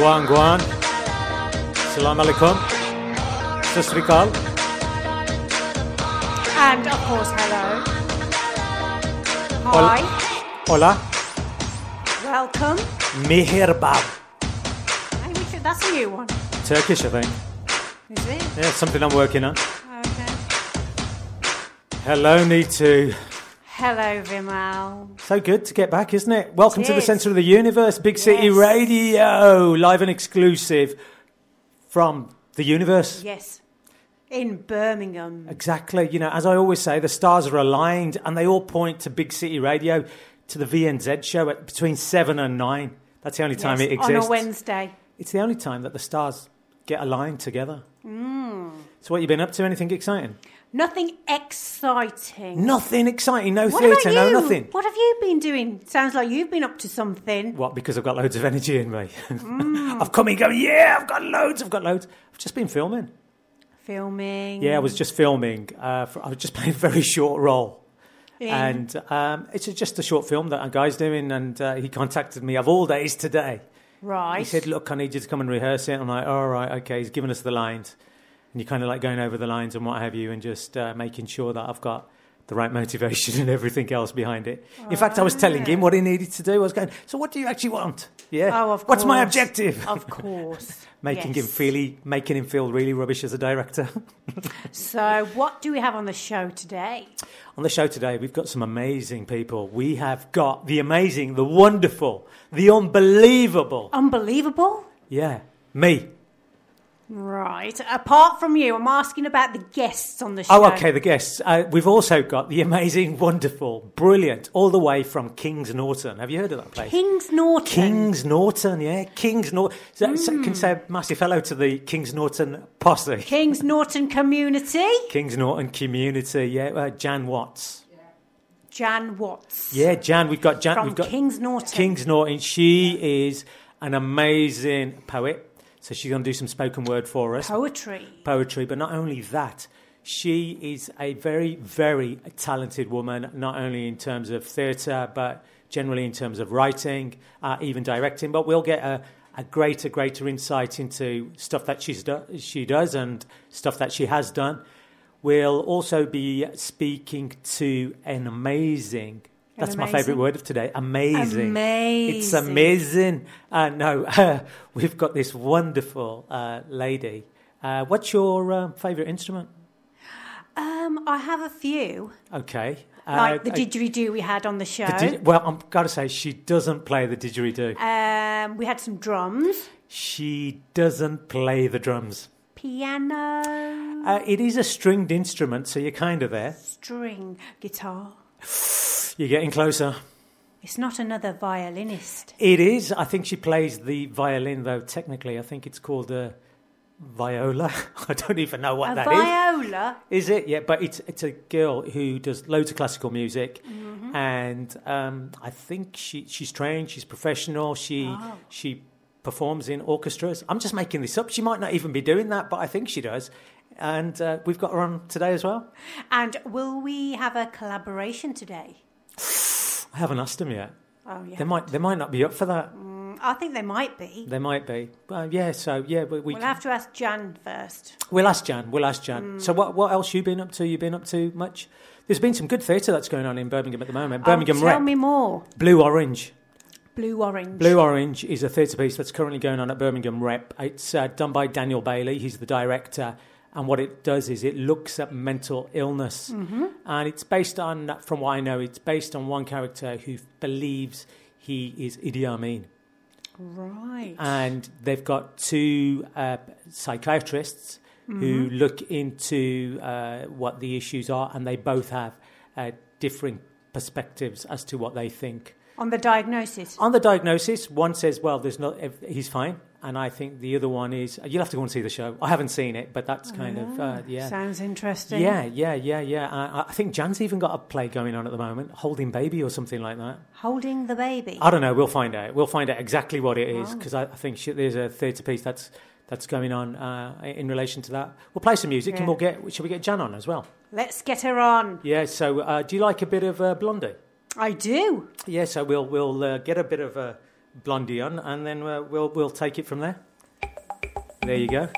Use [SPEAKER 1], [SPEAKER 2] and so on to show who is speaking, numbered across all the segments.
[SPEAKER 1] Guan Guan. Salam alaikum. Sasrikal.
[SPEAKER 2] And of course, hello. Hi.
[SPEAKER 1] Hola.
[SPEAKER 2] Welcome.
[SPEAKER 1] Mihirbab.
[SPEAKER 2] Hey, we should, that's a new one.
[SPEAKER 1] Turkish, I think.
[SPEAKER 2] Is it?
[SPEAKER 1] Yeah, something I'm working on.
[SPEAKER 2] Okay.
[SPEAKER 1] Hello, Nitu.
[SPEAKER 2] Hello, Vimal.
[SPEAKER 1] So good to get back, isn't it? Welcome
[SPEAKER 2] It
[SPEAKER 1] to the centre of the universe, Big City
[SPEAKER 2] Yes.
[SPEAKER 1] Radio, live and exclusive from the universe.
[SPEAKER 2] Yes. In Birmingham.
[SPEAKER 1] Exactly. You know, as I always say, the stars are aligned and they all point to Big City Radio, to the VNZ show at between 7 and 9. That's the only time
[SPEAKER 2] Yes,
[SPEAKER 1] it exists.
[SPEAKER 2] On a Wednesday.
[SPEAKER 1] It's the only time that the stars get aligned together.
[SPEAKER 2] Mm.
[SPEAKER 1] So, what you been up to? Anything exciting?
[SPEAKER 2] Nothing exciting.
[SPEAKER 1] Nothing exciting. No
[SPEAKER 2] What
[SPEAKER 1] theatre, no
[SPEAKER 2] you?
[SPEAKER 1] nothing.
[SPEAKER 2] What have you been doing? Sounds like you've been up to something.
[SPEAKER 1] What? Because I've got loads of energy in me.
[SPEAKER 2] Mm.
[SPEAKER 1] I've come in going, yeah, I've got loads, I've got loads. I've just been filming.
[SPEAKER 2] Filming.
[SPEAKER 1] Yeah, I was just filming. Uh, for, I was just playing a very short role. And um, it's just a short film that a guy's doing, and uh, he contacted me of all days today.
[SPEAKER 2] right.
[SPEAKER 1] He said, "Look, I need you to come and rehearse it." I'm like, "All right, okay." He's given us the lines, and you're kind of like going over the lines and what have you, and just uh, making sure that I've got the right motivation and everything else behind it. In fact, I was telling him what he needed to do. I was going, "So, what do you actually want? Yeah,
[SPEAKER 2] Oh, of
[SPEAKER 1] what's my objective?"
[SPEAKER 2] Of course.
[SPEAKER 1] making him
[SPEAKER 2] Yes.
[SPEAKER 1] feel, making him feel really rubbish as a director.
[SPEAKER 2] So, what do we have on the show today?
[SPEAKER 1] On the show today, we've got some amazing people. We have got the amazing, the wonderful, the unbelievable.
[SPEAKER 2] Unbelievable.
[SPEAKER 1] Yeah, me.
[SPEAKER 2] Right. Apart from you, I'm asking about the guests on the show.
[SPEAKER 1] Oh, okay, the guests. Uh, we've also got the amazing, wonderful, brilliant, all the way from Kings Norton. Have you heard of that place?
[SPEAKER 2] Kings Norton.
[SPEAKER 1] Kings Norton, yeah, Kings Norton. So, so
[SPEAKER 2] Hmm.
[SPEAKER 1] can say a massive hello to the Kings Norton posse.
[SPEAKER 2] Kings Norton community.
[SPEAKER 1] Kings Norton community, yeah. Uh, Jan Watts.
[SPEAKER 2] Jan Watts.
[SPEAKER 1] Yeah, Jan. We've got Jan.
[SPEAKER 2] From
[SPEAKER 1] we've got
[SPEAKER 2] Kings Norton.
[SPEAKER 1] Kings Norton. She is an amazing poet. So she's going to do some spoken word for us.
[SPEAKER 2] Poetry.
[SPEAKER 1] poetry, but not only that, she is a very, very talented woman, not only in terms of theatre, but generally in terms of writing, uh, even directing. But we'll get a, a greater, greater insight into stuff that she's do- she does and stuff that she has done. We'll also be speaking to an amazing. That's my favourite word of today. Amazing. It's
[SPEAKER 2] Amazing.
[SPEAKER 1] amazing. Uh, no, we've got this wonderful uh, lady. Uh, what's your uh, favourite instrument?
[SPEAKER 2] Um, I have a few,
[SPEAKER 1] Okay. Uh,
[SPEAKER 2] like the
[SPEAKER 1] uh,
[SPEAKER 2] didgeridoo we had on the show.
[SPEAKER 1] the well, I've got to say, she doesn't play the didgeridoo.
[SPEAKER 2] um, we had some drums,
[SPEAKER 1] She doesn't play the drums.
[SPEAKER 2] piano,
[SPEAKER 1] Uh, it is a stringed instrument, so you're kind of there.
[SPEAKER 2] string, guitar.
[SPEAKER 1] You're getting closer.
[SPEAKER 2] It's not another violinist.
[SPEAKER 1] It is. I think she plays the violin, though, technically. I think it's called a viola. I don't even know what
[SPEAKER 2] a
[SPEAKER 1] that is.
[SPEAKER 2] viola.
[SPEAKER 1] Is it? Yeah, but it's it's a girl who does loads of classical music,
[SPEAKER 2] Mm-hmm.
[SPEAKER 1] and um, I think she she's trained, she's professional. She
[SPEAKER 2] Oh.
[SPEAKER 1] she performs in orchestras. I'm just making this up. She might not even be doing that, but I think she does. And uh, we've got her on today as well.
[SPEAKER 2] And will we have a collaboration today?
[SPEAKER 1] I haven't asked them yet.
[SPEAKER 2] Oh yeah.
[SPEAKER 1] They might they might not be up for that.
[SPEAKER 2] I think they might be.
[SPEAKER 1] They might be. Well, yeah. So yeah, we, we
[SPEAKER 2] We'll have to ask Jan first.
[SPEAKER 1] We'll ask Jan. We'll ask Jan.
[SPEAKER 2] Mm.
[SPEAKER 1] So, what what else you been up to? You been up to much? There's been some good theatre that's going on in Birmingham at the moment. Birmingham
[SPEAKER 2] oh, tell
[SPEAKER 1] Rep,
[SPEAKER 2] me more.
[SPEAKER 1] Blue Orange.
[SPEAKER 2] Blue orange.
[SPEAKER 1] Blue Orange is a theatre piece that's currently going on at Birmingham Rep. It's uh, done by Daniel Bailey. He's the director. And what it does is it looks at mental illness.
[SPEAKER 2] Mm-hmm.
[SPEAKER 1] And it's based on, from what I know, it's based on one character who believes he is Idi Amin.
[SPEAKER 2] Right.
[SPEAKER 1] and they've got two uh, psychiatrists who
[SPEAKER 2] Mm-hmm.
[SPEAKER 1] look into uh, what the issues are, and they both have uh, different perspectives as to what they think.
[SPEAKER 2] On the diagnosis.
[SPEAKER 1] On the diagnosis, one says, "Well, there's not. He's fine," and I think the other one is. You'll have to go and see the show. I haven't seen it, but that's kind of uh, yeah.
[SPEAKER 2] Sounds interesting.
[SPEAKER 1] Yeah, yeah, yeah, yeah. Uh, I think Jan's even got a play going on at the moment, Holding Baby or something like that.
[SPEAKER 2] Holding the baby.
[SPEAKER 1] I don't know. We'll find out. We'll find out exactly what it
[SPEAKER 2] Oh.
[SPEAKER 1] because I, I think sh- there's a theatre piece that's that's going on uh, in relation to that. We'll play some music and we'll get. Shall we get Jan on as well?
[SPEAKER 2] Let's get her on.
[SPEAKER 1] Yeah. So, uh, do you like a bit of uh, Blondie?
[SPEAKER 2] I do.
[SPEAKER 1] Yeah. So we'll we'll uh, get a bit of a,
[SPEAKER 2] Blondie on, and then uh, we'll we'll take it from there. There you go.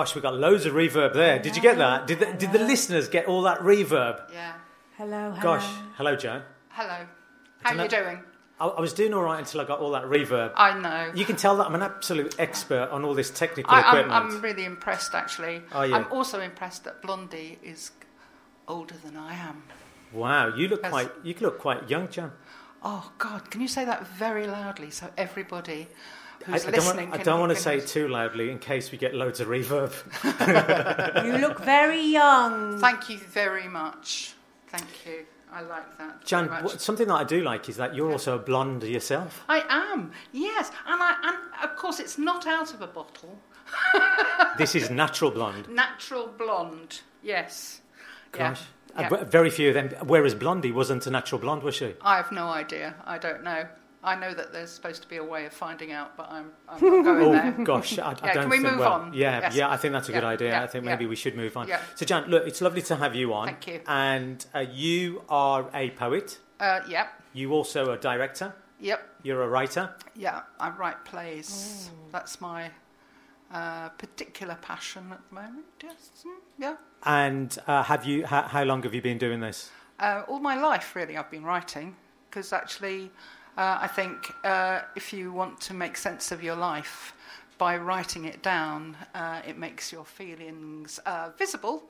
[SPEAKER 2] Gosh, we got loads of reverb there. Did you get that? Did the, did the listeners get all that reverb?
[SPEAKER 3] Yeah.
[SPEAKER 1] Hello, hello.
[SPEAKER 2] Gosh, hello, Joan.
[SPEAKER 3] Hello. How are you doing?
[SPEAKER 2] I, I was doing all right until I got all that reverb.
[SPEAKER 3] I know.
[SPEAKER 2] You can tell that I'm an absolute expert on all this technical
[SPEAKER 3] I, I'm,
[SPEAKER 2] equipment.
[SPEAKER 3] I'm really impressed, actually.
[SPEAKER 2] Are you?
[SPEAKER 3] I'm also impressed that Blondie is older than I am.
[SPEAKER 2] Wow, you look
[SPEAKER 3] Yes.
[SPEAKER 2] quite you look quite young, Joan.
[SPEAKER 3] Oh God! Can you say that very loudly so everybody
[SPEAKER 2] I,
[SPEAKER 3] who's
[SPEAKER 2] I don't
[SPEAKER 3] listening?
[SPEAKER 2] want, I don't want to say it too loudly in case we get loads of reverb.
[SPEAKER 1] You look very young.
[SPEAKER 3] Thank you very much. Thank you. I like that.
[SPEAKER 2] Jan,
[SPEAKER 3] very much.
[SPEAKER 2] what, something that I do like is that you're also a blonde yourself.
[SPEAKER 3] I am. Yes, and I and of course it's not out of a bottle.
[SPEAKER 2] This is natural blonde.
[SPEAKER 3] Natural blonde. Yes.
[SPEAKER 2] Gosh.
[SPEAKER 3] Yeah.
[SPEAKER 2] Uh, very few of them. Whereas Blondie wasn't a natural blonde, was she?
[SPEAKER 3] I have no idea. I don't know. I know that there's supposed to be a way of finding out, but I'm, I'm not going
[SPEAKER 2] Oh
[SPEAKER 3] there.
[SPEAKER 2] gosh, I, I
[SPEAKER 3] Yeah,
[SPEAKER 2] don't
[SPEAKER 3] can we
[SPEAKER 2] think.
[SPEAKER 3] move
[SPEAKER 2] well,
[SPEAKER 3] on?
[SPEAKER 2] Yeah,
[SPEAKER 3] Yes.
[SPEAKER 2] yeah, I think that's a good idea.
[SPEAKER 3] yeah,
[SPEAKER 2] I think
[SPEAKER 3] yeah.
[SPEAKER 2] maybe we should move on.
[SPEAKER 3] Yeah.
[SPEAKER 2] So, Jan, look, it's lovely to have you on.
[SPEAKER 3] Thank you.
[SPEAKER 2] And uh, you are a poet.
[SPEAKER 3] Uh, yep.
[SPEAKER 2] You also a director.
[SPEAKER 3] Yep.
[SPEAKER 1] You're a writer.
[SPEAKER 3] Yeah, I write plays. That's my uh, particular passion at the moment. Yes. Mm, yeah.
[SPEAKER 1] And uh, have you? How, how long have you been doing this?
[SPEAKER 3] Uh, all my life, really, I've been writing because actually, uh, I think uh, if you want to make sense of your life by writing it down, uh, it makes your feelings uh, visible,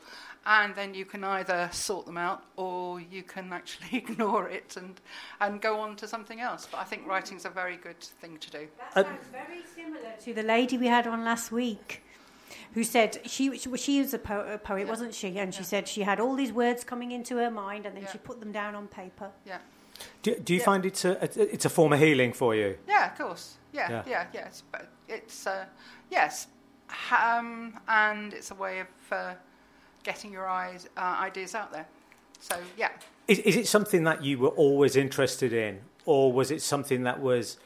[SPEAKER 3] and then you can either sort them out or you can actually ignore it and and go on to something else. But I think writing's a very good thing to do.
[SPEAKER 2] That sounds very similar to the lady we had on last week. Who said she she, she was a, po- a poet, wasn't she? And she said she had all these words coming into her mind, and then
[SPEAKER 3] Yeah.
[SPEAKER 2] she put them down on paper.
[SPEAKER 3] Yeah.
[SPEAKER 1] Do, do you
[SPEAKER 3] Yeah.
[SPEAKER 1] find it's a, it's a form of healing for you?
[SPEAKER 3] Yeah, of course. Yeah,
[SPEAKER 1] Yeah.
[SPEAKER 3] yeah, yeah. But it's uh, yes, um, and it's a way of uh, getting your eyes, uh, ideas out there. So yeah,
[SPEAKER 1] Is, is it something that you were always interested in, or was it something that was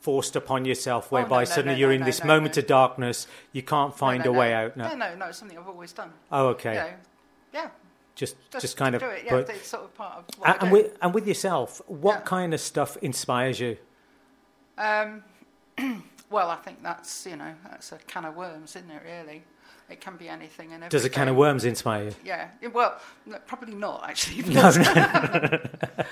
[SPEAKER 1] forced upon yourself,
[SPEAKER 3] Oh, no,
[SPEAKER 1] whereby
[SPEAKER 3] no,
[SPEAKER 1] suddenly
[SPEAKER 3] no,
[SPEAKER 1] you're
[SPEAKER 3] no,
[SPEAKER 1] in
[SPEAKER 3] no,
[SPEAKER 1] this
[SPEAKER 3] no,
[SPEAKER 1] moment
[SPEAKER 3] no.
[SPEAKER 1] of darkness, you can't find
[SPEAKER 3] no,
[SPEAKER 1] a way
[SPEAKER 3] no.
[SPEAKER 1] out?
[SPEAKER 3] No,
[SPEAKER 1] No.
[SPEAKER 3] no, no. It's something I've always done.
[SPEAKER 1] Oh,
[SPEAKER 3] You
[SPEAKER 1] okay.
[SPEAKER 3] know, yeah,
[SPEAKER 1] Just,
[SPEAKER 3] just,
[SPEAKER 1] just kind of.
[SPEAKER 3] do it. Yeah, sort of part of what
[SPEAKER 1] and, with and with yourself, what
[SPEAKER 3] Yeah.
[SPEAKER 1] kind of stuff inspires you?
[SPEAKER 3] Um, well, I think that's you know that's a can of worms, isn't it? Really, it can be anything and everything.
[SPEAKER 1] Does a can of worms inspire you?
[SPEAKER 3] Yeah. Well, no, probably not actually.
[SPEAKER 1] No, no.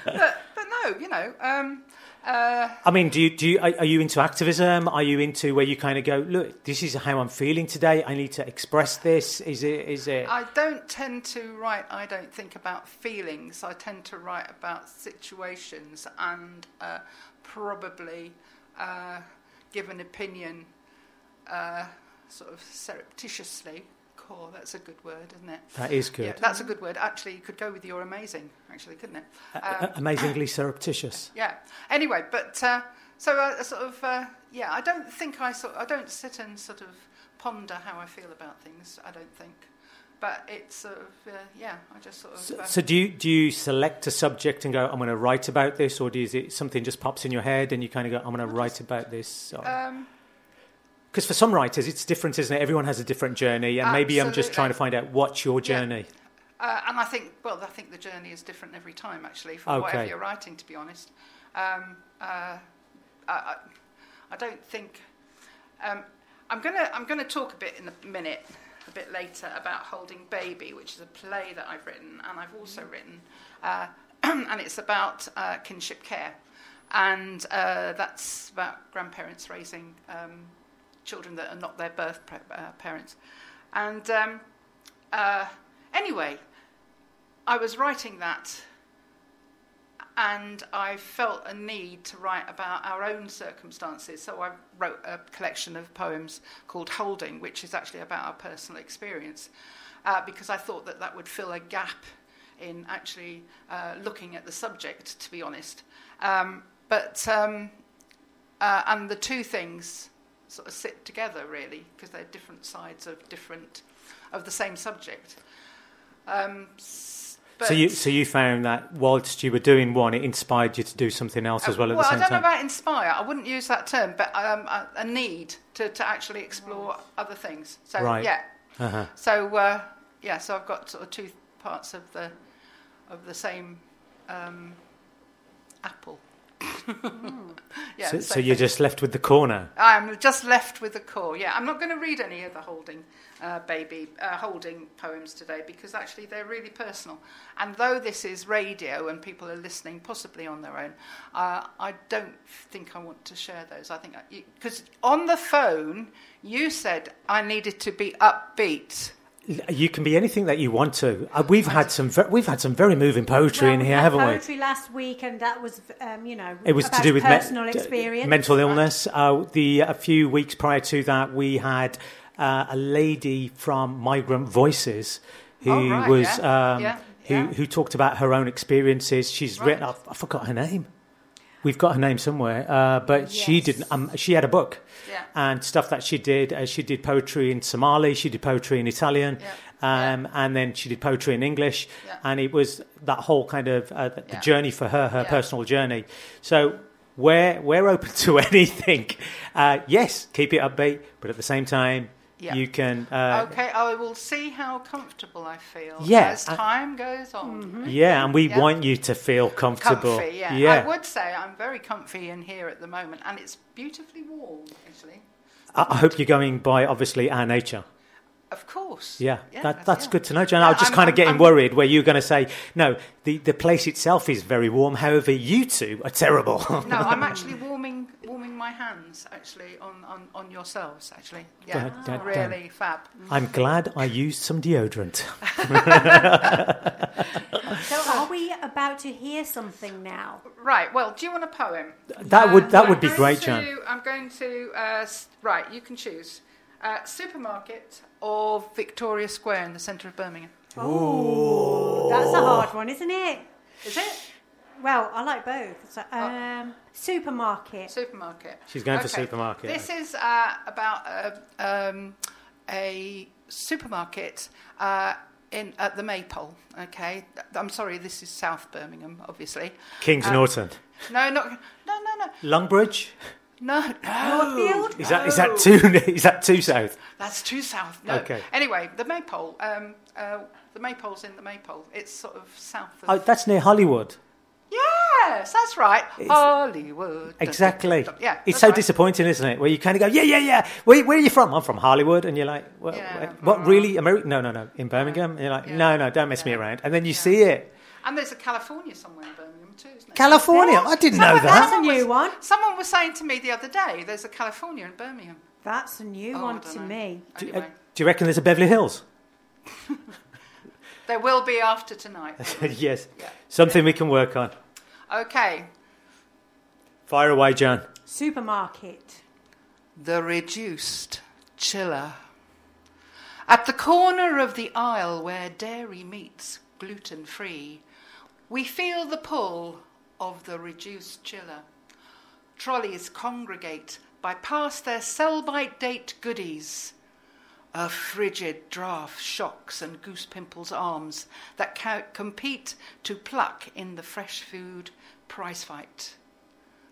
[SPEAKER 3] but, but no, you know. Um, uh,
[SPEAKER 1] I mean, do you do you are, you into activism? Are you into where you kind of go, look, this is how I'm feeling today. I need to express this. Is it? Is it?
[SPEAKER 3] I don't tend to write, I don't think about feelings. I tend to write about situations and uh, probably uh, give an opinion uh, sort of surreptitiously. Cool, that's a good word, isn't it?
[SPEAKER 1] That is good.
[SPEAKER 3] Yeah, that's a good word. Actually, you could go with you're amazing, actually, couldn't it? Um,
[SPEAKER 1] amazingly surreptitious.
[SPEAKER 3] yeah. Anyway, but uh, so uh, sort of uh, yeah. I don't think I sort. I don't sit and sort of ponder how I feel about things. I don't think, but it's sort of uh, yeah. I just sort of.
[SPEAKER 1] So,
[SPEAKER 3] uh,
[SPEAKER 1] so do you do you select a subject and go, I'm going to write about this, or is it something just pops in your head and you kind of go, I'm going to write about this?
[SPEAKER 3] um,
[SPEAKER 1] Because for some writers, it's different, isn't it? Everyone has a different journey, and maybe I'm just trying to find out what's your
[SPEAKER 3] Yeah.
[SPEAKER 1] journey.
[SPEAKER 3] uh, and I think well, I think the journey is different every time actually for
[SPEAKER 1] Okay.
[SPEAKER 3] whatever you're writing. To be honest, um, uh, I, I, don't think. Um, I'm gonna I'm gonna talk a bit in a minute, a bit later about Holding Baby, which is a play that I've written, and I've also written, uh, and it's about uh, kinship care, and uh, that's about grandparents raising um, children that are not their birth pa- uh, parents, and um, uh, anyway, I was writing that and I felt a need to write about our own circumstances. So I wrote a collection of poems called Holding, which is actually about our personal experience, uh, because I thought that that would fill a gap in actually uh, looking at the subject, to be honest. Um, but, um, uh, and the two things sort of sit together, really, because they're different sides of different, of the same subject. Um, s-
[SPEAKER 1] so you so you found that whilst you were doing one, it inspired you to do something else as well at
[SPEAKER 3] well,
[SPEAKER 1] the same time.
[SPEAKER 3] I don't
[SPEAKER 1] time.
[SPEAKER 3] know about inspire. I wouldn't use that term, but um, a, a need to, to actually explore other things. So
[SPEAKER 1] Right.
[SPEAKER 3] yeah.
[SPEAKER 1] uh-huh.
[SPEAKER 3] So uh, yeah. So I've got sort of two parts of the of the same um, apple. yeah.
[SPEAKER 1] so, so you're just left with the corner.
[SPEAKER 3] I'm just left with the core. Yeah, I'm not going to read any of the holding uh, baby uh, holding poems today because actually they're really personal. And though this is radio and people are listening, possibly on their own, uh, I don't think I want to share those. I think because on the phone you said I needed to be upbeat.
[SPEAKER 1] You can be anything that you want to. Uh, we've had some we've had some very moving poetry in
[SPEAKER 2] Well, we
[SPEAKER 1] here, haven't we?
[SPEAKER 2] poetry last week, and that was, um, you know,
[SPEAKER 1] It was
[SPEAKER 2] about
[SPEAKER 1] to do with me-
[SPEAKER 2] personal
[SPEAKER 1] d-
[SPEAKER 2] experience.
[SPEAKER 1] mental illness. Uh, the a few weeks prior to that, we had uh, a lady from Migrant Voices who
[SPEAKER 3] Oh, right,
[SPEAKER 1] was
[SPEAKER 3] yeah,
[SPEAKER 1] um,
[SPEAKER 3] yeah,
[SPEAKER 1] who
[SPEAKER 3] yeah.
[SPEAKER 1] who talked about her own experiences. She's
[SPEAKER 3] Right.
[SPEAKER 1] written. I, I forgot her name. We've got her name somewhere, uh, but she didn't. Um, she had a book
[SPEAKER 3] Yeah.
[SPEAKER 1] and stuff that she did. Uh, she did poetry in Somali. She did poetry in Italian.
[SPEAKER 3] Yeah.
[SPEAKER 1] Um, And then she did poetry in English,
[SPEAKER 3] Yeah.
[SPEAKER 1] and it was that whole kind of uh, the, the
[SPEAKER 3] Yeah.
[SPEAKER 1] journey for her, her
[SPEAKER 3] Yeah.
[SPEAKER 1] personal journey. So we're we're open to anything. Uh, yes, keep it upbeat, but at the same time,
[SPEAKER 3] Yeah.
[SPEAKER 1] You can. Uh,
[SPEAKER 3] okay, I will see how comfortable I feel
[SPEAKER 1] Yeah,
[SPEAKER 3] as
[SPEAKER 1] I-
[SPEAKER 3] time goes on.
[SPEAKER 2] Mm-hmm.
[SPEAKER 1] Yeah, and we
[SPEAKER 3] Yeah.
[SPEAKER 1] want you to feel comfortable.
[SPEAKER 3] Comfy, yeah.
[SPEAKER 1] yeah.
[SPEAKER 3] I would say I'm very comfy in here at the moment, and it's beautifully warm, actually.
[SPEAKER 1] I, I hope you're going by obviously our nature.
[SPEAKER 3] Of course.
[SPEAKER 1] Yeah, that, that's
[SPEAKER 3] yeah.
[SPEAKER 1] good to know, Jan.
[SPEAKER 3] Yeah,
[SPEAKER 1] I was just
[SPEAKER 3] I'm-
[SPEAKER 1] kind of getting
[SPEAKER 3] I'm-
[SPEAKER 1] worried where you were going to say, no, the, the place itself is very warm. However, you two are terrible.
[SPEAKER 3] No, I'm actually warming warming my hands actually on, on, on yourselves actually. Yeah,
[SPEAKER 1] Da- da- da.
[SPEAKER 3] really fab.
[SPEAKER 1] I'm glad I used some deodorant.
[SPEAKER 2] So are we about to hear something now?
[SPEAKER 3] Right. Well, do you want a poem?
[SPEAKER 1] That would that
[SPEAKER 3] I'm
[SPEAKER 1] would be great,
[SPEAKER 3] to-
[SPEAKER 1] Jan.
[SPEAKER 3] I'm going to uh, right. You can choose uh, supermarket or Victoria Square in the centre of Birmingham.
[SPEAKER 2] Oh, that's a hard one, isn't it?
[SPEAKER 3] Is it
[SPEAKER 2] Well, I like both. So, um, supermarket.
[SPEAKER 3] supermarket?
[SPEAKER 1] She's going for
[SPEAKER 3] Okay.
[SPEAKER 1] supermarket.
[SPEAKER 3] This is uh, about uh, um, a supermarket uh, in at the Maypole. Okay, I'm sorry. This is South Birmingham, obviously.
[SPEAKER 1] Kings
[SPEAKER 3] uh,
[SPEAKER 1] Norton.
[SPEAKER 3] No, not no, no, no,
[SPEAKER 1] Longbridge?
[SPEAKER 3] no, no.
[SPEAKER 2] Northfield.
[SPEAKER 1] Is that is that too is that too south?
[SPEAKER 3] That's too south. No.
[SPEAKER 1] Okay.
[SPEAKER 3] Anyway, the Maypole. Um, uh, the Maypole's in the Maypole. It's sort of south of.
[SPEAKER 1] Oh, that's near Hollywood.
[SPEAKER 3] Yes, that's right.
[SPEAKER 1] It's-
[SPEAKER 3] Hollywood.
[SPEAKER 1] Exactly.
[SPEAKER 3] Yeah.
[SPEAKER 1] It's so
[SPEAKER 3] right.
[SPEAKER 1] disappointing, isn't it? Where you kind of go, yeah, yeah, yeah. Where, where are you from? I'm from Hollywood, and you're like, what?
[SPEAKER 3] Yeah.
[SPEAKER 1] what really? America? No, no, no. In Birmingham, and you're like,
[SPEAKER 3] Yeah.
[SPEAKER 1] no, no, don't mess me around. And then you
[SPEAKER 3] Yeah.
[SPEAKER 1] see it,
[SPEAKER 3] And there's a California somewhere in Birmingham too, isn't there?
[SPEAKER 1] California. I didn't know that.
[SPEAKER 2] That's a new one.
[SPEAKER 3] Someone was saying to me the other day, there's a California in Birmingham.
[SPEAKER 2] That's a new
[SPEAKER 3] Oh, I
[SPEAKER 2] one
[SPEAKER 3] don't
[SPEAKER 2] to
[SPEAKER 3] know.
[SPEAKER 2] me.
[SPEAKER 1] Do, uh, do you reckon there's a Beverly Hills?
[SPEAKER 3] there will be after tonight.
[SPEAKER 1] yes.
[SPEAKER 3] Yeah.
[SPEAKER 1] Something we can work on.
[SPEAKER 3] Okay.
[SPEAKER 1] Fire away, Jan.
[SPEAKER 2] Supermarket.
[SPEAKER 3] The reduced chiller. At the corner of the aisle where dairy meets gluten free, we feel the pull of the reduced chiller. Trolleys congregate by past their sell by date goodies. A frigid draught shocks and goose pimples arms that ca- compete to pluck in the fresh food price fight.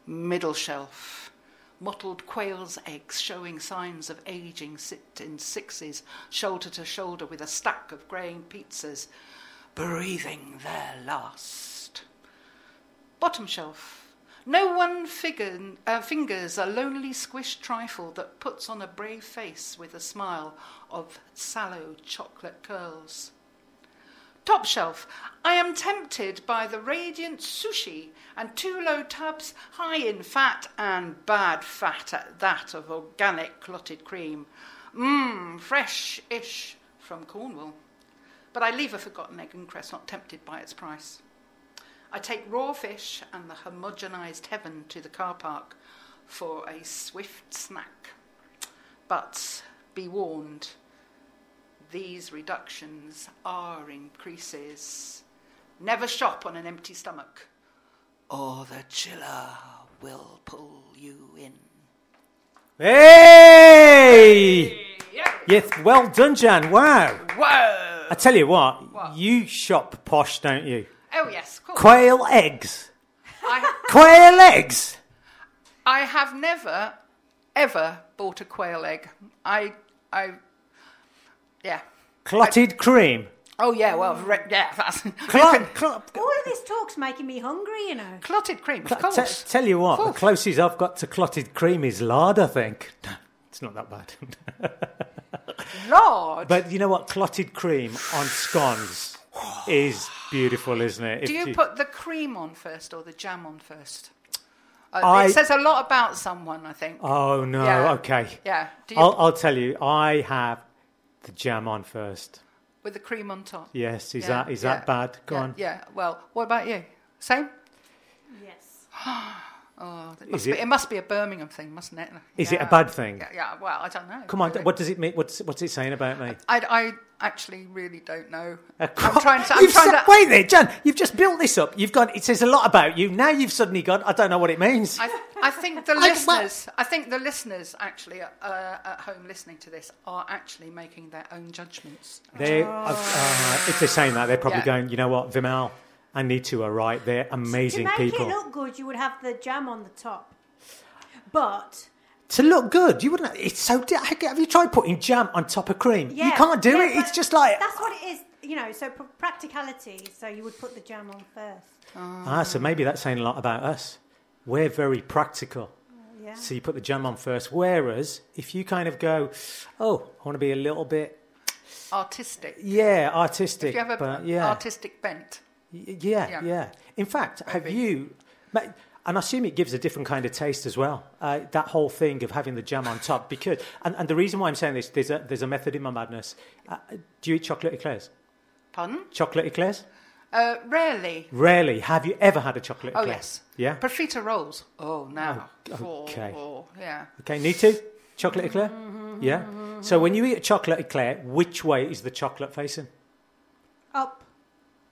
[SPEAKER 3] Middle shelf. Mottled quail's eggs showing signs of aging sit in sixes, shoulder to shoulder with a stack of greying pizzas, breathing their last. Bottom shelf. No one figure, uh, fingers a lonely squished trifle that puts on a brave face with a smile of sallow chocolate curls. Top shelf. I am tempted by the radiant sushi and two low tubs, high in fat and bad fat at that of organic clotted cream. Mmm, fresh ish from Cornwall. But I leave a forgotten egg and cress, not tempted by its price. I take raw fish and the homogenized heaven to the car park for a swift snack. But be warned, these reductions are increases. Never shop on an empty stomach, or the chiller will pull you in.
[SPEAKER 1] Hey!
[SPEAKER 3] Yeah.
[SPEAKER 1] Yes, well done, Jan. Wow.
[SPEAKER 3] Whoa!
[SPEAKER 1] I tell you what,
[SPEAKER 3] What?
[SPEAKER 1] you shop posh, don't you?
[SPEAKER 3] Oh yes, cool.
[SPEAKER 1] Quail eggs.
[SPEAKER 3] I,
[SPEAKER 1] Quail eggs.
[SPEAKER 3] I have never, ever bought a quail egg. I, I, yeah.
[SPEAKER 1] Clotted cream.
[SPEAKER 3] Oh yeah, well, re- yeah, that's
[SPEAKER 1] Clot, clot,
[SPEAKER 2] All of this talk's making me hungry, you know.
[SPEAKER 3] clotted cream, of
[SPEAKER 1] Cl-
[SPEAKER 3] course.
[SPEAKER 1] t- tell you what, the closest I've got to clotted cream is lard, I think. It's not that bad.
[SPEAKER 3] Lord,
[SPEAKER 1] but you know what? Clotted cream on scones is beautiful, isn't it?
[SPEAKER 3] do
[SPEAKER 1] If
[SPEAKER 3] you put the cream on first or the jam on first? Uh,
[SPEAKER 1] I-
[SPEAKER 3] It says a lot about someone, I think.
[SPEAKER 1] Oh, no.
[SPEAKER 3] Yeah.
[SPEAKER 1] Okay.
[SPEAKER 3] yeah, do you,
[SPEAKER 1] I'll, I'll tell you, I have the jam on first.
[SPEAKER 3] with the cream on top.
[SPEAKER 1] Yes, is
[SPEAKER 3] Yeah,
[SPEAKER 1] that is
[SPEAKER 3] yeah,
[SPEAKER 1] that bad? Go
[SPEAKER 3] yeah,
[SPEAKER 1] on.
[SPEAKER 3] Yeah. Well, what about you? Same.
[SPEAKER 2] Yes.
[SPEAKER 3] Oh, it must,
[SPEAKER 1] Is
[SPEAKER 3] be,
[SPEAKER 1] it-
[SPEAKER 3] it must be a Birmingham thing, mustn't it?
[SPEAKER 1] Is it a bad thing?
[SPEAKER 3] Yeah, yeah, well, I don't know.
[SPEAKER 1] Come on,
[SPEAKER 3] really.
[SPEAKER 1] what does it mean? What's what's it saying about me?
[SPEAKER 3] I, I actually really don't know.
[SPEAKER 1] Uh,
[SPEAKER 3] I'm trying to. I'm
[SPEAKER 1] You've
[SPEAKER 3] trying
[SPEAKER 1] said-
[SPEAKER 3] to.
[SPEAKER 1] Wait there, Jan. You've just built this up. You've got. It says a lot about you. Now you've suddenly gone. I don't know what it means.
[SPEAKER 3] I, I think the listeners, I think the listeners actually uh, at home listening to this are actually making their own judgments.
[SPEAKER 1] They, uh, uh, if they're saying that, they're probably
[SPEAKER 3] Yeah.
[SPEAKER 1] going. You know what, Vimal and Nitu are right. They're amazing people.
[SPEAKER 2] to make
[SPEAKER 1] people.
[SPEAKER 2] it look good, you would have the jam on the top. But
[SPEAKER 1] to look good. You wouldn't. It's so. di- Have you tried putting jam on top of cream? you can't do
[SPEAKER 2] yeah,
[SPEAKER 1] it. It's just like
[SPEAKER 2] that's what it is. You know, so practicality. So you would put the jam on first.
[SPEAKER 1] ah. So maybe that's saying a lot about us. We're very practical.
[SPEAKER 2] Yeah.
[SPEAKER 1] So you put the jam on first. Whereas if you kind of go, oh, I want to be a little bit,
[SPEAKER 3] Artistic.
[SPEAKER 1] yeah, artistic.
[SPEAKER 3] If you have a
[SPEAKER 1] but yeah,
[SPEAKER 3] artistic bent.
[SPEAKER 1] Y- Yeah,
[SPEAKER 3] Yeah.
[SPEAKER 1] yeah. In fact, have you? And I assume it gives a different kind of taste as well. Uh, that whole thing of having the jam on top, because and, and the reason why I'm saying this, there's a there's a method in my madness. Uh, do you eat chocolate eclairs?
[SPEAKER 3] Pardon?
[SPEAKER 1] Chocolate eclairs?
[SPEAKER 3] Uh, rarely.
[SPEAKER 1] Rarely. Have you ever had a chocolate
[SPEAKER 3] Oh, yes.
[SPEAKER 1] Yeah.
[SPEAKER 3] Profiteroles. Oh, now.
[SPEAKER 1] Oh, okay.
[SPEAKER 3] Oh, yeah.
[SPEAKER 1] Okay. Nitu chocolate eclair? Yeah. So when you eat a chocolate eclair, which way is the chocolate facing?
[SPEAKER 2] Up.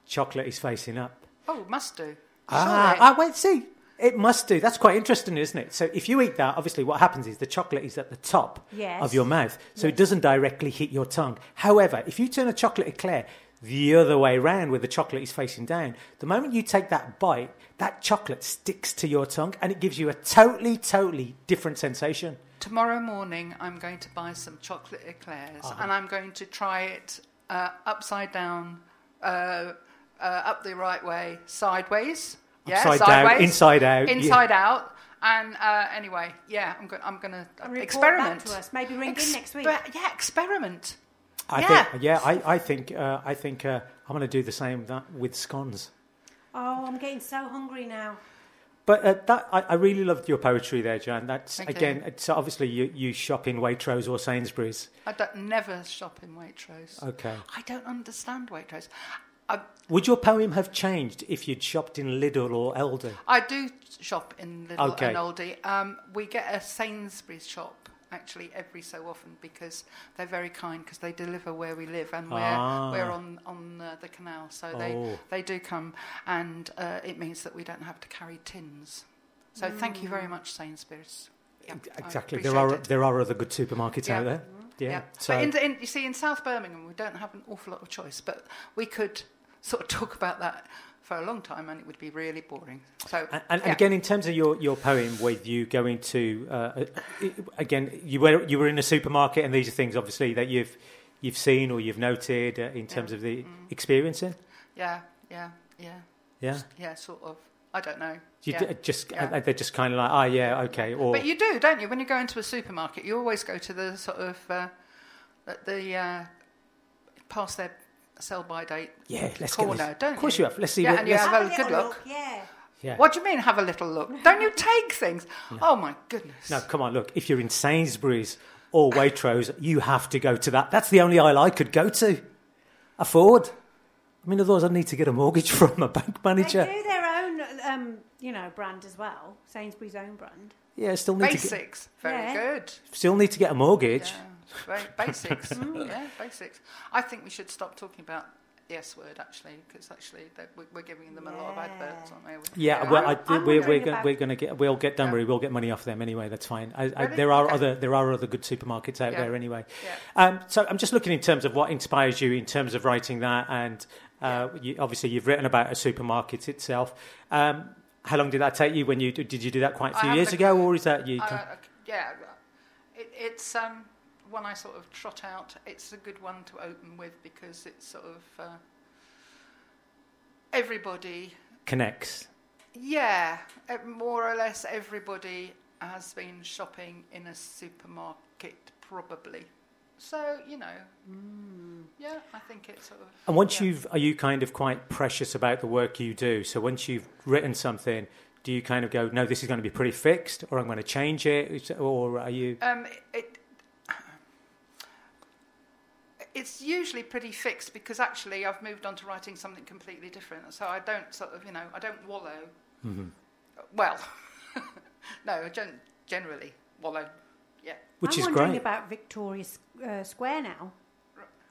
[SPEAKER 1] Chocolate is facing up.
[SPEAKER 3] Oh, must do.
[SPEAKER 1] Ah,
[SPEAKER 3] Surely.
[SPEAKER 1] ah, wait, see. It must do. That's quite interesting, isn't it? So if you eat that, obviously what happens is the chocolate is at the top
[SPEAKER 2] Yes.
[SPEAKER 1] of your mouth. So it doesn't directly hit your tongue. However, if you turn a chocolate eclair the other way round where the chocolate is facing down, the moment you take that bite, that chocolate sticks to your tongue and it gives you a totally, totally different sensation.
[SPEAKER 3] Tomorrow morning, I'm going to buy some chocolate eclairs
[SPEAKER 1] Uh-huh.
[SPEAKER 3] and I'm going to try it uh, upside down, uh, uh, up the right way, sideways. Yeah,
[SPEAKER 1] Upside down,
[SPEAKER 3] sideways,
[SPEAKER 1] inside out, yeah.
[SPEAKER 3] Inside out. And uh, anyway, yeah, I'm, go- I'm going to experiment.
[SPEAKER 2] to us. Maybe ring in next week.
[SPEAKER 3] Exper- Yeah, experiment.
[SPEAKER 1] I
[SPEAKER 3] Yeah.
[SPEAKER 1] think, yeah, I, I think, uh, I think uh, I'm going to do the same that with scones.
[SPEAKER 2] Oh, I'm getting so hungry now.
[SPEAKER 1] But uh, that I, I really loved your poetry there, Jan. That's
[SPEAKER 3] Thank you.
[SPEAKER 1] again. It's obviously you, you shop in Waitrose or Sainsbury's.
[SPEAKER 3] I don't, never shop in Waitrose.
[SPEAKER 1] Okay.
[SPEAKER 3] I don't understand Waitrose. I,
[SPEAKER 1] Would your poem have changed if you'd shopped in Lidl or Aldi?
[SPEAKER 3] I do shop in Lidl
[SPEAKER 1] Okay.
[SPEAKER 3] and Aldi. Um, we get a Sainsbury's shop actually every so often because they're very kind because they deliver where we live and we're
[SPEAKER 1] Ah.
[SPEAKER 3] we're on on uh, the canal, so they
[SPEAKER 1] Oh.
[SPEAKER 3] they do come and uh, it means that we don't have to carry tins. So thank you very much, Sainsbury's. Yeah,
[SPEAKER 1] Exactly. There are
[SPEAKER 3] it.
[SPEAKER 1] there are other good supermarkets
[SPEAKER 3] Yeah.
[SPEAKER 1] out there. Yeah.
[SPEAKER 3] Yeah.
[SPEAKER 1] So
[SPEAKER 3] But in, in, you see, in South Birmingham, we don't have an awful lot of choice, but we could sort of talk about that for a long time, and it would be really boring. So,
[SPEAKER 1] and, and
[SPEAKER 3] yeah.
[SPEAKER 1] again, in terms of your, your poem, with you going to uh, again, you were you were in a supermarket, and these are things obviously that you've you've seen or you've noted uh, in terms
[SPEAKER 3] Yeah.
[SPEAKER 1] of the
[SPEAKER 3] Mm.
[SPEAKER 1] experiencing.
[SPEAKER 3] yeah, yeah, yeah,
[SPEAKER 1] Yeah.
[SPEAKER 3] yeah, sort of. I don't know.
[SPEAKER 1] You
[SPEAKER 3] yeah.
[SPEAKER 1] d- just
[SPEAKER 3] Yeah.
[SPEAKER 1] uh, they're just kind of like, oh yeah, okay, or
[SPEAKER 3] But you do, don't you? When you go into a supermarket, you always go to the sort of uh, the, the uh, past their sell by date
[SPEAKER 1] yeah, let's
[SPEAKER 3] corner,
[SPEAKER 1] get this.
[SPEAKER 3] don't
[SPEAKER 1] Of course
[SPEAKER 3] you?
[SPEAKER 1] you have. Let's see.
[SPEAKER 3] Yeah,
[SPEAKER 1] what,
[SPEAKER 3] and you
[SPEAKER 1] let's-
[SPEAKER 3] have a
[SPEAKER 2] little
[SPEAKER 3] good look.
[SPEAKER 2] Yeah.
[SPEAKER 1] yeah.
[SPEAKER 3] What do you mean, have a little look? Don't you take things? Oh my goodness!
[SPEAKER 1] No, come on, look. If you're in Sainsbury's or Waitrose, you have to go to that. That's the only aisle I could go to. Afford. I mean, otherwise, I'd need to get a mortgage from a bank manager.
[SPEAKER 2] They do their own, um, you know, brand as well. Sainsbury's own brand.
[SPEAKER 1] Yeah, still need to get,
[SPEAKER 3] Basics, very
[SPEAKER 2] Yeah.
[SPEAKER 3] good.
[SPEAKER 1] still need to get a mortgage.
[SPEAKER 3] Yeah, very basics. yeah, basics. I think we should stop talking about the S word actually, because actually that we- we're giving them a lot of adverts, aren't we?
[SPEAKER 1] Yeah, well, I,
[SPEAKER 2] I'm- I'm
[SPEAKER 1] we're, we're, gonna, we're gonna get. We'll get. Don't
[SPEAKER 3] Yeah.
[SPEAKER 1] worry, we'll get money off them anyway. That's fine. I, I,
[SPEAKER 3] Really?
[SPEAKER 1] there are
[SPEAKER 3] Okay.
[SPEAKER 1] other. There are other good supermarkets out
[SPEAKER 3] Yeah.
[SPEAKER 1] there anyway.
[SPEAKER 3] Yeah.
[SPEAKER 1] Um, so I'm just looking in terms of what inspires you in terms of writing that, and uh, you, obviously you've written about a supermarket itself. Um, how long did that take you? When you did you do that quite a few years ago, or is that you?
[SPEAKER 3] Uh, yeah, it, it's um, one I sort of trot out. It's a good one to open with because it's sort of uh, everybody.
[SPEAKER 1] connects.
[SPEAKER 3] Yeah, more or less everybody has been shopping in a supermarket, probably. So you know, yeah, I think it's sort of.
[SPEAKER 1] And once
[SPEAKER 3] yeah.
[SPEAKER 1] you've, are you kind of quite precious about the work you do? So once you've written something, do you kind of go, no, this is going to be pretty fixed, or I'm going to change it, or are you?
[SPEAKER 3] Um, it, it's usually pretty fixed because actually I've moved on to writing something completely different. So I don't sort of, you know, I don't wallow.
[SPEAKER 1] Mm-hmm.
[SPEAKER 3] Well, no, I don't generally wallow. Yeah.
[SPEAKER 1] Which
[SPEAKER 2] I'm
[SPEAKER 1] is
[SPEAKER 2] wondering
[SPEAKER 1] great.
[SPEAKER 2] about Victoria uh, Square now.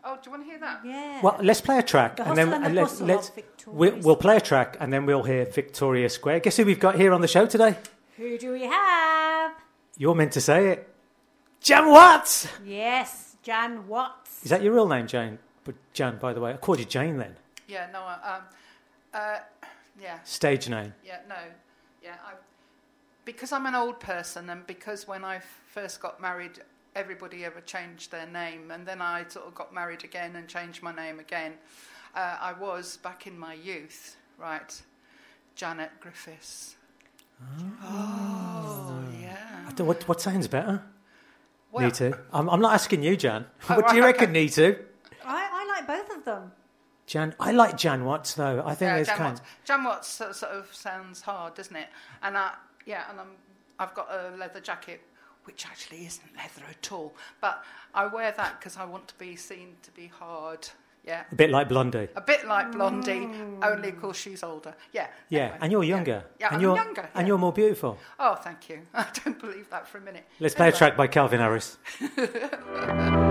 [SPEAKER 3] Oh, do you want to hear that?
[SPEAKER 2] Yeah.
[SPEAKER 1] Well, let's play a track,
[SPEAKER 2] the
[SPEAKER 1] and then
[SPEAKER 2] and the
[SPEAKER 1] let's, let's we'll, we'll play a track, and then we'll hear Victoria Square. Guess who we've got here on the show today?
[SPEAKER 2] Who do we have?
[SPEAKER 1] You're meant to say it, Jan Watts.
[SPEAKER 2] Yes, Jan Watts.
[SPEAKER 1] Is that your real name, Jane? But Jan, by the way, I called you Jane then.
[SPEAKER 3] Yeah. No. Um, uh, yeah.
[SPEAKER 1] Stage name.
[SPEAKER 3] Yeah. No. Yeah. I. because I'm an old person, and because when I first got married, everybody ever changed their name, and then I sort of got married again and changed my name again. Uh, I was back in my youth, right? Janet Griffiths. Oh, yeah.
[SPEAKER 4] I don't- what, what sounds better?
[SPEAKER 3] Well,
[SPEAKER 4] Nitu. I'm, I'm not asking you, Jan.
[SPEAKER 3] Oh,
[SPEAKER 4] what do you
[SPEAKER 3] right,
[SPEAKER 4] reckon, Nitu?
[SPEAKER 2] I, I like both of them.
[SPEAKER 4] Jan, I like Jan Watts though. I think
[SPEAKER 3] Yeah,
[SPEAKER 4] there's
[SPEAKER 3] Jan
[SPEAKER 4] kind.
[SPEAKER 3] Watts. Jan Watts sort sort of sounds hard, doesn't it? And I, yeah, and I'm, I've got a leather jacket, which actually isn't leather at all, but I wear that because I want to be seen to be hard. Yeah,
[SPEAKER 4] A bit like Blondie.
[SPEAKER 3] a bit like Blondie, only of course she's older. Yeah.
[SPEAKER 4] Yeah,
[SPEAKER 3] anyway,
[SPEAKER 4] and you're younger.
[SPEAKER 3] Yeah,
[SPEAKER 4] and
[SPEAKER 3] I'm
[SPEAKER 4] you're,
[SPEAKER 3] younger.
[SPEAKER 4] And
[SPEAKER 3] yeah.
[SPEAKER 4] you're more beautiful.
[SPEAKER 3] Oh, thank you. I don't believe that for a minute.
[SPEAKER 4] Let's play a track by Calvin Harris.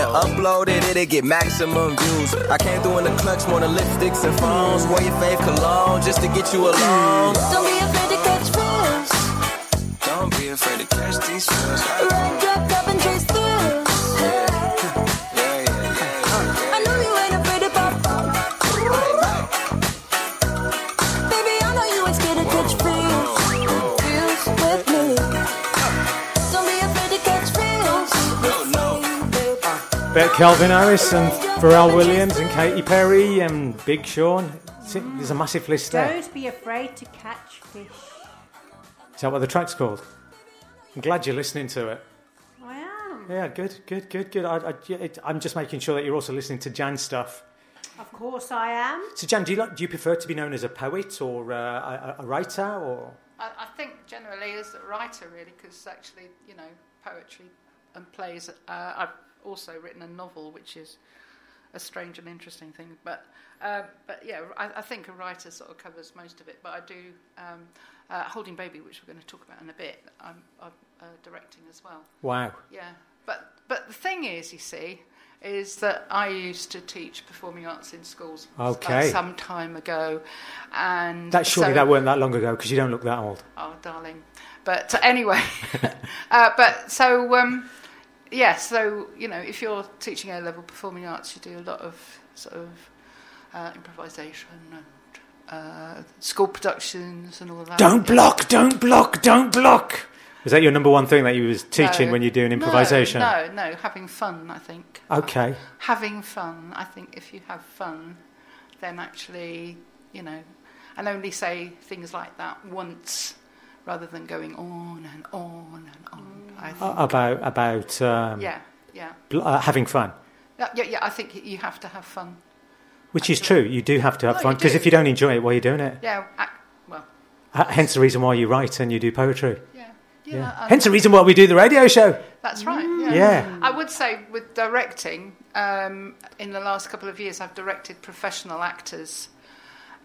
[SPEAKER 5] and upload it, it'll get maximum views. I came through in the clutch more than lipsticks and phones. Wear your fave cologne just to get you alone. Mm.
[SPEAKER 6] Don't be afraid to catch feels.
[SPEAKER 5] Don't be afraid to catch these feels.
[SPEAKER 6] Run, drop, top, and chase
[SPEAKER 4] Bit Calvin Harris and Pharrell Williams and Katy Perry and Big Sean. There's a massive list there.
[SPEAKER 2] Don't be afraid to catch fish.
[SPEAKER 4] Is that what the track's called? I'm glad you're listening to it.
[SPEAKER 2] I am.
[SPEAKER 4] Yeah, good, good, good, good. I, I, it, I'm just making sure that you're also listening to Jan's stuff.
[SPEAKER 2] Of course I am.
[SPEAKER 4] So, Jan, do you, like, do you prefer to be known as a poet or uh, a, a writer or?
[SPEAKER 3] I, I think generally as a writer, really, because actually, you know, poetry and plays. Uh, I've also written a novel, which is a strange and interesting thing. But um, but yeah, I, I think a writer sort of covers most of it. But I do um, uh, Holding Baby, which we're going to talk about in a bit. I'm, I'm uh, directing as well.
[SPEAKER 4] Wow.
[SPEAKER 3] Yeah, but but the thing is, you see, is that I used to teach performing arts in schools uh,
[SPEAKER 1] Okay.
[SPEAKER 3] some time ago, and
[SPEAKER 1] That surely
[SPEAKER 3] so-
[SPEAKER 1] that weren't that long ago because you don't look that old.
[SPEAKER 3] Oh, darling. But uh, anyway, uh, but so um, yeah, so you know, if you're teaching A level performing arts, you do a lot of sort of uh, improvisation and uh, school productions and all that.
[SPEAKER 1] Don't block, don't block, don't block. Was that your number one thing that you was teaching
[SPEAKER 3] No,
[SPEAKER 1] when you're doing improvisation?
[SPEAKER 3] No, no, having fun. I think
[SPEAKER 1] Okay.
[SPEAKER 3] having fun. I think if you have fun, then actually, you know, and only say things like that once rather than going on and on and on. I think.
[SPEAKER 1] About about um,
[SPEAKER 3] yeah, yeah.
[SPEAKER 1] bl- uh, having fun,
[SPEAKER 3] Yeah, yeah, yeah, I think you have to have fun.
[SPEAKER 1] which is true. You do have to have
[SPEAKER 3] Well,
[SPEAKER 1] fun because if you don't enjoy it, why are you doing it?
[SPEAKER 3] Yeah, ac well,
[SPEAKER 1] Hence the reason why you write and you do poetry.
[SPEAKER 3] yeah, yeah.
[SPEAKER 1] Yeah. Hence the reason why we do the radio show.
[SPEAKER 3] that's right. Yeah.
[SPEAKER 1] Yeah.
[SPEAKER 3] I would say with directing, um, in the last couple of years, I've directed professional actors,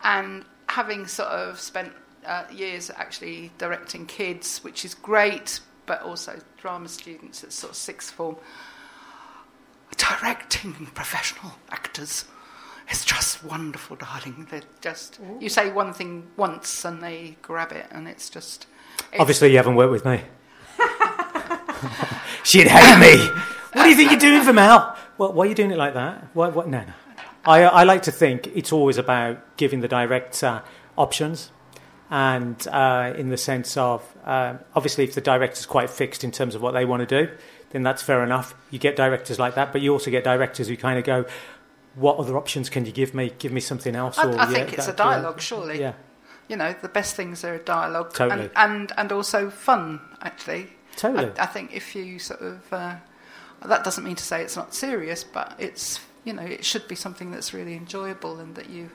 [SPEAKER 3] and having sort of spent uh, years actually directing kids, which is great, but also drama students at sort of sixth form. Directing professional actors is just wonderful, darling. They're just you say one thing once and they grab it, and it's just. it's-
[SPEAKER 1] Obviously, you haven't worked with me. She'd hate me. What do you think you're doing for Mel? Well, why are you doing it like that? What? What? No, no. I, I like to think it's always about giving the director options, and uh, in the sense of um obviously, if the director's quite fixed in terms of what they want to do, then that's fair enough. You get directors like that, but you also get directors who kind of go, "What other options can you give me? Give me something else."
[SPEAKER 3] I,
[SPEAKER 1] or,
[SPEAKER 3] I
[SPEAKER 1] yeah,
[SPEAKER 3] think it's a
[SPEAKER 1] that- yeah.
[SPEAKER 3] dialogue, surely.
[SPEAKER 1] Yeah,
[SPEAKER 3] You know, the best things are a dialogue
[SPEAKER 1] Totally.
[SPEAKER 3] and, and and also fun. Actually,
[SPEAKER 1] totally.
[SPEAKER 3] I, I think if you sort of uh, that doesn't mean to say it's not serious, but it's you know it should be something that's really enjoyable and that you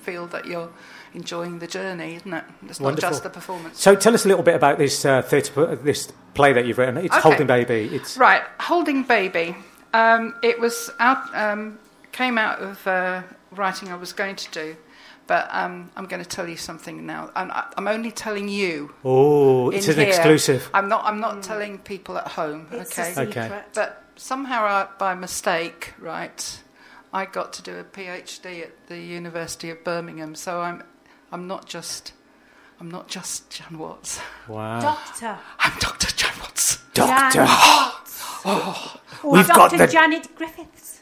[SPEAKER 3] feel that you're enjoying the journey, isn't it? It's not
[SPEAKER 1] Wonderful.
[SPEAKER 3] just the performance.
[SPEAKER 1] So tell us a little bit about this uh, theatre, this play that you've written. It's
[SPEAKER 3] Okay.
[SPEAKER 1] Holding Baby. It's
[SPEAKER 3] Right, holding baby. Um, it was out, um, came out of uh, writing I was going to do, but um, I'm going to tell you something now. I'm, I'm only telling you.
[SPEAKER 1] oh, it's an
[SPEAKER 3] here.
[SPEAKER 1] exclusive.
[SPEAKER 3] I'm not. I'm not telling people at home.
[SPEAKER 2] It's
[SPEAKER 3] okay.
[SPEAKER 2] a.
[SPEAKER 1] Okay.
[SPEAKER 3] But somehow, I, by mistake, right, I got to do a PhD at the University of Birmingham. So I'm, I'm not just, I'm not just Jan Watts.
[SPEAKER 1] Wow,
[SPEAKER 2] Doctor.
[SPEAKER 3] I'm Dr. Jan Watts.
[SPEAKER 1] Doctor.
[SPEAKER 2] Jan Watts.
[SPEAKER 3] Oh.
[SPEAKER 2] Or
[SPEAKER 1] We've got the-
[SPEAKER 2] Janet Griffiths.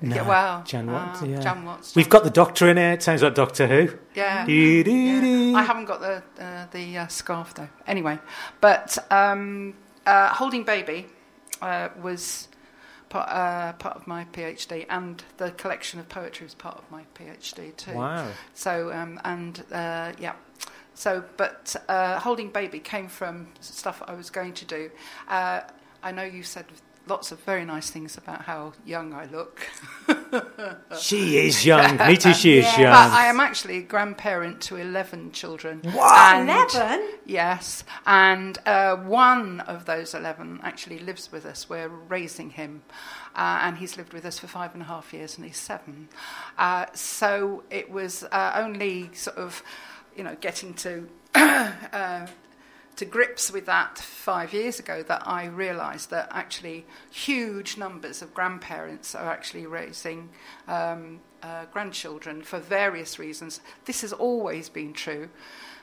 [SPEAKER 1] No,
[SPEAKER 3] Yeah, wow.
[SPEAKER 1] Jan Watts.
[SPEAKER 3] Ah,
[SPEAKER 1] yeah.
[SPEAKER 3] Jan Watts.
[SPEAKER 1] We've got the Doctor in it. Sounds like Doctor Who.
[SPEAKER 3] Yeah.
[SPEAKER 1] Doo, doo,
[SPEAKER 3] Yeah. I haven't got the uh, the uh, scarf though. Anyway, but um, uh, holding baby uh, was part, uh, part of my PhD, and the collection of poetry was part of my PhD too.
[SPEAKER 1] Wow.
[SPEAKER 3] So um, and uh, yeah. So, but uh, holding baby came from stuff I was going to do. Uh, I know you said lots of very nice things about how young I look.
[SPEAKER 1] She is young. Me too. She is
[SPEAKER 2] Yeah.
[SPEAKER 1] young.
[SPEAKER 3] But I am actually a grandparent to 11 children.
[SPEAKER 1] What?
[SPEAKER 3] And-
[SPEAKER 2] Eleven.
[SPEAKER 3] Yes. And uh, one of those 11 actually lives with us. We're raising him. Uh, and he's lived with us for five and a half years, and he's seven. Uh, so it was uh, only sort of, you know, getting to. to grips with that five years ago that I realised that actually huge numbers of grandparents are actually raising um, uh, grandchildren for various reasons. This has always been true,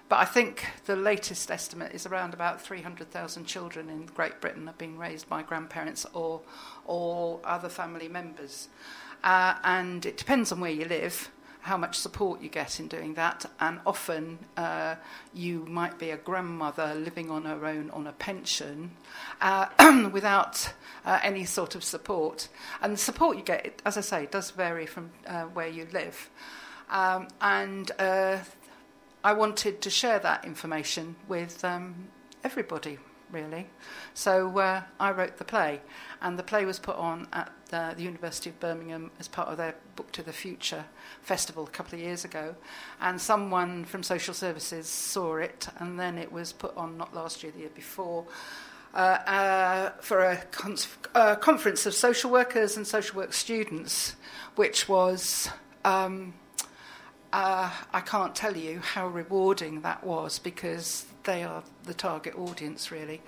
[SPEAKER 3] but I think the latest estimate is around about 300,000 children in Great Britain are being raised by grandparents or, or other family members. Uh, and it depends on where you live how much support you get in doing that, and often uh, you might be a grandmother living on her own on a pension uh, without uh, any sort of support. And the support you get, as I say, does vary from uh, where you live. Um, and uh, I wanted to share that information with um, everybody, really. So uh, I wrote the play, and the play was put on at the, the University of Birmingham as part of their Book to the Future festival a couple of years ago. And someone from social services saw it, and then it was put on not last year, the year before. Uh, uh, for a con- conference of social workers and social work students, which was um, uh, I can't tell you how rewarding that was because they are the target audience, really.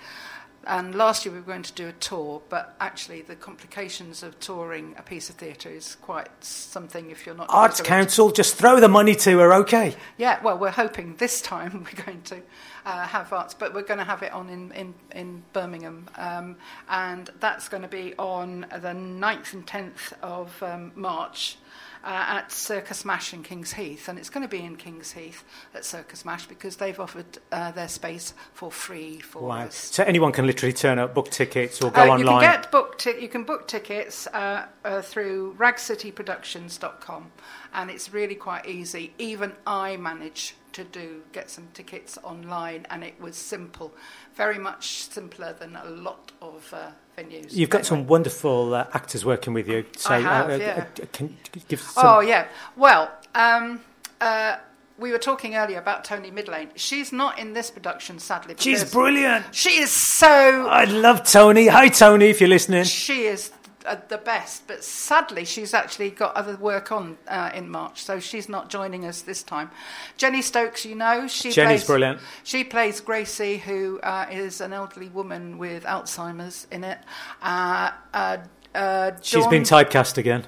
[SPEAKER 3] And last year we were going to do a tour, but actually the complications of touring a piece of theatre is quite something if you're not
[SPEAKER 1] Arts
[SPEAKER 3] it.
[SPEAKER 1] Council, just throw the money to her, okay?
[SPEAKER 3] Yeah, well, we're hoping this time we're going to uh, have arts, but we're going to have it on in, in, in Birmingham. Um, and that's going to be on the 9th and 10th of um, March. Uh, at Circus Mash in Kings Heath, and it's going to be in Kings Heath at Circus Mash because they've offered uh, their space for free for
[SPEAKER 1] Wow.
[SPEAKER 3] us.
[SPEAKER 1] So anyone can literally turn up, book tickets, or go
[SPEAKER 3] Uh, you can
[SPEAKER 1] online.
[SPEAKER 3] get book ti- you can book tickets uh, uh, through ragcityproductions.com and it's really quite easy. Even I managed to do get some tickets online and it was simple, very much simpler than a lot of uh, venues.
[SPEAKER 1] You've got
[SPEAKER 3] Anyway.
[SPEAKER 1] some wonderful uh, actors working with you. So,
[SPEAKER 3] I have,
[SPEAKER 1] uh, uh,
[SPEAKER 3] yeah.
[SPEAKER 1] uh, can give some?
[SPEAKER 3] Oh yeah. Well, um, uh, we were talking earlier about Tony Midlane. She's not in this production, sadly.
[SPEAKER 1] She's brilliant.
[SPEAKER 3] She is so
[SPEAKER 1] I love Tony. Hi, Tony, if you're listening.
[SPEAKER 3] She is uh, the best, but sadly, she's actually got other work on uh, in March, so she's not joining us this time. Jenny Stokes, you know, she
[SPEAKER 1] Jenny's
[SPEAKER 3] plays,
[SPEAKER 1] brilliant.
[SPEAKER 3] She plays Gracie, who uh, is an elderly woman with Alzheimer's in it. Uh, uh, uh,
[SPEAKER 1] She's
[SPEAKER 3] Dawn-
[SPEAKER 1] been typecast again.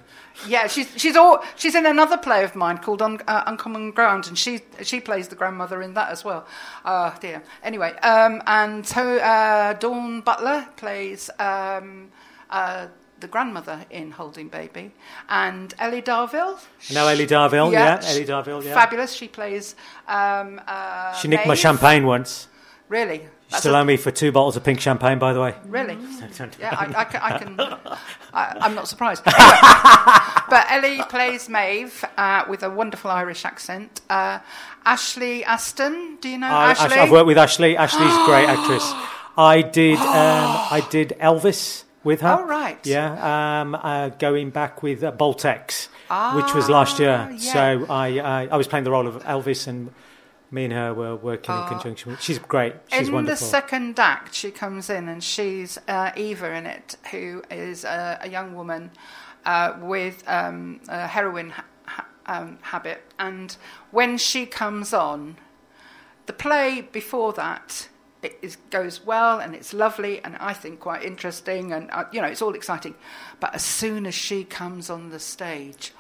[SPEAKER 3] yeah, she's she's all she's in another play of mine called Un, uh, Uncommon Ground, and she she plays the grandmother in that as well. Oh dear. Anyway, um, and so uh, Dawn Butler plays um, uh, the grandmother in Holding Baby, and Ellie Darville.
[SPEAKER 1] Now Ellie Darville, yeah,
[SPEAKER 3] she-
[SPEAKER 1] Ellie Darville, yeah.
[SPEAKER 3] fabulous. She plays. Um, uh,
[SPEAKER 1] She nicked my champagne once.
[SPEAKER 3] Really, That's
[SPEAKER 1] still
[SPEAKER 3] a-
[SPEAKER 1] owe me for two bottles of pink champagne, by the way.
[SPEAKER 3] Really? Yeah, I, I can. I can I, I'm not surprised. But Ellie plays Maeve uh, with a wonderful Irish accent. Uh, Ashley Aston, do you know
[SPEAKER 1] I,
[SPEAKER 3] Ashley?
[SPEAKER 1] I've worked with Ashley. Ashley's a great actress. I did. Um, I did Elvis with her.
[SPEAKER 3] Oh, right.
[SPEAKER 1] Yeah. Um, uh, going back with uh, Boltex, which was last year.
[SPEAKER 3] Ah, yeah.
[SPEAKER 1] So I, I I was playing the role of Elvis, and me and her were working in conjunction. with She's great. She's
[SPEAKER 3] in
[SPEAKER 1] wonderful.
[SPEAKER 3] the second act, she comes in and she's uh, Eva in it, who is a, a young woman uh, with um, a heroin ha- um, habit. And when she comes on, the play before that it is, goes well and it's lovely and I think quite interesting and uh, you know it's all exciting. But as soon as she comes on the stage,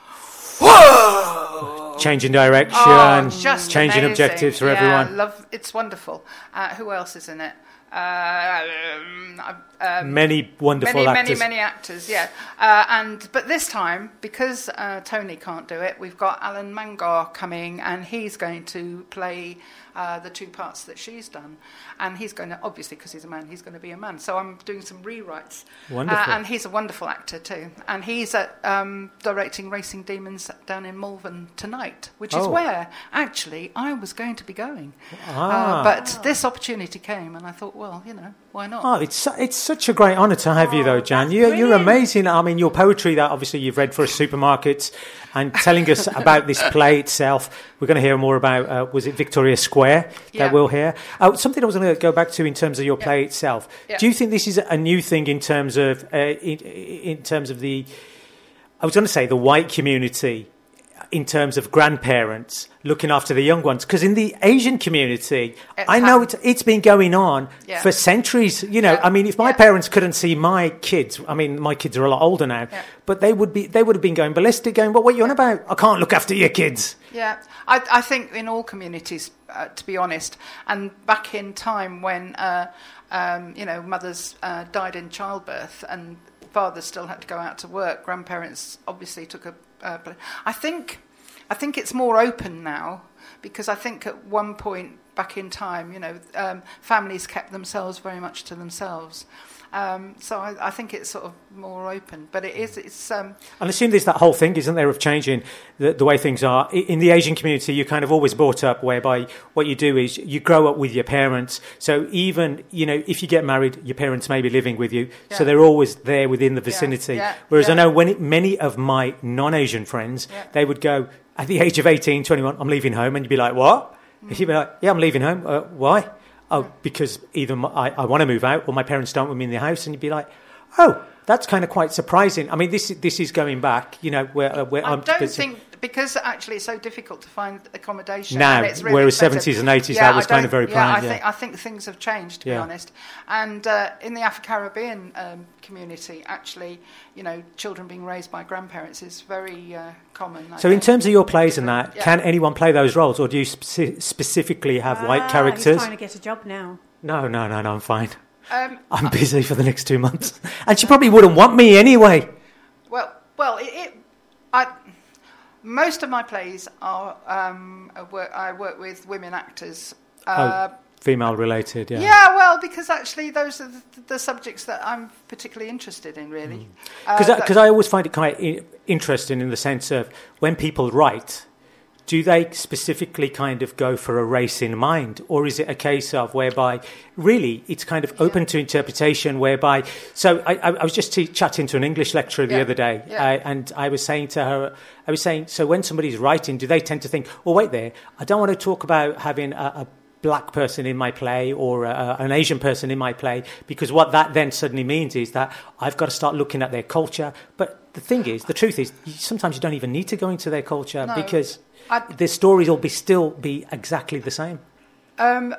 [SPEAKER 3] whoa!
[SPEAKER 1] Changing direction,
[SPEAKER 3] Oh, just
[SPEAKER 1] changing
[SPEAKER 3] amazing.
[SPEAKER 1] objectives for
[SPEAKER 3] yeah,
[SPEAKER 1] everyone.
[SPEAKER 3] Love, it's wonderful. Uh, who else is in it? Uh, um, um,
[SPEAKER 1] Many wonderful
[SPEAKER 3] many,
[SPEAKER 1] actors.
[SPEAKER 3] many, many actors. Yeah, uh, and but this time because uh, Tony can't do it, we've got Alan Mangar coming, and he's going to play uh, the two parts that she's done, and he's going to obviously because he's a man, he's going to be a man. So I'm doing some rewrites.
[SPEAKER 1] Wonderful.
[SPEAKER 3] Uh, and he's a wonderful actor too, and he's at, um, directing Racing Demons down in Malvern tonight, which is
[SPEAKER 1] Oh.
[SPEAKER 3] where actually I was going to be going.
[SPEAKER 1] Ah.
[SPEAKER 3] Uh, but this opportunity came, and I thought, well, you know, why not?
[SPEAKER 1] Oh, it's it's such a great honour to have you, though, Jan. You're, you're amazing. I mean, your poetry that obviously you've read for a supermarket, and telling us about this play itself. We're going to hear more about. Uh, was it Victoria Square
[SPEAKER 3] Yeah.
[SPEAKER 1] that we'll hear? Uh, something I was going to go back to in terms of your play itself.
[SPEAKER 3] Yeah.
[SPEAKER 1] Do you think this is a new thing in terms of uh, in, in terms of the? I was going to say the white community. In terms of grandparents looking after the young ones, because in the Asian community,
[SPEAKER 3] It's
[SPEAKER 1] I know it's, it's been going on
[SPEAKER 3] Yeah.
[SPEAKER 1] for centuries. You know,
[SPEAKER 3] Yeah.
[SPEAKER 1] I mean, if my
[SPEAKER 3] Yeah.
[SPEAKER 1] parents couldn't see my kids, I mean, my kids are a lot older now, but they would be they would have been going ballistic, going, "What? What are you on about? I can't look after your kids."
[SPEAKER 3] Yeah, I, I think in all communities, uh, to be honest, and back in time when uh, um, you know mothers uh, died in childbirth and fathers still had to go out to work, grandparents obviously took a. Uh, I think, I think it's more open now because I think at one point back in time, you know, um, families kept themselves very much to themselves. Um, so I, I think it's sort of more open, but it is. It's um,
[SPEAKER 1] And I assume there's that whole thing, isn't there, of changing the, the way things are. In the Asian community, you're kind of always brought up whereby what you do is you grow up with your parents. So even, you know, if you get married, your parents may be living with you. So they're always there within the vicinity.
[SPEAKER 3] yeah,
[SPEAKER 1] Whereas I know when it, many of my non-Asian friends,
[SPEAKER 3] Yeah.
[SPEAKER 1] they would go, at the age of 18, 21, I'm leaving home. And you'd be like, what?
[SPEAKER 3] Mm.
[SPEAKER 1] You'd be like, yeah, I'm leaving home. Uh, why? Oh, because either my, I, I want to move out or my parents don't want me in the house. And you'd be like, oh, that's kind of quite surprising. I mean, this, this is going back, you know, where, uh, where
[SPEAKER 3] I
[SPEAKER 1] I'm
[SPEAKER 3] don't think because actually it's so difficult to find accommodation.
[SPEAKER 1] Now,
[SPEAKER 3] and it's really
[SPEAKER 1] whereas
[SPEAKER 3] expensive.
[SPEAKER 1] 70s and 80s, that
[SPEAKER 3] I
[SPEAKER 1] was kind of very
[SPEAKER 3] yeah,
[SPEAKER 1] prime,
[SPEAKER 3] I
[SPEAKER 1] yeah.
[SPEAKER 3] think I think things have changed to
[SPEAKER 1] Yeah.
[SPEAKER 3] be honest. And uh, in the Afro Caribbean um, community, actually, you know, children being raised by grandparents is very uh, common. I
[SPEAKER 1] So, in terms of your plays and that,
[SPEAKER 3] Yeah.
[SPEAKER 1] can anyone play those roles, or do you speci- specifically have white
[SPEAKER 2] characters?
[SPEAKER 1] characters?
[SPEAKER 2] He's trying to get a job now.
[SPEAKER 1] No, no, no, no, I'm fine.
[SPEAKER 3] Um,
[SPEAKER 1] I'm busy for the next two months. And she probably wouldn't want me anyway.
[SPEAKER 3] Well, well, it, it, I, most of my plays are um, I work, I work with women actors. Uh,
[SPEAKER 1] Female related, yeah.
[SPEAKER 3] yeah. well, because actually those are the, the subjects that I'm particularly interested in, really. Uh,
[SPEAKER 1] Because
[SPEAKER 3] that-
[SPEAKER 1] I always find it quite i- interesting in the sense of when people write, do they specifically kind of go for a race in mind, or is it a case of whereby really it's kind of open to interpretation? Whereby, so I, I was just t- chatting to an English lecturer the
[SPEAKER 3] Yeah,
[SPEAKER 1] other day,
[SPEAKER 3] yeah.
[SPEAKER 1] uh, and I was saying to her, I was saying, so when somebody's writing, do they tend to think, oh wait there, I don't want to talk about having a, a black person in my play or uh, an Asian person in my play because what that then suddenly means is that I've got to start looking at their culture. But the thing is, the truth is, sometimes you don't even need to go into their culture
[SPEAKER 3] No.
[SPEAKER 1] because
[SPEAKER 3] I-
[SPEAKER 1] their stories will be still be exactly the same.
[SPEAKER 3] Um,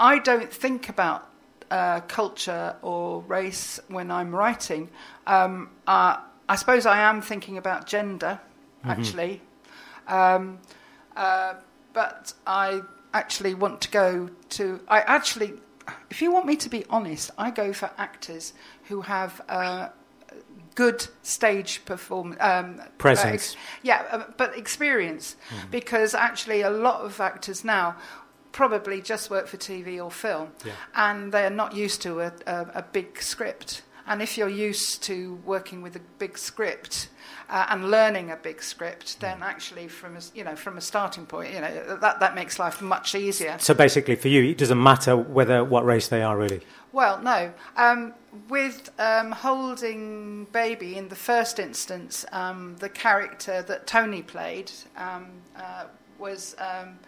[SPEAKER 3] I don't think about uh, culture or race when I'm writing. Um, uh, I suppose I am thinking about gender, actually. Um, uh, but I actually want to go to. I actually, if you want me to be honest, I go for actors who have. Good stage perform um,
[SPEAKER 1] Presence.
[SPEAKER 3] uh, ex- yeah, uh, but experience, because actually a lot of actors now probably just work for TV or film, and they're not used to a, a, a big script. And if you're used to working with a big script uh, and learning a big script, then actually from a, you know from a starting point, you know that that makes life much easier.
[SPEAKER 1] So basically, for you, it doesn't matter whether what race they are, really.
[SPEAKER 3] Well, no. Um, with um, holding baby in the first instance, um, the character that Tony played um, uh, was um,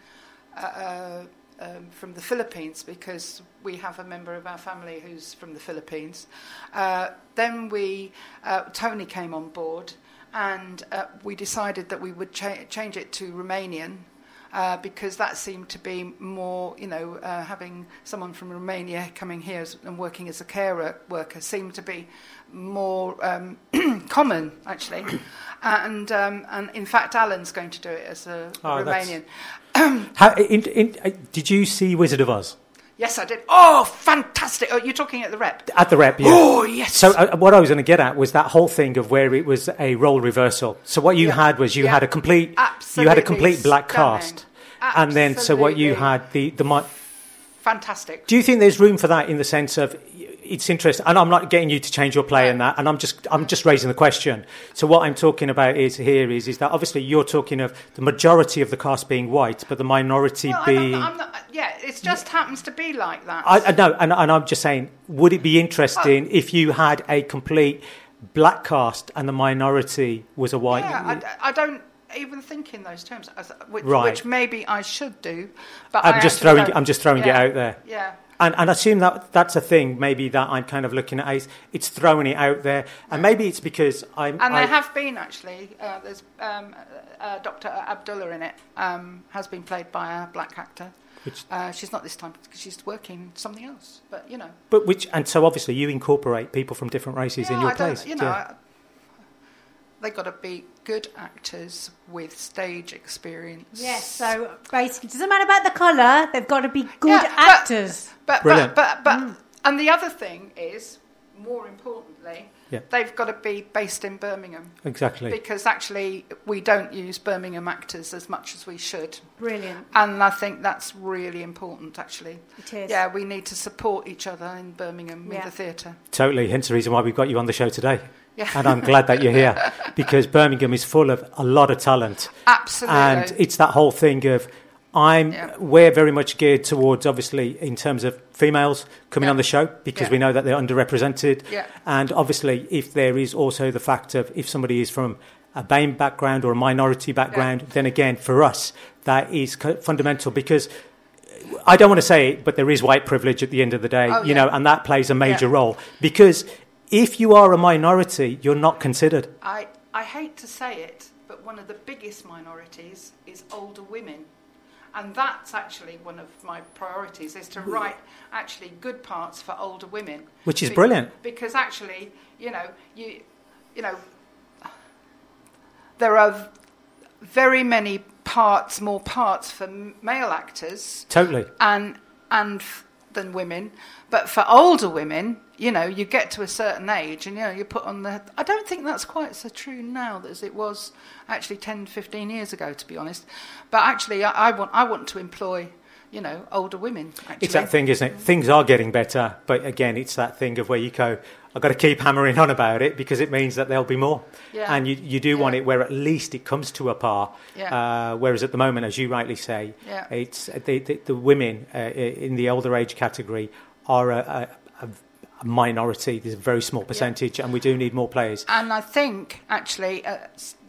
[SPEAKER 3] uh, uh, um, from the Philippines because we have a member of our family who's from the Philippines. Uh, then we, uh, Tony came on board, and uh, we decided that we would cha- change it to Romanian uh, because that seemed to be more, you know, uh, having someone from Romania coming here as, and working as a carer worker seemed to be more um, common, actually. and um, and in fact, Alan's going to do it as a
[SPEAKER 1] Oh,
[SPEAKER 3] Romanian.
[SPEAKER 1] How, in, in, uh, did you see Wizard of Oz
[SPEAKER 3] Yes, I did. Oh, fantastic! Oh, you're talking at the rep.
[SPEAKER 1] at the rep? Yeah.
[SPEAKER 3] Oh, yes.
[SPEAKER 1] So uh, what I was going to get at was that whole thing of where it was a role reversal. So what you
[SPEAKER 3] Yeah.
[SPEAKER 1] had was you
[SPEAKER 3] Yeah.
[SPEAKER 1] had a complete, you had a complete black
[SPEAKER 3] stunning.
[SPEAKER 1] cast, and then so what you had the the.
[SPEAKER 3] Fantastic.
[SPEAKER 1] Do you think there's room for that in the sense of it's interesting? And I'm not getting you to change your play in that, and I'm just I'm just raising the question. So what I'm talking about is here is is that obviously you're talking of the majority of the cast being white, but the minority
[SPEAKER 3] Well, I'm
[SPEAKER 1] being.
[SPEAKER 3] not, I'm not, yeah, it just happens to be like that.
[SPEAKER 1] I, I know, and, and I'm just saying, would it be interesting if you had a complete black cast and the minority was a white?
[SPEAKER 3] yeah, I I, don't even think in those terms, which,
[SPEAKER 1] Right.
[SPEAKER 3] which maybe I should do. But
[SPEAKER 1] I'm
[SPEAKER 3] I
[SPEAKER 1] just throwing. I'm just throwing
[SPEAKER 3] Yeah,
[SPEAKER 1] it out there.
[SPEAKER 3] Yeah.
[SPEAKER 1] And, and I assume that that's a thing, maybe that I'm kind of looking at. Is it's throwing it out there, and maybe it's because I'm.
[SPEAKER 3] And
[SPEAKER 1] I,
[SPEAKER 3] there have been actually. Uh, there's um, uh, Dr. Abdullah in it. Um, has been played by a black actor.
[SPEAKER 1] Which-
[SPEAKER 3] Uh, she's not this time because she's working something else. But you know,
[SPEAKER 1] but which and so obviously you incorporate people from different races in
[SPEAKER 3] Yeah,
[SPEAKER 1] your
[SPEAKER 3] I don't- You know,
[SPEAKER 1] yeah.
[SPEAKER 3] I- they got to be good actors with stage experience.
[SPEAKER 2] Yes, so basically, it doesn't matter about the colour, they've got to be good
[SPEAKER 3] Yeah, but-
[SPEAKER 2] actors.
[SPEAKER 3] But
[SPEAKER 1] Brilliant.
[SPEAKER 3] but but, but and the other thing is, more importantly,
[SPEAKER 1] Yeah.
[SPEAKER 3] they've got to be based in Birmingham
[SPEAKER 1] exactly.
[SPEAKER 3] because actually we don't use Birmingham actors as much as we should,
[SPEAKER 2] Brilliant.
[SPEAKER 3] and I think that's really important. Actually,
[SPEAKER 2] It is.
[SPEAKER 3] yeah, we need to support each other in Birmingham
[SPEAKER 2] Yeah.
[SPEAKER 3] with the theatre.
[SPEAKER 1] Totally. Hence the reason why we've got you on the show today.
[SPEAKER 3] Yeah.
[SPEAKER 1] And I'm glad that you're here because Birmingham is full of a lot of talent.
[SPEAKER 3] Absolutely.
[SPEAKER 1] And it's that whole thing of I'm
[SPEAKER 3] Yeah.
[SPEAKER 1] we're very much geared towards obviously in terms of females coming
[SPEAKER 3] Yeah.
[SPEAKER 1] on the show because we know that they're underrepresented.
[SPEAKER 3] Yeah.
[SPEAKER 1] And obviously if there is also the fact of if somebody is from a BAME background or a minority background, then again for us that is fundamental because I don't want to say it, but there is white privilege at the end of the day,
[SPEAKER 3] Oh,
[SPEAKER 1] you know, and that plays a major role because if you are a minority, you're not considered.
[SPEAKER 3] I, I hate to say it, but one of the biggest minorities is older women. And that's actually one of my priorities is to write actually good parts for older women.
[SPEAKER 1] Which is
[SPEAKER 3] Be-
[SPEAKER 1] brilliant.
[SPEAKER 3] Because actually, you know, you you know there are very many parts, more parts for male actors
[SPEAKER 1] Totally.
[SPEAKER 3] and and f- than women. But for older women, you know, you get to a certain age and you know you put on the. I don't think that's quite so true now as it was actually 10, 15 years ago, to be honest. But actually, I, I want I want to employ, you know, older women. Actually.
[SPEAKER 1] It's that thing, isn't it? Things are getting better, but again, it's that thing of where you go, I've got to keep hammering on about it because it means that there'll be more.
[SPEAKER 3] Yeah.
[SPEAKER 1] And you, you do want it where at least it comes to a par.
[SPEAKER 3] Yeah.
[SPEAKER 1] Uh, whereas at the moment, as you rightly say,
[SPEAKER 3] Yeah.
[SPEAKER 1] it's the, the, the women uh, in the older age category are a, a minority. There's a very small percentage, and we do need more players.
[SPEAKER 3] And I think actually uh,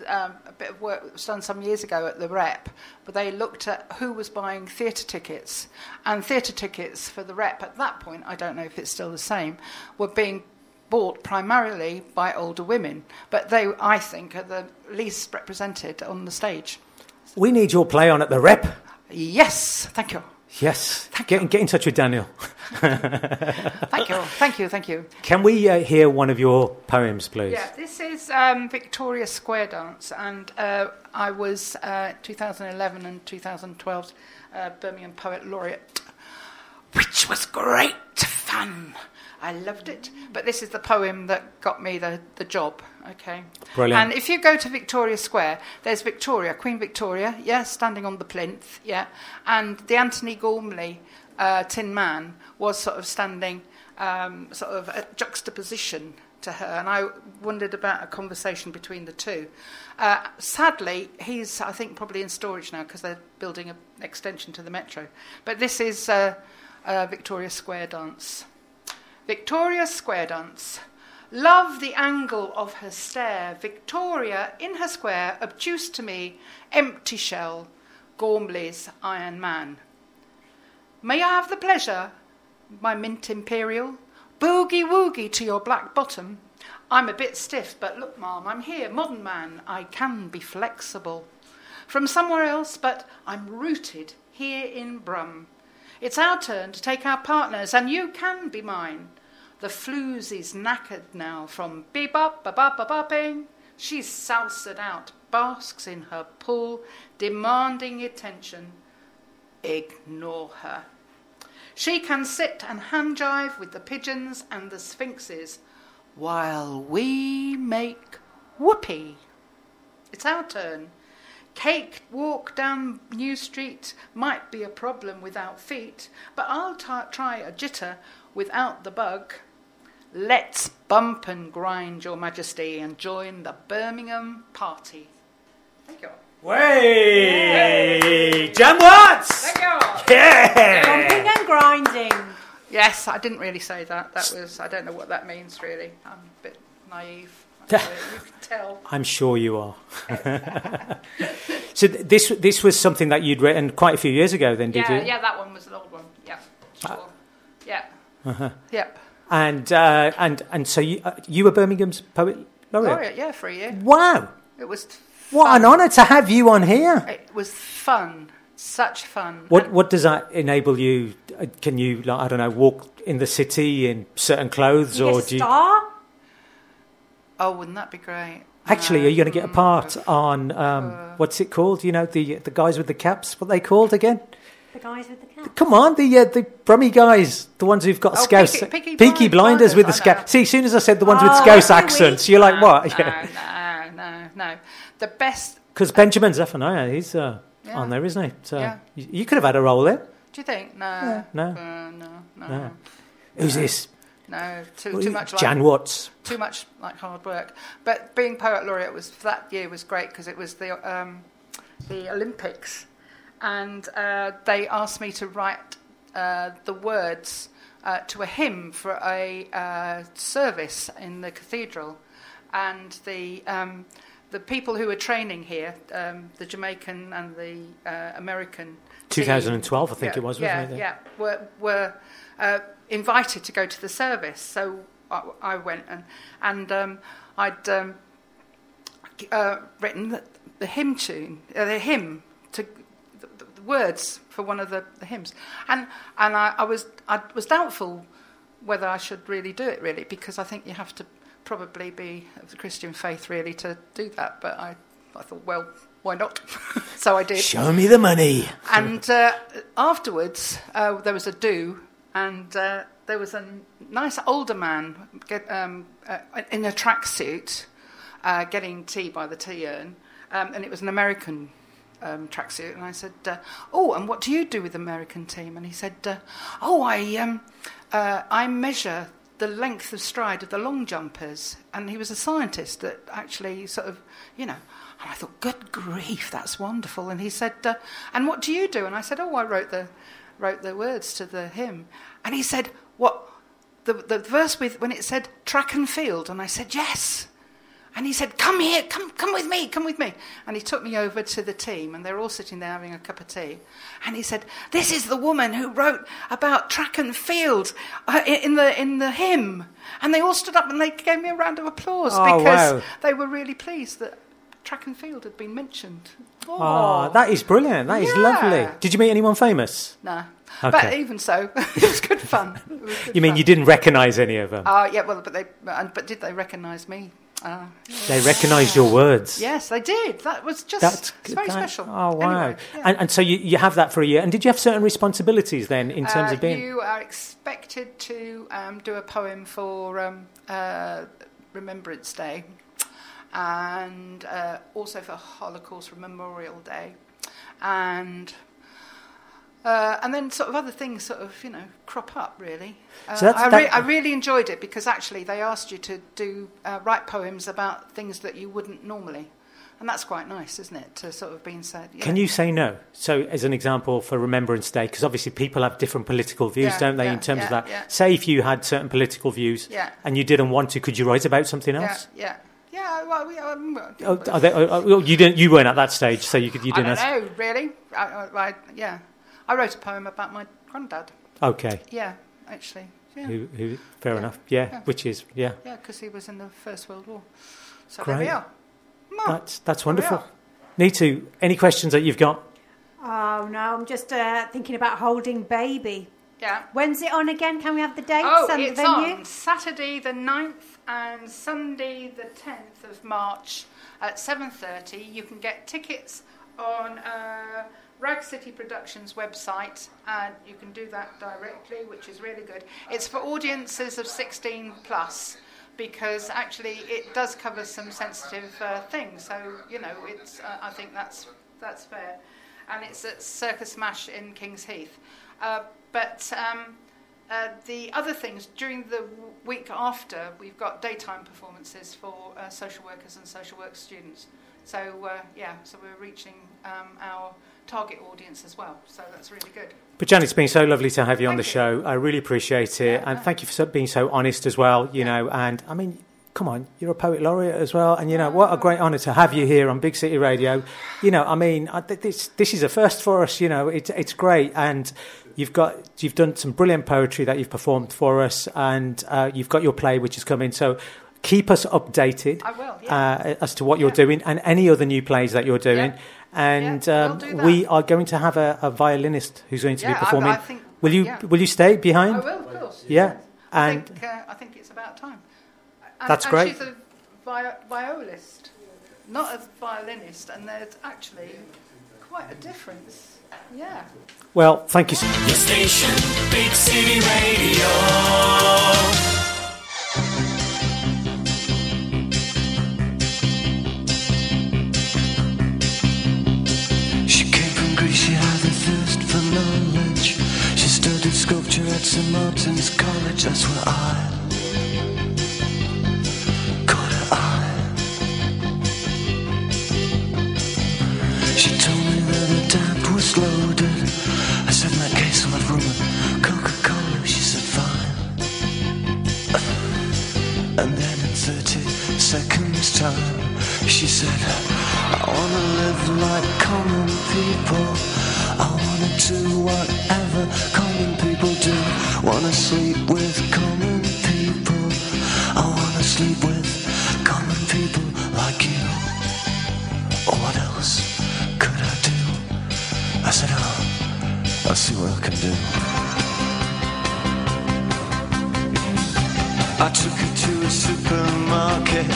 [SPEAKER 3] um, a bit of work was done some years ago at the Rep, but they looked at who was buying theatre tickets, and theatre tickets for the Rep at that point, I don't know if it's still the same, were being bought primarily by older women, but they, I think, are the least represented on the stage.
[SPEAKER 1] We need your play on at the rep.
[SPEAKER 3] Yes, thank you,
[SPEAKER 1] Yes. Get, get in touch with Daniel.
[SPEAKER 3] thank you, thank you, thank you.
[SPEAKER 1] Can we uh, hear one of your poems, please?
[SPEAKER 3] Yeah, this is um, Victoria Square Dance, and uh, I was uh, 2011 and 2012 uh, Birmingham Poet Laureate, which was great fun. I loved it. But this is the poem that got me the, the job, okay?
[SPEAKER 1] Brilliant.
[SPEAKER 3] And if you go to Victoria Square, there's Victoria, Queen Victoria, yeah, standing on the plinth, yeah, and the Antony Gormley uh, Tin Man was sort of standing um, sort of a juxtaposition to her, and I wondered about a conversation between the two. Uh, sadly, he's, I think, probably in storage now because they're building an extension to the metro. But this is uh, uh, Victoria Square dance. Victoria Square dance. Love the angle of her stare. Victoria, in her square, obtuse to me, empty shell, Gormley's Iron Man. May I have the pleasure, my mint imperial? Boogie woogie to your black bottom. I'm a bit stiff, but look, ma'am, I'm here, modern man. I can be flexible. From somewhere else, but I'm rooted here in Brum. It's our turn to take our partners, and you can be mine. The Floozie's knackered now from bebop, babop, babopping. She's salsaed out, basks in her pool, demanding attention. Ignore her. She can sit and hand jive with the pigeons and the sphinxes while we make whoopee. It's our turn. Cake walk down New Street might be a problem without feet, but I'll t- try a jitter without the bug. Let's bump and grind, Your Majesty, and join the Birmingham party. Thank you.
[SPEAKER 1] Way! Jan Watts!
[SPEAKER 3] Thank you.
[SPEAKER 1] Yeah!
[SPEAKER 2] Bumping and grinding.
[SPEAKER 3] Yes, I didn't really say that. That was, I don't know what that means really. I'm a bit naive. You can tell.
[SPEAKER 1] I'm sure you are. so th- this this was something that you'd written quite a few years ago, then, did
[SPEAKER 3] Yeah,
[SPEAKER 1] you?
[SPEAKER 3] yeah, that one was an old one. Yeah, sure. Yeah. Yep.
[SPEAKER 1] And uh, and and so you uh, you were Birmingham's poet laureate.
[SPEAKER 3] Laureate, yeah, for a year.
[SPEAKER 1] Wow!
[SPEAKER 3] It was
[SPEAKER 1] What an honour to have you on here.
[SPEAKER 3] It was fun. Such fun.
[SPEAKER 1] What
[SPEAKER 3] And-
[SPEAKER 1] what does that enable you? uh, Can you like, I don't know walk in the city in certain clothes, or
[SPEAKER 2] a
[SPEAKER 1] do you?
[SPEAKER 2] star?
[SPEAKER 3] Oh, wouldn't that be great?
[SPEAKER 1] Actually, are you going to get a part on um, what's it called? You know the the guys with the caps. What are they called again?
[SPEAKER 2] The guys with the cap.
[SPEAKER 1] Come on, the uh, the Brummy guys, the ones who've got
[SPEAKER 3] Oh,
[SPEAKER 1] Scouse,
[SPEAKER 3] Peaky- Peaky
[SPEAKER 1] Peaky
[SPEAKER 3] Blind-
[SPEAKER 1] Blinders with the
[SPEAKER 3] Blinders, I know.
[SPEAKER 1] Scouse. See, as soon as I said the ones with
[SPEAKER 2] Oh,
[SPEAKER 1] Scouse accents,
[SPEAKER 2] week.
[SPEAKER 1] you're like, what?
[SPEAKER 3] No,
[SPEAKER 1] Yeah,
[SPEAKER 3] no, no, no. The best.
[SPEAKER 1] because Benjamin Zephaniah, he's uh,
[SPEAKER 3] Yeah.
[SPEAKER 1] on there, isn't he? So
[SPEAKER 3] Yeah.
[SPEAKER 1] you, you could have had a role there.
[SPEAKER 3] Do you think? No.
[SPEAKER 1] no.
[SPEAKER 3] Uh, no. No.
[SPEAKER 1] No. Who's this?
[SPEAKER 3] No. Too, too much like
[SPEAKER 1] Jan Watts.
[SPEAKER 3] too much like hard work. But being poet laureate was that year was great because it was the um, the Olympics, and uh, they asked me to write uh, the words uh, to a hymn for a uh, service in the cathedral, and the um, the people who were training here, um, the Jamaican and the uh, American. team-
[SPEAKER 1] 2012, I think
[SPEAKER 3] yeah,
[SPEAKER 1] it was,
[SPEAKER 3] yeah,
[SPEAKER 1] wasn't it?
[SPEAKER 3] Yeah, were were uh, invited to go to the service, so I, I went and and um, I'd um, uh, written the hymn tune, uh, the hymn to the, the, the words for one of the, the hymns, and and I, I was I was doubtful whether I should really do it really because I think you have to probably be of the Christian faith really to do that. But I I thought well why not? so I did.
[SPEAKER 1] Show me the money.
[SPEAKER 3] And uh, afterwards, uh, there was a do, and uh, there was a nice older man get, um, uh, in a tracksuit uh, getting tea by the tea urn, um, and it was an American um, tracksuit. And I said, uh, "Oh, and what do you do with American team?" And he said, uh, "Oh, I um, uh, I measure." The length of stride of the long jumpers, and he was a scientist that actually sort of, you know, and I thought, good grief, that's wonderful. And he said, uh, and what do you do? And I said, oh, I wrote the, wrote the words to the hymn. And he said, what, the, the verse with, when it said track and field? And I said, yes. And he said, come here, come, come with me, come with me. And he took me over to the team, and they're all sitting there having a cup of tea. And he said, this is the woman who wrote about track and field uh, in, the, in the hymn. And they all stood up and they gave me a round of applause
[SPEAKER 1] Oh,
[SPEAKER 3] because
[SPEAKER 1] wow.
[SPEAKER 3] they were really pleased that track and field had been mentioned.
[SPEAKER 1] Oh, that is brilliant. That is
[SPEAKER 3] Yeah.
[SPEAKER 1] lovely. Did you meet anyone famous?
[SPEAKER 3] No.
[SPEAKER 1] Okay.
[SPEAKER 3] But even so, it was good fun. Was good
[SPEAKER 1] You mean
[SPEAKER 3] fun.
[SPEAKER 1] you didn't recognise any of them?
[SPEAKER 3] Uh, yeah, well, but they, but did they recognise me? Uh,
[SPEAKER 1] they recognised your words.
[SPEAKER 3] yes, they did. That was just
[SPEAKER 1] That's
[SPEAKER 3] very
[SPEAKER 1] that-
[SPEAKER 3] special.
[SPEAKER 1] Oh wow!
[SPEAKER 3] Anyway, yeah.
[SPEAKER 1] and, and so you, you have that for a year. And did you have certain responsibilities then in terms
[SPEAKER 3] Uh,
[SPEAKER 1] of being?
[SPEAKER 3] You are expected to um, do a poem for um, uh, Remembrance Day and uh, also for Holocaust Memorial Day. And uh, and then sort of other things sort of, you know, crop up really. Uh,
[SPEAKER 1] So that's-
[SPEAKER 3] I, re- I really enjoyed it because actually they asked you to do uh, write poems about things that you wouldn't normally. And that's quite nice, isn't it? To sort of being said.
[SPEAKER 1] Can you say no? So, as an example for Remembrance Day, because obviously people have different political views,
[SPEAKER 3] Yeah,
[SPEAKER 1] don't they,
[SPEAKER 3] yeah,
[SPEAKER 1] in terms of that?
[SPEAKER 3] yeah.
[SPEAKER 1] Say if you had certain political views
[SPEAKER 3] Yeah.
[SPEAKER 1] and you didn't want to, could you write about something
[SPEAKER 3] Yeah,
[SPEAKER 1] else?
[SPEAKER 3] yeah, yeah. Well, we, um,
[SPEAKER 1] Oh, are they, oh, oh, you didn't. You weren't at that stage, so you could. You didn't.
[SPEAKER 3] don't
[SPEAKER 1] ask-
[SPEAKER 3] know, really. I, I, I, yeah, I wrote a poem about my granddad.
[SPEAKER 1] Okay.
[SPEAKER 3] Yeah, actually. Yeah,
[SPEAKER 1] Who, who, fair
[SPEAKER 3] Yeah.
[SPEAKER 1] enough. Yeah,
[SPEAKER 3] Yeah.
[SPEAKER 1] Which is yeah.
[SPEAKER 3] yeah, because he was in the First World War. So there we
[SPEAKER 1] Great.
[SPEAKER 3] are. Well,
[SPEAKER 1] That's that's wonderful.
[SPEAKER 3] are.
[SPEAKER 1] Nitu, any questions that you've got?
[SPEAKER 2] Oh no, I'm just uh, thinking about holding baby.
[SPEAKER 3] Yeah.
[SPEAKER 2] When's it on again? Can we have the dates
[SPEAKER 3] Oh,
[SPEAKER 2] and the
[SPEAKER 3] it's
[SPEAKER 2] venue?
[SPEAKER 3] on Saturday the 9th and Sunday the 10th of March at 7.30. You can get tickets on uh, Rag City Productions website and you can do that directly, which is really good. It's for audiences of 16 plus because actually it does cover some sensitive uh, things. So, you know, it's, uh, I think that's, that's fair. And it's at Circus Mash in Kings Heath. Uh, but um, uh, the other things during the w- week after, we've got daytime performances for uh, social workers and social work students. So uh, yeah, so we're reaching um, our target audience as well. So that's really good.
[SPEAKER 1] But Jan, it's been so lovely to have you on the
[SPEAKER 3] you.
[SPEAKER 1] show. I really appreciate it,
[SPEAKER 3] Yeah,
[SPEAKER 1] and
[SPEAKER 3] no.
[SPEAKER 1] thank you for so, being so honest as well. You know, and I mean, come on, you're a poet laureate as well, and you know what a great honour to have you here on Big City Radio. You know, I mean, I, this this is a first for us. You know, it's it's great, and you've got you've done some brilliant poetry that you've performed for us, and uh, you've got your play which is coming. So. Keep us updated
[SPEAKER 3] I will, yeah.
[SPEAKER 1] uh, as to what you're
[SPEAKER 3] Yeah.
[SPEAKER 1] doing and any other new plays that you're doing.
[SPEAKER 3] Yeah.
[SPEAKER 1] And
[SPEAKER 3] Yeah, we'll
[SPEAKER 1] um,
[SPEAKER 3] do
[SPEAKER 1] we are going to have a, a violinist who's going to be
[SPEAKER 3] I-
[SPEAKER 1] performing.
[SPEAKER 3] I think-
[SPEAKER 1] will you will you stay behind?
[SPEAKER 3] I will, of course.
[SPEAKER 1] Yeah,
[SPEAKER 3] I
[SPEAKER 1] and
[SPEAKER 3] think uh, I think it's about time. And,
[SPEAKER 1] That's
[SPEAKER 3] and
[SPEAKER 1] great.
[SPEAKER 3] She's a vi- violist, not a violinist, and there's actually quite a difference. Yeah.
[SPEAKER 1] Well, thank you. so-
[SPEAKER 7] Your station, Big City Radio.
[SPEAKER 8] She came from Greece, she had a thirst for knowledge. She studied sculpture at St. Martin's College, that's where I She told me that the dad was loaded. I said, in that case, I'll have rum and Coca-Cola. She said, fine. And then in 30 seconds time, she said, I wanna live like common people. I wanna do whatever common people do. Wanna sleep with common people. I wanna sleep do. I took her to a supermarket.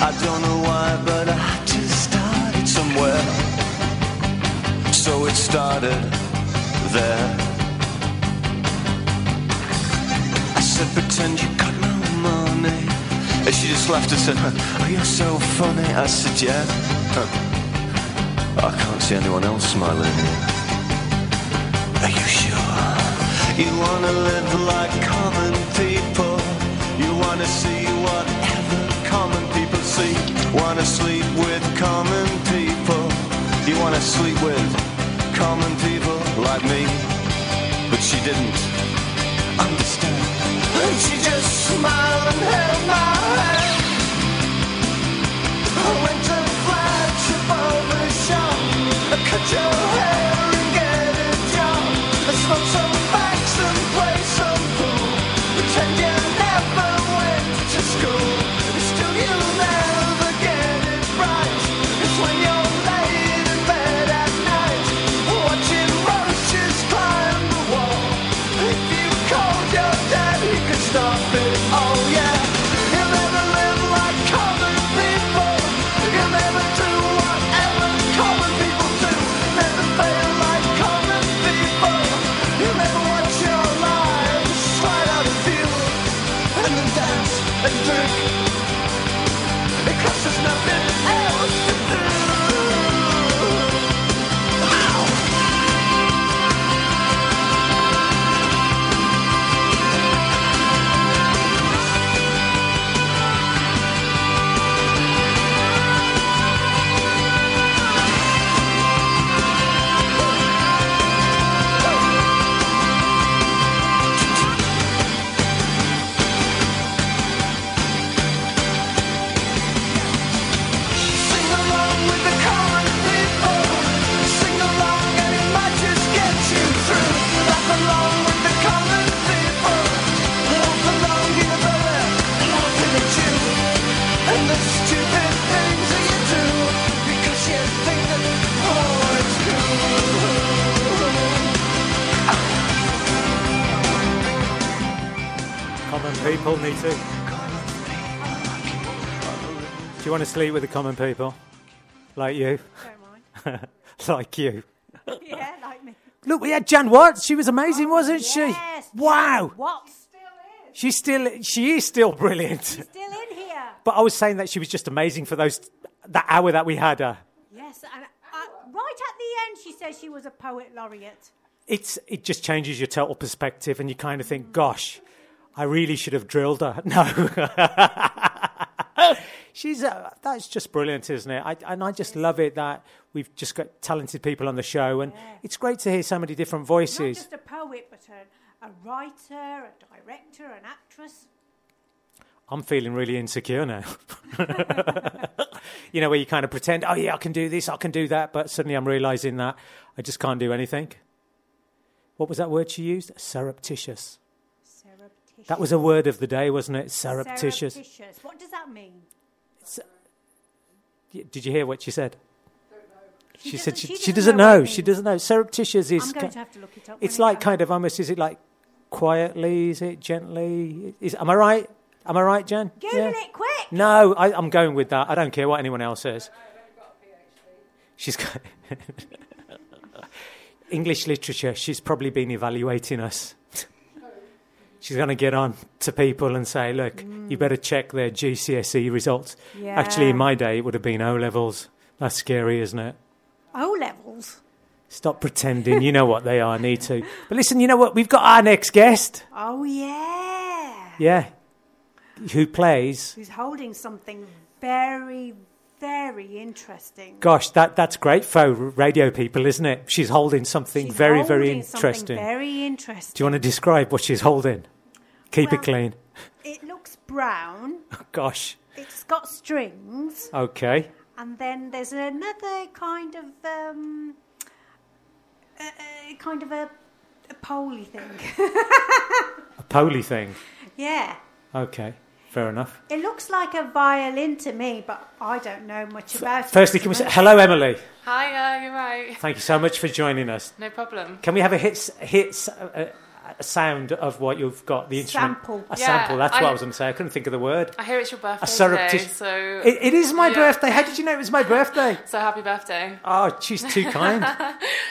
[SPEAKER 8] I don't know why, but I just started somewhere. So it started there. I said, pretend you got no money. And she just laughed and said, Oh, you're so funny. I said, Yeah. I can't see anyone else smiling here. Are you sure? You wanna live like common people. You wanna see whatever common people see. Wanna sleep with common people. You wanna sleep with common people like me. But she didn't understand. And she just smiled and held my hand. I went to flash above the shop. Cut your hair Pretend you to
[SPEAKER 1] sleep with the common people? Like you?
[SPEAKER 2] Don't mind.
[SPEAKER 1] like you.
[SPEAKER 2] yeah, like me.
[SPEAKER 1] Look, we had Jan Watts. She was amazing, wasn't
[SPEAKER 2] Yes,
[SPEAKER 1] she? Wow.
[SPEAKER 2] What?
[SPEAKER 1] She's still, she is still brilliant.
[SPEAKER 2] Still in here.
[SPEAKER 1] But I was saying that she was just amazing for those, that hour that we had her.
[SPEAKER 2] Yes, and uh, right at the end, she says she was a poet laureate.
[SPEAKER 1] It's, it just changes your total perspective and you kind of think, gosh, I really should have drilled her. No. She's, uh, that's just brilliant, isn't it? I, and I just love it that we've just got talented people on the show and it's great to hear so many different
[SPEAKER 2] Not
[SPEAKER 1] voices.
[SPEAKER 2] just a poet, but a, a writer, a director, an actress.
[SPEAKER 1] I'm feeling really insecure now. you know, where you kind of pretend, oh, yeah, I can do this, I can do that, but suddenly I'm realizing that I just can't do anything. What was that word she used? Surreptitious.
[SPEAKER 2] Surreptitious.
[SPEAKER 1] That was a word of the day, wasn't it? Surreptitious.
[SPEAKER 2] Surreptitious. What does that mean?
[SPEAKER 1] Did you hear what she said? She,
[SPEAKER 2] She
[SPEAKER 1] said she,
[SPEAKER 2] she
[SPEAKER 1] she
[SPEAKER 2] doesn't
[SPEAKER 1] doesn't
[SPEAKER 2] know
[SPEAKER 1] know. She doesn't know. Surreptitious is.
[SPEAKER 2] I'm going to have to look it up.
[SPEAKER 1] it's like kind of almost. Is it like quietly? Is it gently? Is am I right? Am I right, Jen?
[SPEAKER 2] Google it quick.
[SPEAKER 1] No, I, I'm going with that. I don't care what anyone else says. She's got English literature. She's probably been evaluating us. She's going to get on to people and say, "Look, you better check their GCSE results." Actually, in my day, it would have been O levels. That's scary, isn't it?
[SPEAKER 2] O levels.
[SPEAKER 1] Stop pretending. You know what they are. Need to. But listen, you know what? We've got our next guest.
[SPEAKER 2] Oh yeah.
[SPEAKER 1] Yeah, who plays?
[SPEAKER 2] Who's holding something very, very interesting.
[SPEAKER 1] Gosh, that, that's great for radio people, isn't it? She's holding something
[SPEAKER 2] She's
[SPEAKER 1] very, very
[SPEAKER 2] holding something
[SPEAKER 1] interesting.
[SPEAKER 2] Very interesting.
[SPEAKER 1] Do you want to describe what she's holding? Keep
[SPEAKER 2] Well-
[SPEAKER 1] it clean.
[SPEAKER 2] It looks brown.
[SPEAKER 1] Oh, Gosh.
[SPEAKER 2] It's got strings,
[SPEAKER 1] Okay.
[SPEAKER 2] and then there's another kind of um, uh, uh, kind of a, a poley thing.
[SPEAKER 1] A poly thing.
[SPEAKER 2] yeah.
[SPEAKER 1] Okay. Fair enough.
[SPEAKER 2] It looks like a violin to me, but I don't know much about it.
[SPEAKER 1] Firstly, can we say hello, Emily?
[SPEAKER 9] Hi, uh, you're right.
[SPEAKER 1] Thank you so much for joining us.
[SPEAKER 9] No problem.
[SPEAKER 1] Can we have a hit, hit a, a sound of what you've got? The instrument.
[SPEAKER 2] Sample.
[SPEAKER 1] A
[SPEAKER 9] Yeah,
[SPEAKER 1] sample. That's what
[SPEAKER 9] I-
[SPEAKER 1] I was going to say. I couldn't think of the word.
[SPEAKER 9] I hear it's your birthday
[SPEAKER 1] A surreptitious-
[SPEAKER 9] today, so
[SPEAKER 1] It, it is my
[SPEAKER 9] Yeah.
[SPEAKER 1] birthday. How did you know it was my birthday?
[SPEAKER 9] so happy birthday.
[SPEAKER 1] Oh, she's too kind.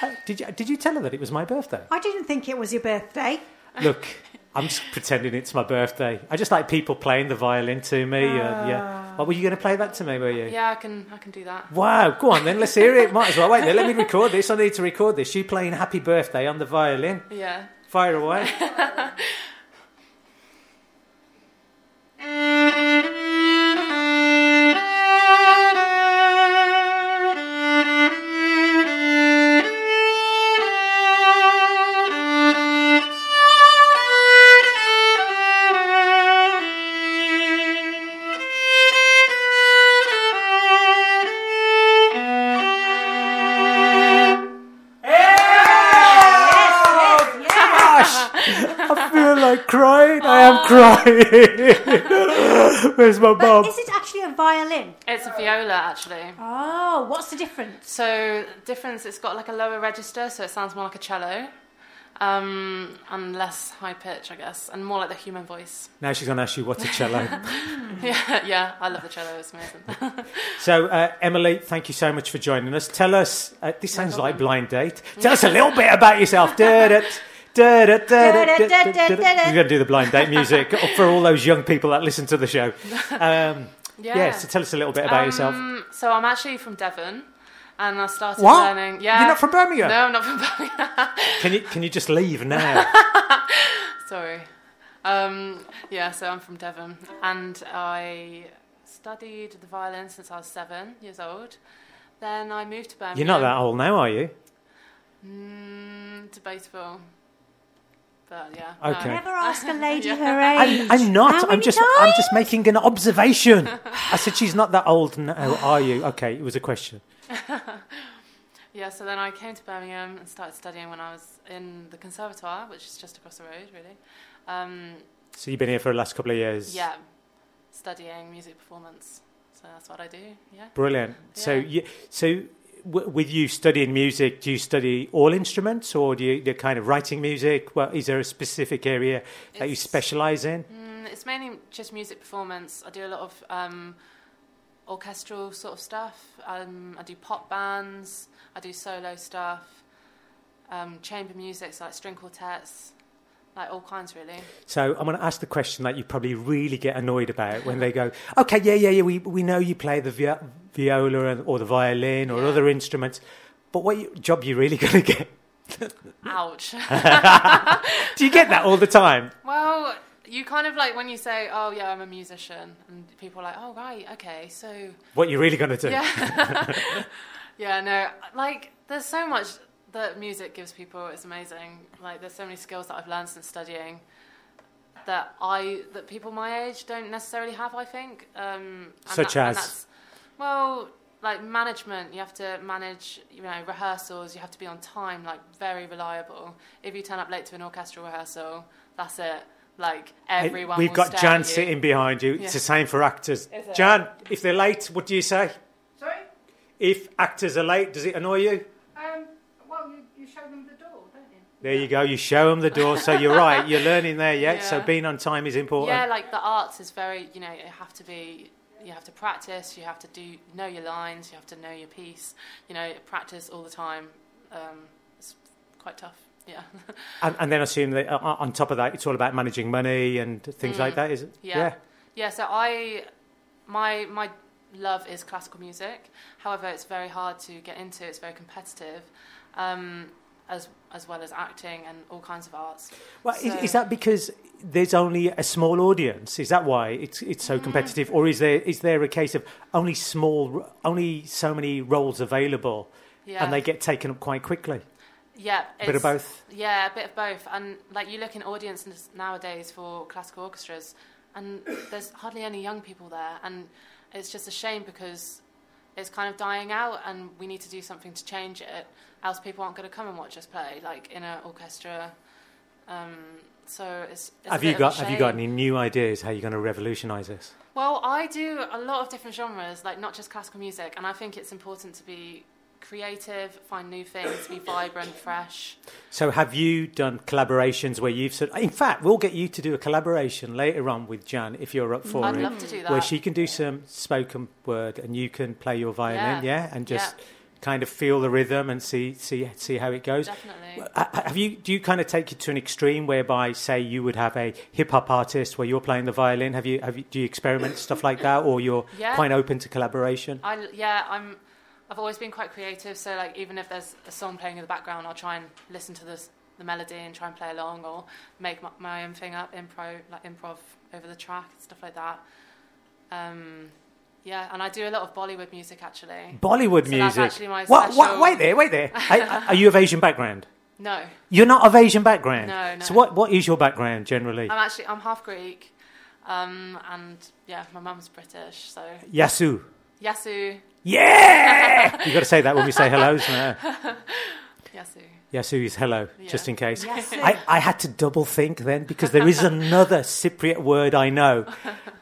[SPEAKER 1] Uh, did you did you tell her that it was my birthday?
[SPEAKER 2] I didn't think it was your birthday.
[SPEAKER 1] Look, I'm just pretending it's my birthday. I just like people playing the violin to me. Uh, yeah. What were you going to play that to me? Were you?
[SPEAKER 9] Yeah, I can I can do that.
[SPEAKER 1] Wow, go on then, let's hear it. Might as well. Wait there, let me record this. I need to record this. You playing Happy Birthday on the violin.
[SPEAKER 9] Yeah.
[SPEAKER 1] Fire away. Where's my
[SPEAKER 2] But
[SPEAKER 1] mum?
[SPEAKER 2] is it actually a violin?
[SPEAKER 9] It's a viola actually.
[SPEAKER 2] Oh, what's the difference?
[SPEAKER 9] So difference, it's got like a lower register, so it sounds more like a cello, um, and less high pitch, I guess, and more like the human voice.
[SPEAKER 1] Now she's going to ask you what's a cello.
[SPEAKER 9] yeah, yeah, I love the cello. It's amazing.
[SPEAKER 1] So, uh, Emily, thank you so much for joining us. Tell us, uh, this sounds like blind date. Tell us a little bit about yourself. Da-da, We're going to do the blind date music for all those young people that listen to the show. Um,
[SPEAKER 9] Yeah.
[SPEAKER 1] yeah, so tell us a little bit about yourself.
[SPEAKER 9] Um, So I'm actually from Devon, and I started
[SPEAKER 1] What?
[SPEAKER 9] learning. Yeah,
[SPEAKER 1] You're not from Birmingham?
[SPEAKER 9] No, I'm not from Birmingham.
[SPEAKER 1] Can you can you just leave now?
[SPEAKER 9] Sorry. Um, yeah, so I'm from Devon, and I studied the violin since I was seven years old. Then I moved to Birmingham.
[SPEAKER 1] You're not that old now, are you?
[SPEAKER 9] Mm, debatable. But yeah.
[SPEAKER 1] Okay.
[SPEAKER 2] Never ask a lady
[SPEAKER 9] Yeah.
[SPEAKER 2] her age.
[SPEAKER 1] I'm, I'm not.
[SPEAKER 2] How
[SPEAKER 1] I'm
[SPEAKER 2] many
[SPEAKER 1] just.
[SPEAKER 2] times?
[SPEAKER 1] I'm just making an observation. I said she's not that old now, are you? Okay, it was a question.
[SPEAKER 9] Yeah, so then I came to Birmingham and started studying when I was in the conservatoire, which is just across the road, really. Um,
[SPEAKER 1] So you've been here for the last couple of years.
[SPEAKER 9] yeah, studying music performance. So that's what I do. Yeah.
[SPEAKER 1] Brilliant. So,
[SPEAKER 9] Yeah.
[SPEAKER 1] you, so w- with you studying music, do you study all instruments, or do you do kind of writing music? Well, is there a specific area that you specialise in?
[SPEAKER 9] Mm, it's mainly just music performance. I do a lot of um, orchestral sort of stuff. Um, I do pop bands. I do solo stuff. Um, chamber music, so like string quartets, like all kinds really.
[SPEAKER 1] So I'm going to ask the question that you probably really get annoyed about when they go, "Okay, yeah, yeah, yeah, we we know you play the vi- viola and, or the violin or
[SPEAKER 9] Yeah.
[SPEAKER 1] other instruments, but what you, job you really going to get?"
[SPEAKER 9] Ouch.
[SPEAKER 1] Do you get that all the time?
[SPEAKER 9] well, you kind of like when you say, "Oh yeah, I'm a musician," and people are like, "Oh right, okay, so
[SPEAKER 1] What you're really going to do?
[SPEAKER 9] Yeah. yeah, no, like there's so much that music gives people. It's amazing. Like there's so many skills that I've learned since studying that I that people my age don't necessarily have. I think. Um, and
[SPEAKER 1] Such
[SPEAKER 9] and
[SPEAKER 1] as?
[SPEAKER 9] that's, well, like management. You have to manage. You know, rehearsals. You have to be on time. Like very reliable. If you turn up late to an orchestral rehearsal, that's it. Like everyone.
[SPEAKER 1] We've
[SPEAKER 9] will
[SPEAKER 1] got
[SPEAKER 9] stare
[SPEAKER 1] Jan
[SPEAKER 9] at you.
[SPEAKER 1] sitting behind you. It's the same for actors.
[SPEAKER 9] Is it?
[SPEAKER 1] Jan, if they're late, what do you say?
[SPEAKER 3] Sorry?
[SPEAKER 1] If actors are late, does it annoy you?
[SPEAKER 3] Um, well, you, you show them the door, don't you?
[SPEAKER 1] There you go. You show them the door. So you're right. You're learning there, yeah? So being on time is important.
[SPEAKER 9] Yeah, like the arts is very, you know, you have to be, you have to practice, you have to do, know your lines, you have to know your piece, you know, practice all the time. Um, it's quite tough, yeah.
[SPEAKER 1] And, and then I assume that uh, on top of that, it's all about managing money and things like that, is it?
[SPEAKER 9] Mm. Yeah. yeah, so I, my, my love is classical music. However, it's very hard to get into, it's very competitive. Um, as, as well as acting and all kinds of arts.
[SPEAKER 1] Well, is,
[SPEAKER 9] So-
[SPEAKER 1] is that because there's only a small audience? Is that why it's it's so mm. competitive, or is there is there a case of only small, only so many roles available,
[SPEAKER 9] Yeah.
[SPEAKER 1] and they get taken up quite quickly?
[SPEAKER 9] Yeah,
[SPEAKER 1] A bit of both.
[SPEAKER 9] Yeah, a bit of both. And like you look in audiences nowadays for classical orchestras, and there's hardly any young people there, and it's just a shame because it's kind of dying out, and we need to do something to change it. Else, people aren't going to come and watch us play, like in an orchestra Um, so it's, it's a
[SPEAKER 1] Have you got Have you got any new ideas how you're going to revolutionise this?
[SPEAKER 9] Well, I do a lot of different genres, like not just classical music, and I think it's important to be creative, find new things, be vibrant, fresh.
[SPEAKER 1] So have you done collaborations where you've said? In fact, we'll get you to do a collaboration later on with Jan if you're up for
[SPEAKER 9] I'd
[SPEAKER 1] it.
[SPEAKER 9] love to do that.
[SPEAKER 1] where she can do some spoken word and you can play your violin, yeah,
[SPEAKER 9] Yeah.
[SPEAKER 1] and just
[SPEAKER 9] Yeah.
[SPEAKER 1] Kind of feel the rhythm and see see see how it goes.
[SPEAKER 9] Definitely.
[SPEAKER 1] Have you do you kind of take it to an extreme whereby say you would have a hip hop artist where you're playing the violin? Have you have you, do you experiment stuff like that, or you're
[SPEAKER 9] Yeah.
[SPEAKER 1] quite open to collaboration?
[SPEAKER 9] I yeah, I'm. I've always been quite creative, so like even if there's a song playing in the background, I'll try and listen to this, the melody and try and play along, or make my, my own thing up, improv like improv over the track and stuff like that. Um, yeah, and I do a lot of Bollywood music actually.
[SPEAKER 1] Bollywood
[SPEAKER 9] So that's
[SPEAKER 1] music.
[SPEAKER 9] actually my
[SPEAKER 1] what, what, wait there, wait there. are, are you of Asian background?
[SPEAKER 9] No,
[SPEAKER 1] You're not of Asian background.
[SPEAKER 9] No, no.
[SPEAKER 1] So what what is your background generally?
[SPEAKER 9] I'm actually I'm half Greek, um, and yeah, my mum's British, so
[SPEAKER 1] Yasu.
[SPEAKER 9] Yasu,
[SPEAKER 1] Yeah! you got to say that when we say hellos. No.
[SPEAKER 9] Yasu.
[SPEAKER 1] Yasu is hello,
[SPEAKER 9] Yeah.
[SPEAKER 1] just in case. I, I had to double think then because there is another Cypriot word I know,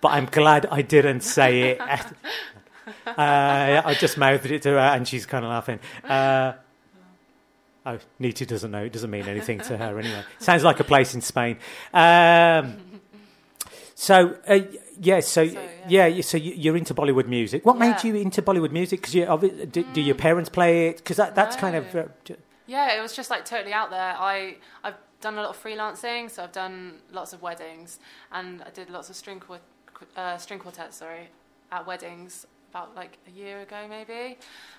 [SPEAKER 1] but I'm glad I didn't say it. Uh, I just mouthed it to her and she's kind of laughing. Uh, oh, Nitu doesn't know. It doesn't mean anything to her anyway. Sounds like a place in Spain. Um, so, uh, yeah, so,
[SPEAKER 9] So,
[SPEAKER 1] yeah.
[SPEAKER 9] yeah.
[SPEAKER 1] so you- you're into Bollywood music. What made you into Bollywood music? Because you, obvi- do, do your parents play it? Because that, that's kind of...
[SPEAKER 9] Yeah, it was just like totally out there. I I've done a lot of freelancing, so I've done lots of weddings, and I did lots of string quart- uh, string quartets. Sorry, at weddings about like a year ago, maybe.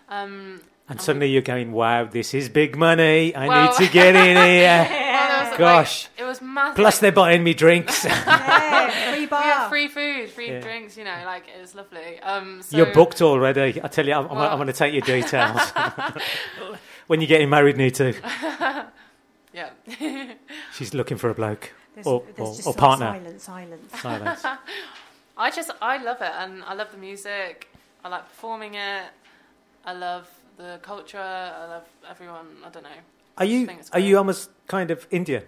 [SPEAKER 9] Um,
[SPEAKER 1] And suddenly you're going, wow, this is big money. I
[SPEAKER 9] Well-
[SPEAKER 1] need to get in here.
[SPEAKER 9] well,
[SPEAKER 1] Gosh.
[SPEAKER 9] like, it was massive.
[SPEAKER 1] Plus, they're buying me drinks.
[SPEAKER 2] Yeah, free bar.
[SPEAKER 9] had free food, free
[SPEAKER 1] Yeah.
[SPEAKER 9] drinks. You know, like it was lovely. Um, so,
[SPEAKER 1] You're booked already. I tell you, I'm, I'm,
[SPEAKER 9] Well-
[SPEAKER 1] going to take your details. When you're getting married, Nitu,
[SPEAKER 9] Yeah.
[SPEAKER 1] she's looking for a bloke
[SPEAKER 2] There's,
[SPEAKER 1] or,
[SPEAKER 2] there's
[SPEAKER 1] or,
[SPEAKER 2] just
[SPEAKER 1] or partner.
[SPEAKER 2] Silence, silence.
[SPEAKER 1] Silence.
[SPEAKER 9] I just I love it, and I love the music. I like performing it. I love the culture. I love everyone. I don't know.
[SPEAKER 1] Are you are you almost kind of Indian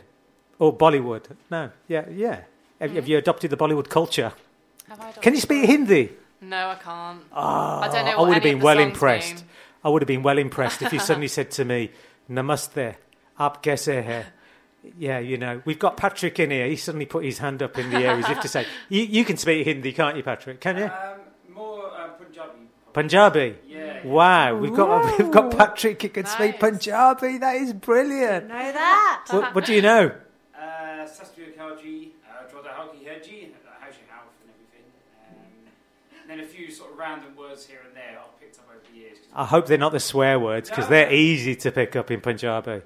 [SPEAKER 1] or Bollywood? No, yeah, yeah. Have, have hmm. you adopted the Bollywood culture?
[SPEAKER 9] Have I done
[SPEAKER 1] Can you speak Hindi?
[SPEAKER 9] No, I can't.
[SPEAKER 1] Oh,
[SPEAKER 9] I ah, don't know
[SPEAKER 1] I
[SPEAKER 9] what
[SPEAKER 1] would have
[SPEAKER 9] any
[SPEAKER 1] been well impressed.
[SPEAKER 9] mean.
[SPEAKER 1] I would have been well impressed if you suddenly said to me, "Namaste, aap kaise hai?" Yeah, you know, we've got Patrick in here. He suddenly put his hand up in the air as if to say, "You, you can speak Hindi, can't you, Patrick? Can you?"
[SPEAKER 10] Um, more uh, Punjabi.
[SPEAKER 1] Punjabi.
[SPEAKER 10] Yeah.
[SPEAKER 1] Wow, we've got we've got Patrick who can speak Punjabi. That is brilliant.
[SPEAKER 2] Know that?
[SPEAKER 1] What, what do you know?
[SPEAKER 10] Uh, Sat Sri Akal ji, uh, Droda Halki Herji, how's your health and everything. Um, and then a few sort of random words here and there I've picked up over the years. 'cause-
[SPEAKER 1] I hope they're not the swear words because they're easy to pick up in Punjabi.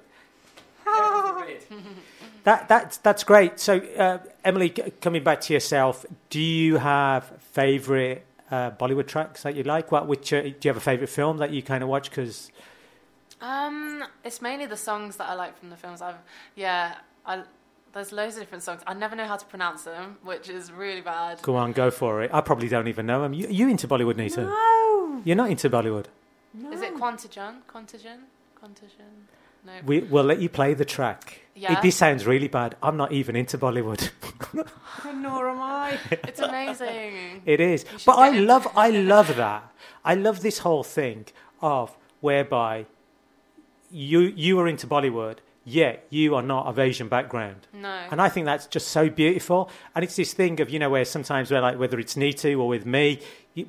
[SPEAKER 10] Heaven forbid.
[SPEAKER 1] That that's that's great. So, uh, Emily, c- coming back to yourself, do you have favourite uh, Bollywood tracks that you like? What which uh, do you have a favourite film that you kind of watch? Because
[SPEAKER 9] Um, it's mainly the songs that I like from the films. I've yeah. I there's loads of different songs. I never know how to pronounce them, which is really bad.
[SPEAKER 1] go on, go for it. I probably don't even know them. You, you into Bollywood, Nitu?
[SPEAKER 2] No.
[SPEAKER 1] You're not into Bollywood.
[SPEAKER 2] no.
[SPEAKER 9] Is it Quantigen? Quantigen? Quantigen? No.
[SPEAKER 1] We, we'll let you play the track.
[SPEAKER 9] Yeah.
[SPEAKER 1] It, this sounds really bad. I'm not even into Bollywood.
[SPEAKER 2] Nor am I.
[SPEAKER 9] It's amazing.
[SPEAKER 1] It is, but I
[SPEAKER 9] it.
[SPEAKER 1] love, I love that. I love this whole thing of whereby you you are into Bollywood, yet you are not of Asian background,
[SPEAKER 9] no.
[SPEAKER 1] and I think that's just so beautiful. And it's this thing of you know where sometimes we're like whether it's Nitu or with me,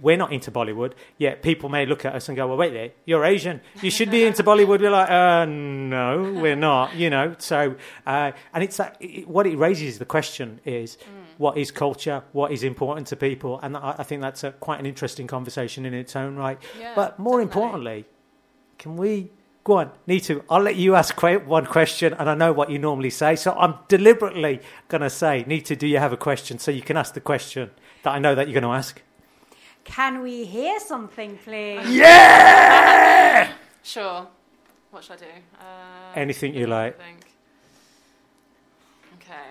[SPEAKER 1] we're not into Bollywood, yet people may look at us and go, "Well, wait there, you're Asian. You should be into Bollywood." We're like, "Uh, no, we're not." You know, so uh, and it's that it, what it raises the question is what is culture, what is important to people, and I, I think that's a, quite an interesting conversation in its own right.
[SPEAKER 9] Yeah,
[SPEAKER 1] but more
[SPEAKER 9] definitely.
[SPEAKER 1] importantly, can we go on, Nitu? I'll let you ask que- one question, and I know what you normally say, so I'm deliberately going to say, Nitu, do you have a question? So you can ask the question that I know that you're going to ask.
[SPEAKER 2] Can we hear something, please?
[SPEAKER 1] Yeah.
[SPEAKER 9] Sure. What should I do? Uh,
[SPEAKER 1] Anything you like.
[SPEAKER 9] think. Okay.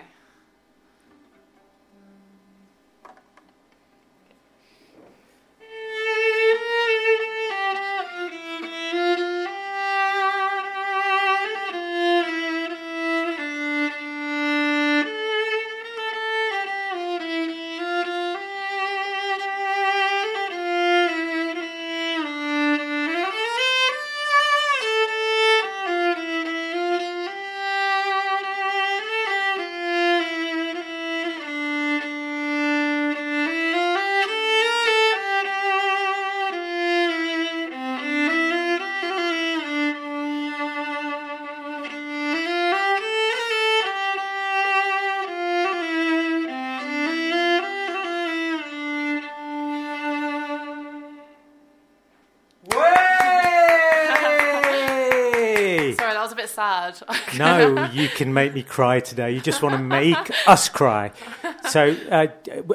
[SPEAKER 9] Sad.
[SPEAKER 1] No, you can make me cry today. You just want to make us cry. So, uh,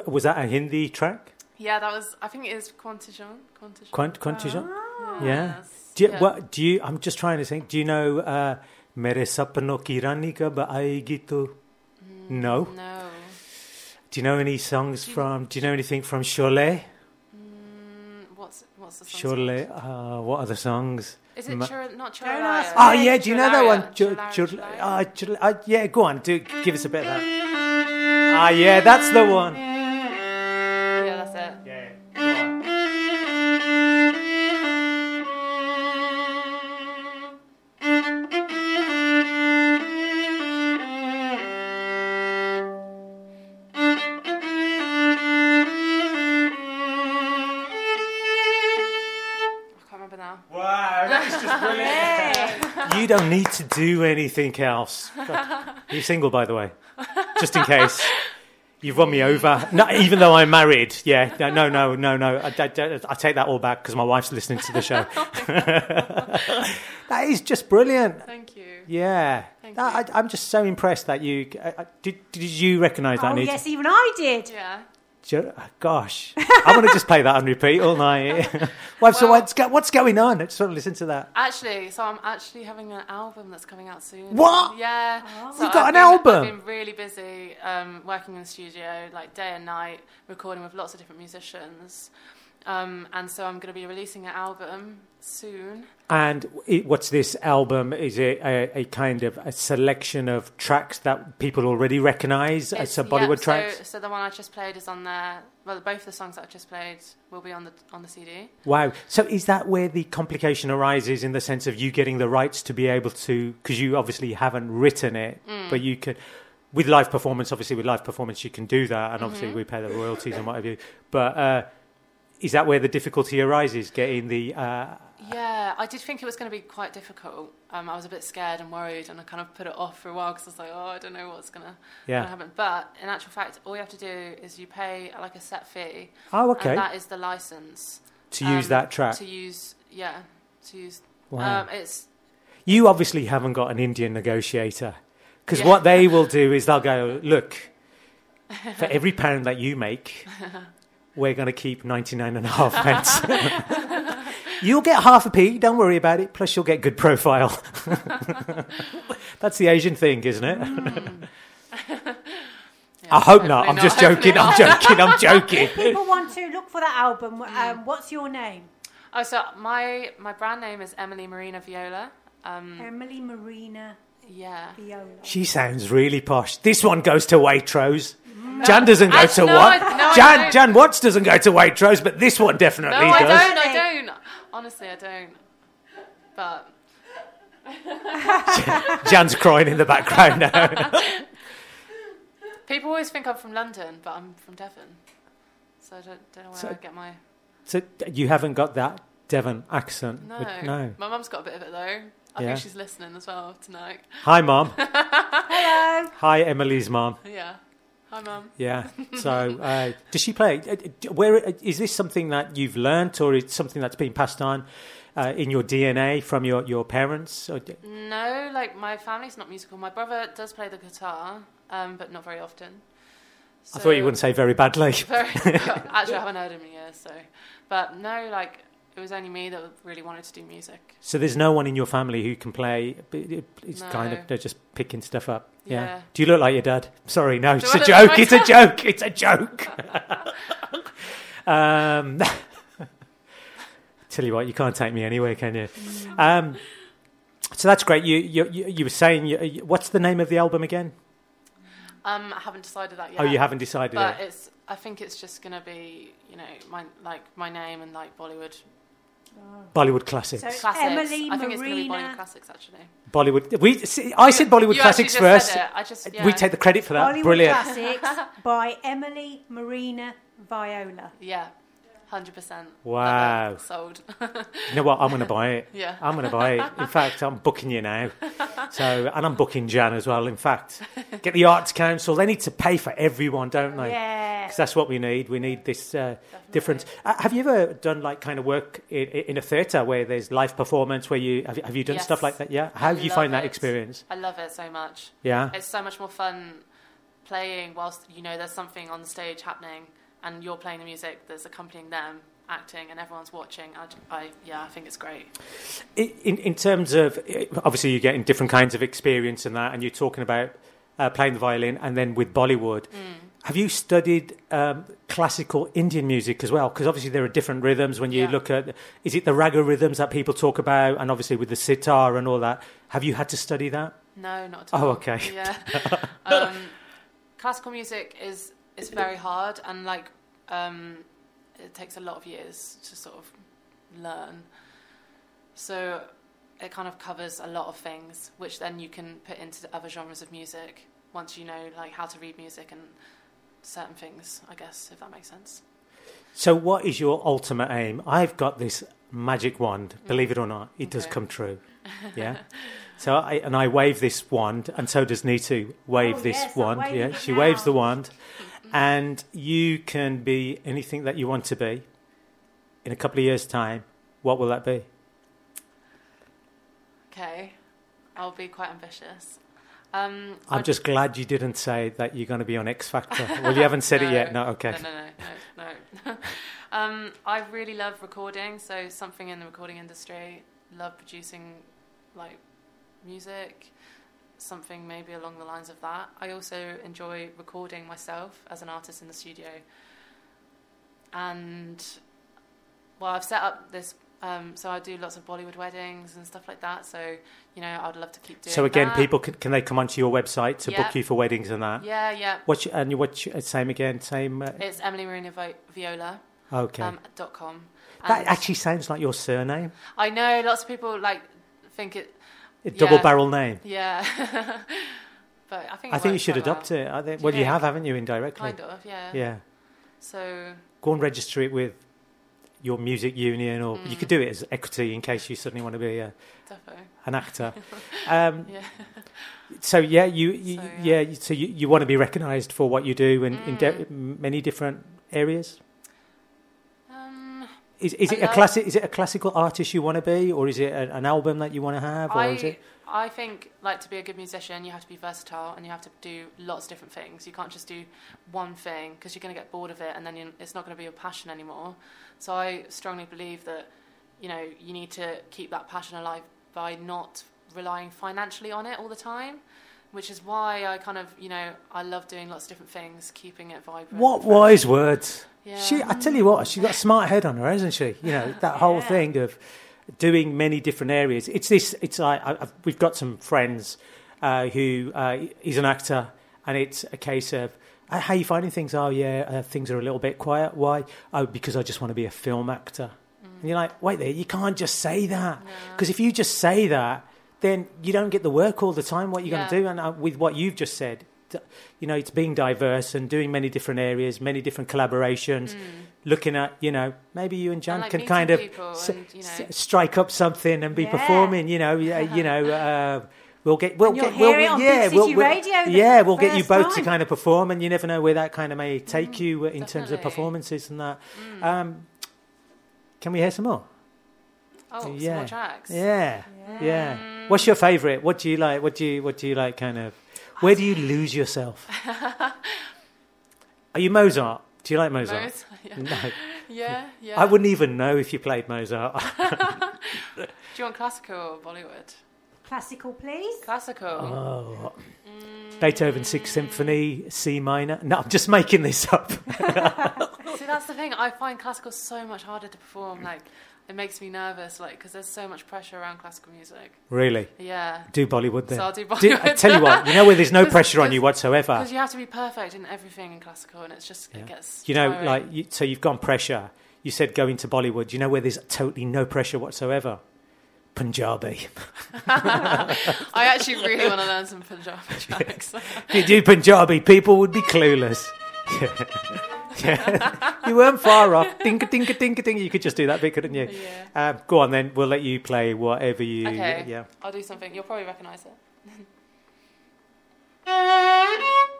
[SPEAKER 1] was that a Hindi track?
[SPEAKER 9] yeah, that was. I think it is Quantijon. Quantijon.
[SPEAKER 1] Quant- Quantijon?
[SPEAKER 9] Ah.
[SPEAKER 1] Yeah.
[SPEAKER 9] Yes.
[SPEAKER 1] Do you,
[SPEAKER 9] Yeah.
[SPEAKER 1] what, do you? I'm just trying to think. Do you know uh, "Mere sapno ki rani aayegi tu"? No.
[SPEAKER 9] Mm, No.
[SPEAKER 1] Do you know any songs
[SPEAKER 9] Do you-
[SPEAKER 1] from? Do you know anything from Sholay?
[SPEAKER 9] Mm, what's what's the song?
[SPEAKER 1] Sholay. Uh, what are the songs?
[SPEAKER 9] Is it
[SPEAKER 1] Ma-
[SPEAKER 9] Chur- not
[SPEAKER 2] Don't ask
[SPEAKER 1] Oh
[SPEAKER 2] Yeah,
[SPEAKER 1] yeah, do you know that one?
[SPEAKER 9] Chularia,
[SPEAKER 1] Ju-
[SPEAKER 9] Chularia,
[SPEAKER 1] Ju-
[SPEAKER 9] Chularia.
[SPEAKER 1] ah, Chul- ah, yeah, go on. Do give us a bit of that. Ah, yeah, that's the one. You don't need to do anything else. You're single, by the way, just in case. You've won me over. No, even though I'm married. Yeah, no, no, no, no. no. I, I, I take that all back because my wife's listening to the show. that is just brilliant.
[SPEAKER 9] Thank you.
[SPEAKER 1] Yeah,
[SPEAKER 9] Thank
[SPEAKER 1] That- I, I'm just so impressed that you uh, uh, did. Did you recognise that?
[SPEAKER 2] Oh,
[SPEAKER 1] Anita?
[SPEAKER 2] yes, even I did.
[SPEAKER 9] Yeah.
[SPEAKER 1] Ju- Gosh, I'm going to just play that on repeat all night. well, so what's, go- what's going on? I just want to listen to that.
[SPEAKER 9] Actually, so I'm actually having an album that's coming out soon.
[SPEAKER 1] What?
[SPEAKER 9] Yeah. So
[SPEAKER 1] You've got
[SPEAKER 9] I've
[SPEAKER 1] an
[SPEAKER 9] been-
[SPEAKER 1] album?
[SPEAKER 9] I've been really busy um, working in the studio, like day and night, recording with lots of different musicians. Um, and so I'm going to be releasing an album soon.
[SPEAKER 1] And it, what's this album? Is it a, a kind of a selection of tracks that people already recognise as some Bollywood
[SPEAKER 9] so,
[SPEAKER 1] tracks?
[SPEAKER 9] So the one I just played is on there. Well, both the songs that I just played will be on the on the CD.
[SPEAKER 1] Wow. So is that where the complication arises in the sense of you getting the rights to be able to, because you obviously haven't written it,
[SPEAKER 9] Mm.
[SPEAKER 1] but you could, with live performance, obviously with live performance you can do that, and obviously
[SPEAKER 9] Mm-hmm.
[SPEAKER 1] we pay the royalties and what have you. But uh, is that where the difficulty arises, getting the, uh,
[SPEAKER 9] Yeah, I did think it was going to be quite difficult. Um, I was a bit scared and worried, and I kind of put it off for a while because I was like, oh, I don't know what's going to
[SPEAKER 1] yeah.
[SPEAKER 9] happen. But in actual fact, all you have to do is you pay like a set fee,
[SPEAKER 1] Oh, okay.
[SPEAKER 9] and that is the license
[SPEAKER 1] to use
[SPEAKER 9] um,
[SPEAKER 1] that track.
[SPEAKER 9] To use, yeah, to use.
[SPEAKER 1] Wow.
[SPEAKER 9] Um, it's
[SPEAKER 1] You obviously haven't got an Indian negotiator. Because
[SPEAKER 9] Yeah.
[SPEAKER 1] what they will do is they'll go, look, for every pound that you make, we're going to keep 99 and a half pence. you'll get half a p, don't worry about it, plus you'll get good profile. That's the Asian thing, isn't it? I hope not. I'm just
[SPEAKER 9] not, hopefully
[SPEAKER 1] joking. I'm joking. I'm joking.
[SPEAKER 2] People want to look for that album.
[SPEAKER 9] Mm.
[SPEAKER 2] Um, what's your name?
[SPEAKER 9] oh, so my my brand name is Emily Marina Viola. Um,
[SPEAKER 2] Emily Marina
[SPEAKER 9] yeah.
[SPEAKER 2] Viola.
[SPEAKER 1] She sounds really posh. This one goes to Waitrose. Jan doesn't go
[SPEAKER 9] Actually,
[SPEAKER 1] to
[SPEAKER 9] no,
[SPEAKER 1] what?
[SPEAKER 9] I- no, I
[SPEAKER 1] Jan
[SPEAKER 9] don't.
[SPEAKER 1] Jan Watts doesn't go to Waitrose, but this one definitely does.
[SPEAKER 9] No,
[SPEAKER 1] definitely
[SPEAKER 9] I
[SPEAKER 1] does.
[SPEAKER 9] don't. I don't. Honestly, I don't. But
[SPEAKER 1] Jan's crying in the background now.
[SPEAKER 9] people always think I'm from London, but I'm from Devon. So I don't, don't know where
[SPEAKER 1] So-
[SPEAKER 9] I get my.
[SPEAKER 1] so you haven't got that Devon accent?
[SPEAKER 9] No.
[SPEAKER 1] with- no.
[SPEAKER 9] My mum's got a bit of it though. I
[SPEAKER 1] Yeah.
[SPEAKER 9] think she's listening as well tonight.
[SPEAKER 1] Hi, mom.
[SPEAKER 2] Hello.
[SPEAKER 1] Hi, Emily's mom.
[SPEAKER 9] Yeah. Hi, mum.
[SPEAKER 1] Yeah. So, uh, does she play? uh, Where uh, is this something that you've learnt, or is something that's been passed on uh, in your DNA from your your parents? Or, d-
[SPEAKER 9] No, like my family's not musical. My brother does play the guitar, um, but not very often.
[SPEAKER 1] I thought you wouldn't say very badly.
[SPEAKER 9] Very, actually, I haven't heard him in years. So, but no, like it was only me that really wanted to do music.
[SPEAKER 1] So there's no one in your family who can play. but it- It's kind of they're just picking stuff up. Yeah.
[SPEAKER 9] Yeah.
[SPEAKER 1] Do you look like your dad? Sorry, no, it's a
[SPEAKER 9] look like
[SPEAKER 1] joke. It's a joke. It's a joke. um, tell you what, you can't take me anywhere, can you?
[SPEAKER 9] Mm.
[SPEAKER 1] Um, so that's great. You you you, were saying you, what's the name of the album again?
[SPEAKER 9] Um, I haven't decided that yet.
[SPEAKER 1] Oh, you haven't decided
[SPEAKER 9] But
[SPEAKER 1] it.
[SPEAKER 9] it's. I think it's just gonna be, you know, my like my name and like Bollywood
[SPEAKER 1] Bollywood classics.
[SPEAKER 2] So-
[SPEAKER 9] classics.
[SPEAKER 2] Emily
[SPEAKER 9] I think it's gonna be Bollywood classics actually.
[SPEAKER 1] Bollywood. We see, I said Bollywood
[SPEAKER 9] you
[SPEAKER 1] classics
[SPEAKER 9] just
[SPEAKER 1] first.
[SPEAKER 9] Said it. I just yeah.
[SPEAKER 1] We take the credit for that.
[SPEAKER 2] Bollywood
[SPEAKER 1] Brilliant.
[SPEAKER 2] Classics by Emily Marina Viola.
[SPEAKER 9] yeah. Hundred percent.
[SPEAKER 1] Wow.
[SPEAKER 9] sold.
[SPEAKER 1] You know what? I'm going to buy it.
[SPEAKER 9] Yeah.
[SPEAKER 1] I'm going to buy it. In fact, I'm booking you now. So, and I'm booking Jan as well. In fact, get the Arts Council. They need to pay for everyone, don't they?
[SPEAKER 2] Yeah.
[SPEAKER 1] Because that's what we need. We need this uh, difference. Uh, have you ever done like kind of work in, in a theatre where there's live performance? Where you have, you- have you done
[SPEAKER 9] Yes.
[SPEAKER 1] stuff like that? Yeah. How
[SPEAKER 9] I
[SPEAKER 1] do you find that experience?
[SPEAKER 9] I love it so much.
[SPEAKER 1] Yeah.
[SPEAKER 9] It's so much more fun playing whilst you know there's something on the stage happening and you're playing the music that's accompanying them acting and everyone's watching. I, I yeah, I think it's great.
[SPEAKER 1] In, in terms of obviously you're getting different kinds of experience in that, and you're talking about uh, playing the violin, and then with Bollywood. Have you studied um, classical Indian music as well? Because obviously there are different rhythms when you
[SPEAKER 9] Yeah.
[SPEAKER 1] look at. Is it the raga rhythms that people talk about, and obviously with the sitar and all that? Have you had to study that?
[SPEAKER 9] No, not at all Oh,
[SPEAKER 1] okay.
[SPEAKER 9] Yeah. um, classical music is is very hard and like um, it takes a lot of years to sort of learn. So it kind of covers a lot of things, which then you can put into the other genres of music once you know like how to read music and certain things. I guess if that makes sense.
[SPEAKER 1] So, what is your ultimate aim? I've got this magic wand. Believe it or not, it does come true. Yeah. so, I, and I wave this wand, and so does Nitu wave
[SPEAKER 2] Oh,
[SPEAKER 1] this
[SPEAKER 2] yes,
[SPEAKER 1] wand. Yeah, she waves the wand, and you can be anything that you want to be. In a couple of years' time, what will that be?
[SPEAKER 9] Okay, I'll be quite ambitious. Um,
[SPEAKER 1] I'm just glad you didn't say that you're going to be on X Factor. well, you haven't said it yet. No, okay.
[SPEAKER 9] No, no, no, no, no. um, I really love recording, so something in the recording industry. Love producing, like, music. Something maybe along the lines of that. I also enjoy recording myself as an artist in the studio. And well, I've set up this. Um, so I do lots of Bollywood weddings and stuff like that. So you know, I'd love to keep doing.
[SPEAKER 1] So again,
[SPEAKER 9] that.
[SPEAKER 1] people can, can they come onto your website to
[SPEAKER 9] Yeah.
[SPEAKER 1] book you for weddings and that?
[SPEAKER 9] Yeah, yeah.
[SPEAKER 1] What's your, and what's your, same again? Same. Uh,
[SPEAKER 9] It's Emily Marina Viola.
[SPEAKER 1] okay.
[SPEAKER 9] Um, dot com.
[SPEAKER 1] that actually sounds like your surname.
[SPEAKER 9] I know lots of people like think it.
[SPEAKER 1] A double barrel name.
[SPEAKER 9] Yeah. but I think.
[SPEAKER 1] I think you should adopt
[SPEAKER 9] well.
[SPEAKER 1] it. I think, well,
[SPEAKER 9] you
[SPEAKER 1] you have, haven't you, indirectly?
[SPEAKER 9] Kind of, yeah.
[SPEAKER 1] Yeah.
[SPEAKER 9] So
[SPEAKER 1] Go and register it with your music union, or
[SPEAKER 9] Mm.
[SPEAKER 1] you could do it as equity in case you suddenly want to be a,
[SPEAKER 9] definitely.
[SPEAKER 1] an actor. um,
[SPEAKER 9] Yeah.
[SPEAKER 1] so yeah, you, you
[SPEAKER 9] So,
[SPEAKER 1] yeah.
[SPEAKER 9] yeah.
[SPEAKER 1] so you, you want to be recognised for what you do in, in de-
[SPEAKER 9] Mm.
[SPEAKER 1] many different areas. Is, is it a
[SPEAKER 9] uh,
[SPEAKER 1] classic? Is it a classical artist you want to be, or is it a, an album that you want to have, or is
[SPEAKER 9] I
[SPEAKER 1] it?
[SPEAKER 9] I think like to be a good musician, you have to be versatile and you have to do lots of different things. You can't just do one thing because you're going to get bored of it and then it's not going to be your passion anymore. So I strongly believe that you know you need to keep that passion alive by not relying financially on it all the time. Which is why I kind of, you know, I love doing lots of different things, keeping it vibrant.
[SPEAKER 1] What wise words!
[SPEAKER 9] Yeah.
[SPEAKER 1] She, I tell you what, she's got a smart head on her, hasn't she? You know that whole
[SPEAKER 2] Yeah.
[SPEAKER 1] thing of doing many different areas. It's this. It's like I, I've, we've got some friends uh, who uh, he's an actor, and it's a case of. "Uh, How are you finding things? Oh yeah, uh, things are a little bit quiet. Why? Oh, because I just want to be a film actor. And you're like, wait there, you can't just say that because if you just say that, then you don't get the work all the time. What you're
[SPEAKER 9] Yeah.
[SPEAKER 1] going to do, and uh, with what you've just said, you know, it's being diverse and doing many different areas, many different collaborations. Looking at, you know, maybe you and Jan
[SPEAKER 9] like
[SPEAKER 1] can kind of s-
[SPEAKER 9] and, you know-
[SPEAKER 1] s- strike up something and be
[SPEAKER 2] Yeah.
[SPEAKER 1] performing. You know, yeah, you know. Uh, We'll get, we'll
[SPEAKER 2] And you'll
[SPEAKER 1] get, we'll,
[SPEAKER 2] hear it
[SPEAKER 1] yeah, we'll, we'll-
[SPEAKER 2] Radio
[SPEAKER 1] yeah, we'll get you
[SPEAKER 2] first
[SPEAKER 1] both to kind of perform, and you never know where that kind of may take you uh, in terms of performances and that. Um, can we hear some more?
[SPEAKER 9] Oh, some
[SPEAKER 1] yeah.
[SPEAKER 9] more tracks.
[SPEAKER 1] Yeah, yeah. What's your favourite? What do you like? What do you What do you like? Kind of. Where do you lose yourself? Are you Mozart? Do you like Mozart?
[SPEAKER 9] Most- yeah.
[SPEAKER 1] No,
[SPEAKER 9] yeah, yeah.
[SPEAKER 1] I wouldn't even know if you played Mozart.
[SPEAKER 9] Do you want classical or Bollywood?
[SPEAKER 2] Classical, please.
[SPEAKER 9] Classical.
[SPEAKER 1] oh, mm. Beethoven's Sixth Symphony, C minor. No, I'm just making this up.
[SPEAKER 9] See, that's the thing. I find classical so much harder to perform. Like, it makes me nervous, like, because there's so much pressure around classical music.
[SPEAKER 1] really?
[SPEAKER 9] Yeah.
[SPEAKER 1] Do Bollywood then?
[SPEAKER 9] So I'll do
[SPEAKER 1] Do- I tell you what, you know where there's no pressure on you whatsoever.
[SPEAKER 9] Because you have to be perfect in everything in classical, and it's just,
[SPEAKER 1] Yeah.
[SPEAKER 9] it gets.
[SPEAKER 1] You know,
[SPEAKER 9] tiring.
[SPEAKER 1] like, you, so you've gone pressure. You said going to Bollywood. You know where there's totally no pressure whatsoever? Punjabi.
[SPEAKER 9] I actually really want to learn some Punjabi tracks.
[SPEAKER 1] if you do Punjabi, people would be clueless. Yeah. you weren't far off. Dinka, dinka, dinka, dinka. You could just do that bit, couldn't you?
[SPEAKER 9] Yeah.
[SPEAKER 1] Um, go on then. We'll let you play whatever you.
[SPEAKER 9] Okay.
[SPEAKER 1] Yeah.
[SPEAKER 9] I'll do something. You'll probably recognise it.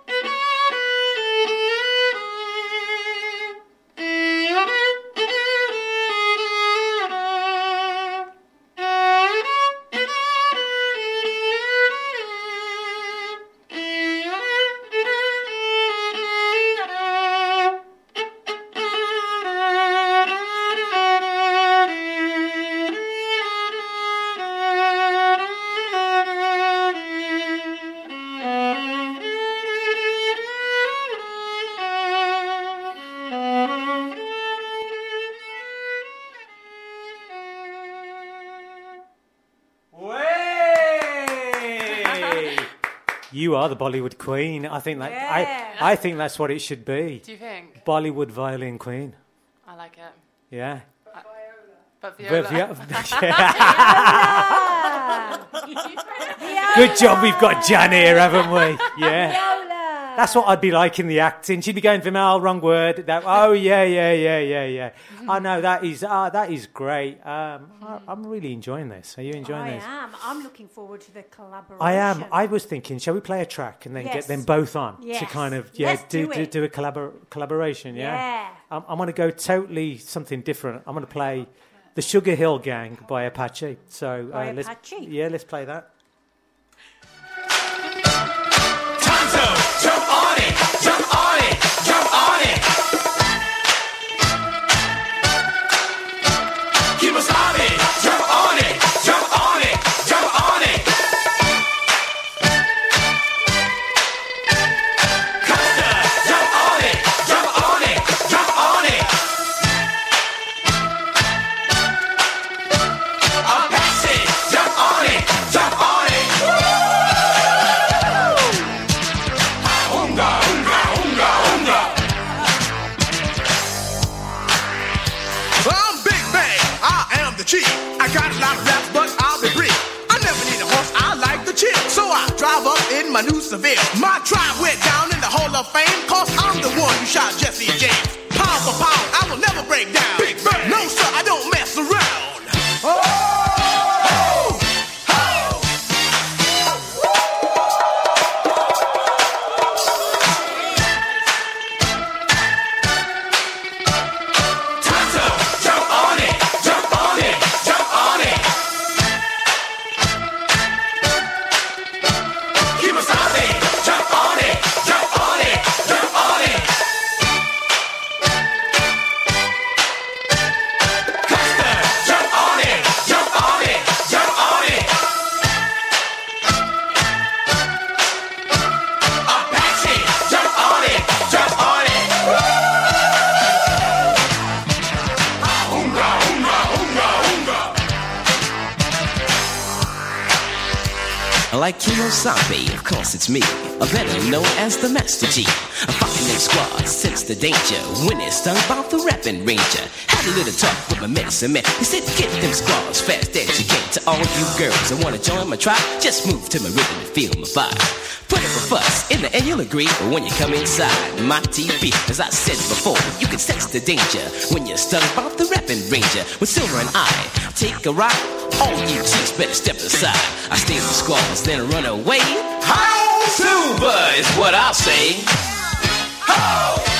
[SPEAKER 1] are the Bollywood queen. I think that.
[SPEAKER 2] Yeah.
[SPEAKER 1] I, I think that's what it should be.
[SPEAKER 9] Do you think?
[SPEAKER 1] Bollywood violin queen.
[SPEAKER 9] I like it.
[SPEAKER 1] Yeah.
[SPEAKER 9] But
[SPEAKER 1] But
[SPEAKER 9] Viola.
[SPEAKER 1] yeah. Good job, we've got Jan here, haven't we? Yeah. That's what I'd be like in the acting. She'd be going for Mal, wrong word. That, oh yeah, yeah, yeah, yeah, yeah. I know that is uh, that is great. Um, I, I'm really enjoying this. Are you enjoying
[SPEAKER 2] I
[SPEAKER 1] this?
[SPEAKER 2] I am. I'm looking forward to the collaboration.
[SPEAKER 1] I am. I was thinking, shall we play a track and then get them both on to kind of yeah do
[SPEAKER 2] do
[SPEAKER 1] do, do a collabor- collaboration? Yeah.
[SPEAKER 2] Yeah.
[SPEAKER 1] I'm, I'm going to go totally something different. I'm going to play the Sugar Hill Gang by Apache. So
[SPEAKER 2] By
[SPEAKER 1] uh, let's
[SPEAKER 2] Apache?
[SPEAKER 1] yeah, let's play that.
[SPEAKER 11] Drive up in my new Seville. My tribe went down in the Hall of Fame, cause I'm the one who shot Jesse James. Pound for pound, I will never break down. Big. No, sir, I don't mess around. Oh!
[SPEAKER 12] Kimosabe, of course it's me, a better known as the Master Gee. I'm fucking in squad, sense the danger. When it's stung about the rapping ranger. Had a little talk with my medicine man. He said, get them squads fast as you can. To all you girls that wanna join my tribe, just move to my rhythm and feel my vibe. Put up a fuss, in the end you'll agree. But when you come inside my TV, as I said before, you can sense the danger when you're stung about the rapping ranger. With Silver and I take a ride, all you chicks better step aside. I stay with squads, then run away. How Silver is what I'll say.
[SPEAKER 7] Unga,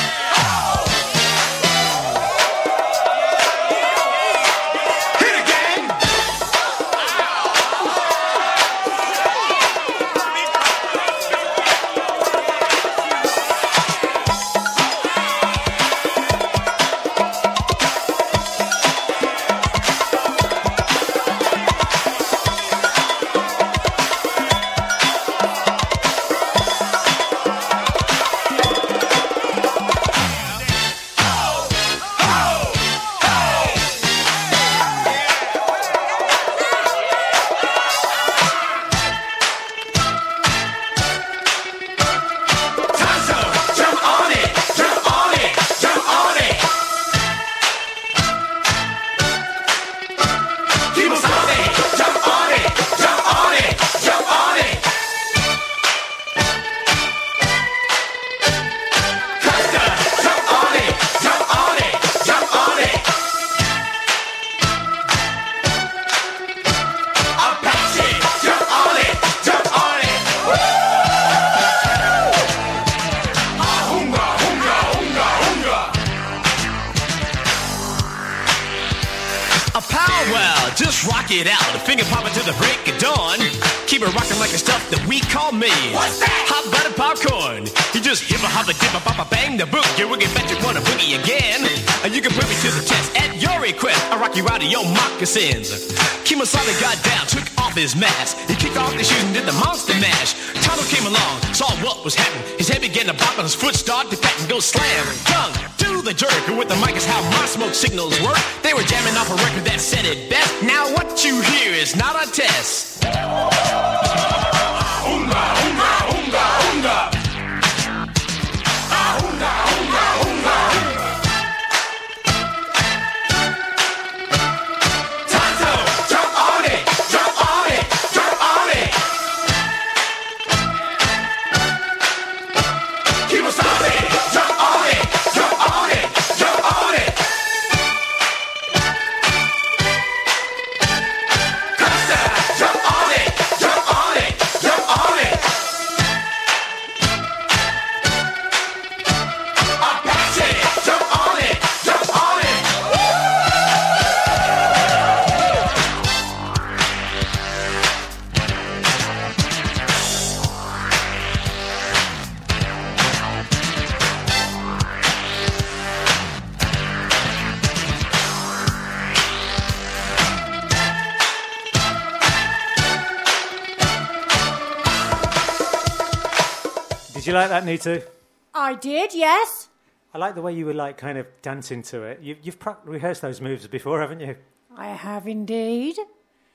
[SPEAKER 12] Did you
[SPEAKER 1] like that, Nitu?
[SPEAKER 2] I did, yes.
[SPEAKER 1] I like the way you were like kind of dancing to it. You, you've pra- rehearsed those moves before, haven't you?
[SPEAKER 2] I have indeed.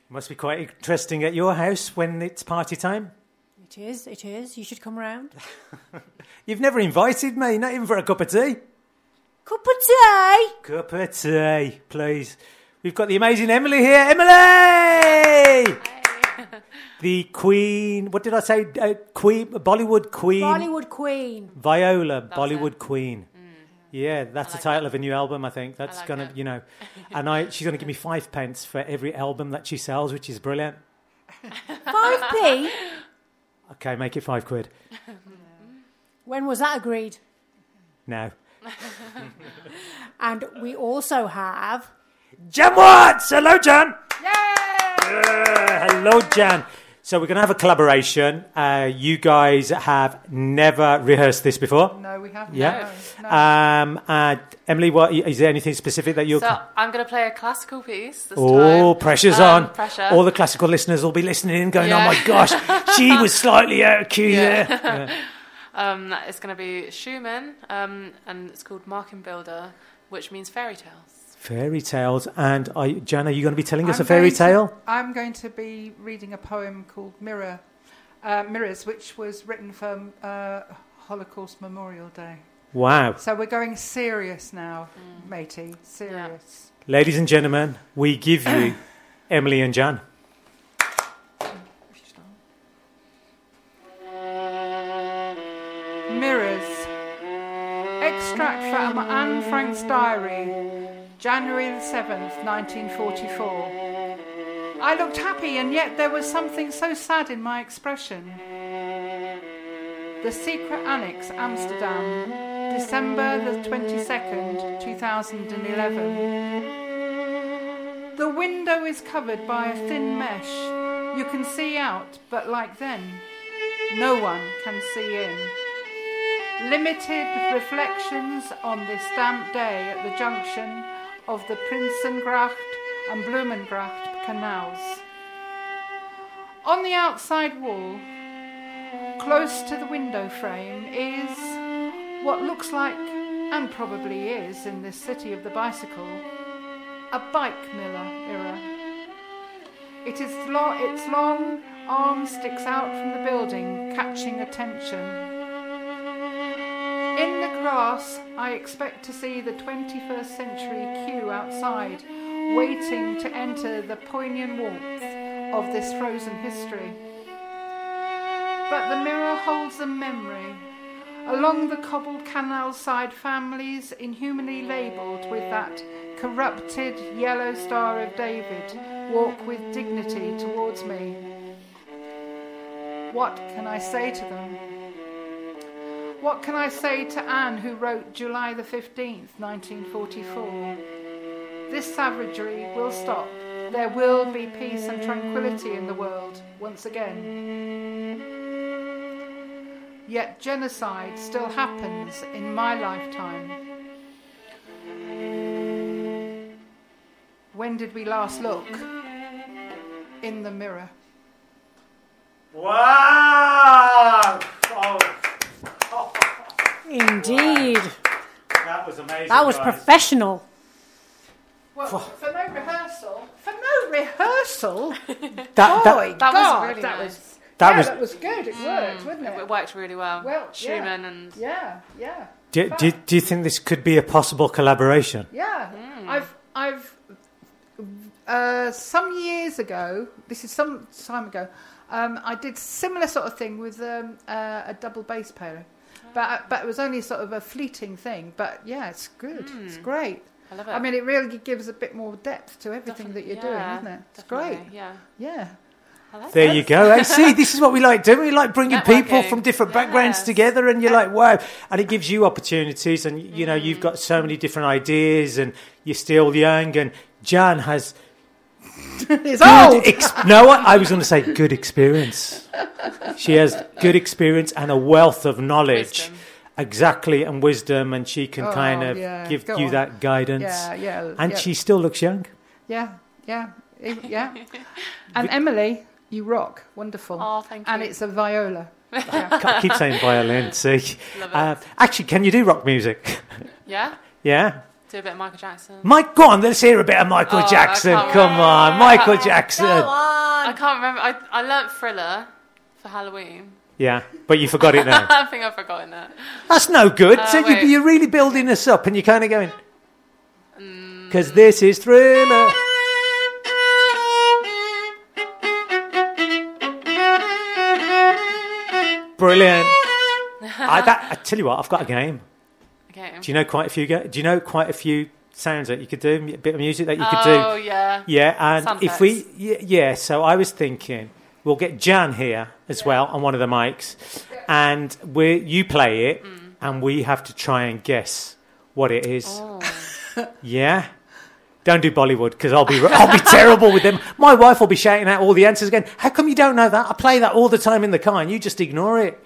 [SPEAKER 1] Must be quite interesting at your house when it's party time.
[SPEAKER 2] It is, it is. You should come round.
[SPEAKER 1] You've never invited me, not even for a cup of tea.
[SPEAKER 2] Cup of tea.
[SPEAKER 1] Cup of tea, please. We've got the amazing Emily here. Emily! The Queen, what did I say? Uh, queen, Bollywood Queen.
[SPEAKER 2] Bollywood Queen.
[SPEAKER 1] Viola, Bollywood Queen. Yeah, that's the title of a new album. I think that's
[SPEAKER 9] like
[SPEAKER 1] gonna,
[SPEAKER 9] it.
[SPEAKER 1] you know, and I she's gonna give me five pence for every album that she sells, which is brilliant.
[SPEAKER 2] 5p?
[SPEAKER 1] Okay, make it five quid
[SPEAKER 2] When was that agreed?
[SPEAKER 1] now.
[SPEAKER 2] And we also have.
[SPEAKER 1] Jan Watts! Hello, Jan! Yeah, hello, Jan. So we're going to have a collaboration. Uh, you guys have never rehearsed this before.
[SPEAKER 3] No, we haven't.
[SPEAKER 1] Yeah.
[SPEAKER 3] No, no.
[SPEAKER 1] Um, uh, Emily, what is there anything specific that you're?
[SPEAKER 9] So I'm going to play a classical piece this
[SPEAKER 1] Oh,
[SPEAKER 9] time.
[SPEAKER 1] pressure's
[SPEAKER 9] Um,
[SPEAKER 1] on.
[SPEAKER 9] Pressure.
[SPEAKER 1] All the classical listeners will be listening in, going,
[SPEAKER 9] Yeah.
[SPEAKER 1] "Oh my gosh, she was slightly out of cue."
[SPEAKER 9] Yeah.
[SPEAKER 1] there." Yeah.
[SPEAKER 9] Um, it's going to be Schumann, um, and it's called Märchenbilder, which means fairy tales.
[SPEAKER 1] Fairy tales, and are you, Jan, are you going to be telling us
[SPEAKER 3] I'm
[SPEAKER 1] a fairy
[SPEAKER 3] to-
[SPEAKER 1] tale?
[SPEAKER 3] I'm going to be reading a poem called Mirror, uh, Mirrors, which was written for uh, Holocaust Memorial Day.
[SPEAKER 1] Wow,
[SPEAKER 3] So we're going serious now, matey. Serious.
[SPEAKER 1] ladies and gentlemen, we give you Emily and Jan.
[SPEAKER 3] Diary, January the 7th, 1944. I looked happy, and yet there was something so sad in my expression. The Secret Annex, Amsterdam, December the 22nd, 2011. The window is covered by a thin mesh. You can see out, but like then, no one can see in. Limited reflections on this damp day at the junction of the Prinsengracht and Bloemgracht canals. On the outside wall, close to the window frame, is what looks like, and probably is in this city of the bicycle, a bike miller. It is lo- its long arm sticks out from the building, catching attention. Grass, I expect to see the 21st century queue outside, waiting to enter the poignant warmth of this frozen history. But the mirror holds a memory. Along the cobbled canal side, families inhumanly labelled with that corrupted yellow Star of David walk with dignity towards me. What can I say to them? What can I say to Anne, who wrote July the 15th, 1944? This savagery will stop there will be peace and tranquility in the world once again. Yet genocide still happens in my lifetime. When did we last look in the mirror?
[SPEAKER 1] Wow!
[SPEAKER 2] Indeed.
[SPEAKER 1] that was amazing.
[SPEAKER 2] That was
[SPEAKER 1] guys.
[SPEAKER 2] professional.
[SPEAKER 3] Well, for no rehearsal, for no rehearsal.
[SPEAKER 1] That- that-
[SPEAKER 3] Boy,
[SPEAKER 9] That was
[SPEAKER 3] God,
[SPEAKER 9] really
[SPEAKER 3] that
[SPEAKER 9] nice.
[SPEAKER 3] was
[SPEAKER 1] That
[SPEAKER 3] yeah,
[SPEAKER 1] was-
[SPEAKER 3] that was good. It worked, wouldn't it?
[SPEAKER 9] It worked really well.
[SPEAKER 3] Well, yeah.
[SPEAKER 9] Schumann and
[SPEAKER 3] Yeah, yeah.
[SPEAKER 1] Do, do, do you think this could be a possible collaboration?
[SPEAKER 3] Yeah, I've, I've, uh, some years ago. This is some time ago. Um, I did similar sort of thing with um, uh, a double bass player, but but it was only sort of a fleeting thing. But yeah, it's good. It's great.
[SPEAKER 9] I love it.
[SPEAKER 3] I mean, it really gives a bit more depth to everything that you're
[SPEAKER 9] yeah,
[SPEAKER 3] doing, isn't it? It's great.
[SPEAKER 9] Yeah.
[SPEAKER 3] Yeah.
[SPEAKER 9] Like
[SPEAKER 1] There
[SPEAKER 9] it.
[SPEAKER 1] you go. Hey, see, this is what we like doing. We like bringing people from different backgrounds
[SPEAKER 9] Yes.
[SPEAKER 1] together, and you're like, wow. And it gives you opportunities, and you know, you've
[SPEAKER 9] Mm.
[SPEAKER 1] got so many different ideas, and you're still young. And Jan has
[SPEAKER 3] It's
[SPEAKER 1] good
[SPEAKER 3] old.
[SPEAKER 1] ex- no, I I was going to say good experience. She has good experience and a wealth of knowledge.
[SPEAKER 9] Wisdom.
[SPEAKER 1] Exactly, and wisdom, and she can
[SPEAKER 3] Oh,
[SPEAKER 1] kind of
[SPEAKER 3] yeah,
[SPEAKER 1] give
[SPEAKER 3] go
[SPEAKER 1] you
[SPEAKER 3] on.
[SPEAKER 1] that guidance.
[SPEAKER 3] Yeah, yeah.
[SPEAKER 1] And
[SPEAKER 3] yeah.
[SPEAKER 1] she still looks young.
[SPEAKER 3] Yeah, yeah, yeah. And Emily, you rock. Wonderful.
[SPEAKER 9] Oh, thank you.
[SPEAKER 3] And it's a viola.
[SPEAKER 1] I keep saying violin. See,
[SPEAKER 9] Love it.
[SPEAKER 1] uh, actually, can you do rock music?
[SPEAKER 9] Yeah.
[SPEAKER 1] yeah.
[SPEAKER 9] Do a bit of Michael Jackson.
[SPEAKER 1] Mike, go on. Let's hear a bit of Michael
[SPEAKER 9] Oh, I
[SPEAKER 1] Jackson.
[SPEAKER 9] can't
[SPEAKER 1] Come on, Michael Jackson.
[SPEAKER 9] I can't remember. I, I learnt Thriller for Halloween.
[SPEAKER 1] Yeah, but you forgot it now.
[SPEAKER 9] I think I've forgotten that.
[SPEAKER 1] That's no good.
[SPEAKER 9] Uh,
[SPEAKER 1] so you,
[SPEAKER 9] wait.
[SPEAKER 1] you're really building this up, and you're kind of going.
[SPEAKER 9] Mm.
[SPEAKER 1] Because this is thriller. Brilliant. I, that, I tell you what, I've got a game.
[SPEAKER 9] Okay.
[SPEAKER 1] Do you know quite a few? Do you know quite a few sounds that you could do? A bit of music that you could
[SPEAKER 9] oh,
[SPEAKER 1] do.
[SPEAKER 9] yeah.
[SPEAKER 1] Yeah, and
[SPEAKER 9] Sound
[SPEAKER 1] if we, yeah, yeah, so I was thinking we'll get Jan here as well on one of the mics, and we you play it,
[SPEAKER 9] Mm.
[SPEAKER 1] and we have to try and guess what it is.
[SPEAKER 9] Oh.
[SPEAKER 1] Yeah. Don't do Bollywood because I'll be I'll be terrible with them. My wife will be shouting out all the answers again. How come you don't know that? I play that all the time in the car, and you just ignore it.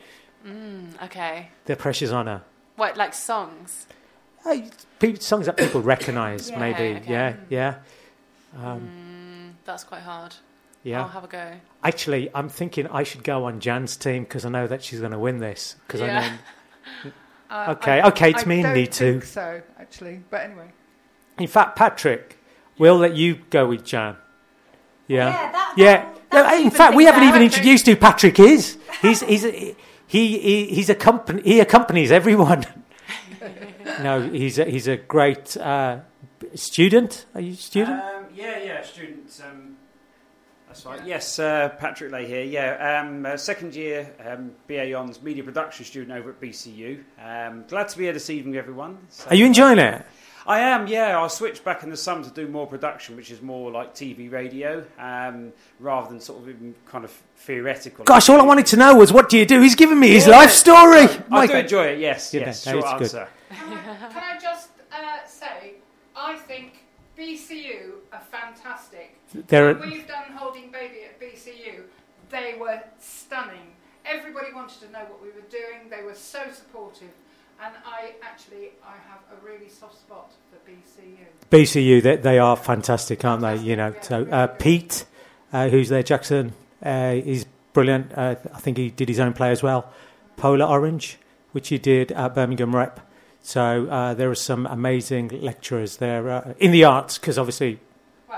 [SPEAKER 9] Mm, okay.
[SPEAKER 1] The pressure's on her.
[SPEAKER 9] What, like songs?
[SPEAKER 1] Hey, pe- songs that people recognise,
[SPEAKER 9] Yeah.
[SPEAKER 1] maybe.
[SPEAKER 9] Okay, okay.
[SPEAKER 1] Yeah, yeah. Um,
[SPEAKER 9] Mm, that's quite hard.
[SPEAKER 1] Yeah.
[SPEAKER 9] I'll have a go.
[SPEAKER 1] Actually, I'm thinking I should go on Jan's team because I know that she's going to win this. Because I know.
[SPEAKER 3] Uh,
[SPEAKER 1] Okay,
[SPEAKER 3] I-
[SPEAKER 1] okay, it's
[SPEAKER 3] I
[SPEAKER 1] me and
[SPEAKER 3] don't
[SPEAKER 1] need to.
[SPEAKER 3] so, actually. But anyway.
[SPEAKER 1] In fact, Patrick, we'll let you go with Jan. Yeah.
[SPEAKER 2] Yeah, that-
[SPEAKER 1] yeah.
[SPEAKER 2] that-
[SPEAKER 1] No,
[SPEAKER 2] that
[SPEAKER 1] in fact, we haven't even introduced who Patrick is. He's he's he, he he's a. He accompanies everyone. no, he's a, he's a great uh, student. Are you a student?
[SPEAKER 10] Um, yeah, yeah, students. Um, that's right. Yes, uh, Patrick Lay here. Yeah, um, uh, second year um, BA Hons media production student over at BCU. Um, glad to be here this evening, everyone. So-
[SPEAKER 1] Are you enjoying it?
[SPEAKER 10] I am, yeah. I'll switch back in the summer to do more production, which is more like TV, radio, um, rather than sort of even kind of theoretical.
[SPEAKER 1] Gosh, all I wanted to know was what do you do? He's giving me his
[SPEAKER 10] Yeah.
[SPEAKER 1] life story.
[SPEAKER 10] I
[SPEAKER 1] My
[SPEAKER 10] do
[SPEAKER 1] God.
[SPEAKER 10] enjoy it. Yes,
[SPEAKER 1] Yeah,
[SPEAKER 10] yes.
[SPEAKER 1] no,
[SPEAKER 10] Short
[SPEAKER 1] it's good.
[SPEAKER 10] answer.
[SPEAKER 3] Can I just uh, say, I think BCU are fantastic.
[SPEAKER 1] They're-
[SPEAKER 3] we've done Holding Baby at BCU, they were stunning. Everybody wanted to know what we were doing. They were so supportive. And I actually, I have a really soft spot for BCU.
[SPEAKER 1] BCU, they, they are fantastic, aren't they? You know, so uh, Pete, uh, who's there, Jackson, uh, is brilliant. Uh, I think he did his own play as well. Polar Orange, which he did at Birmingham Rep. So uh, there are some amazing lecturers there uh, in the arts, because obviously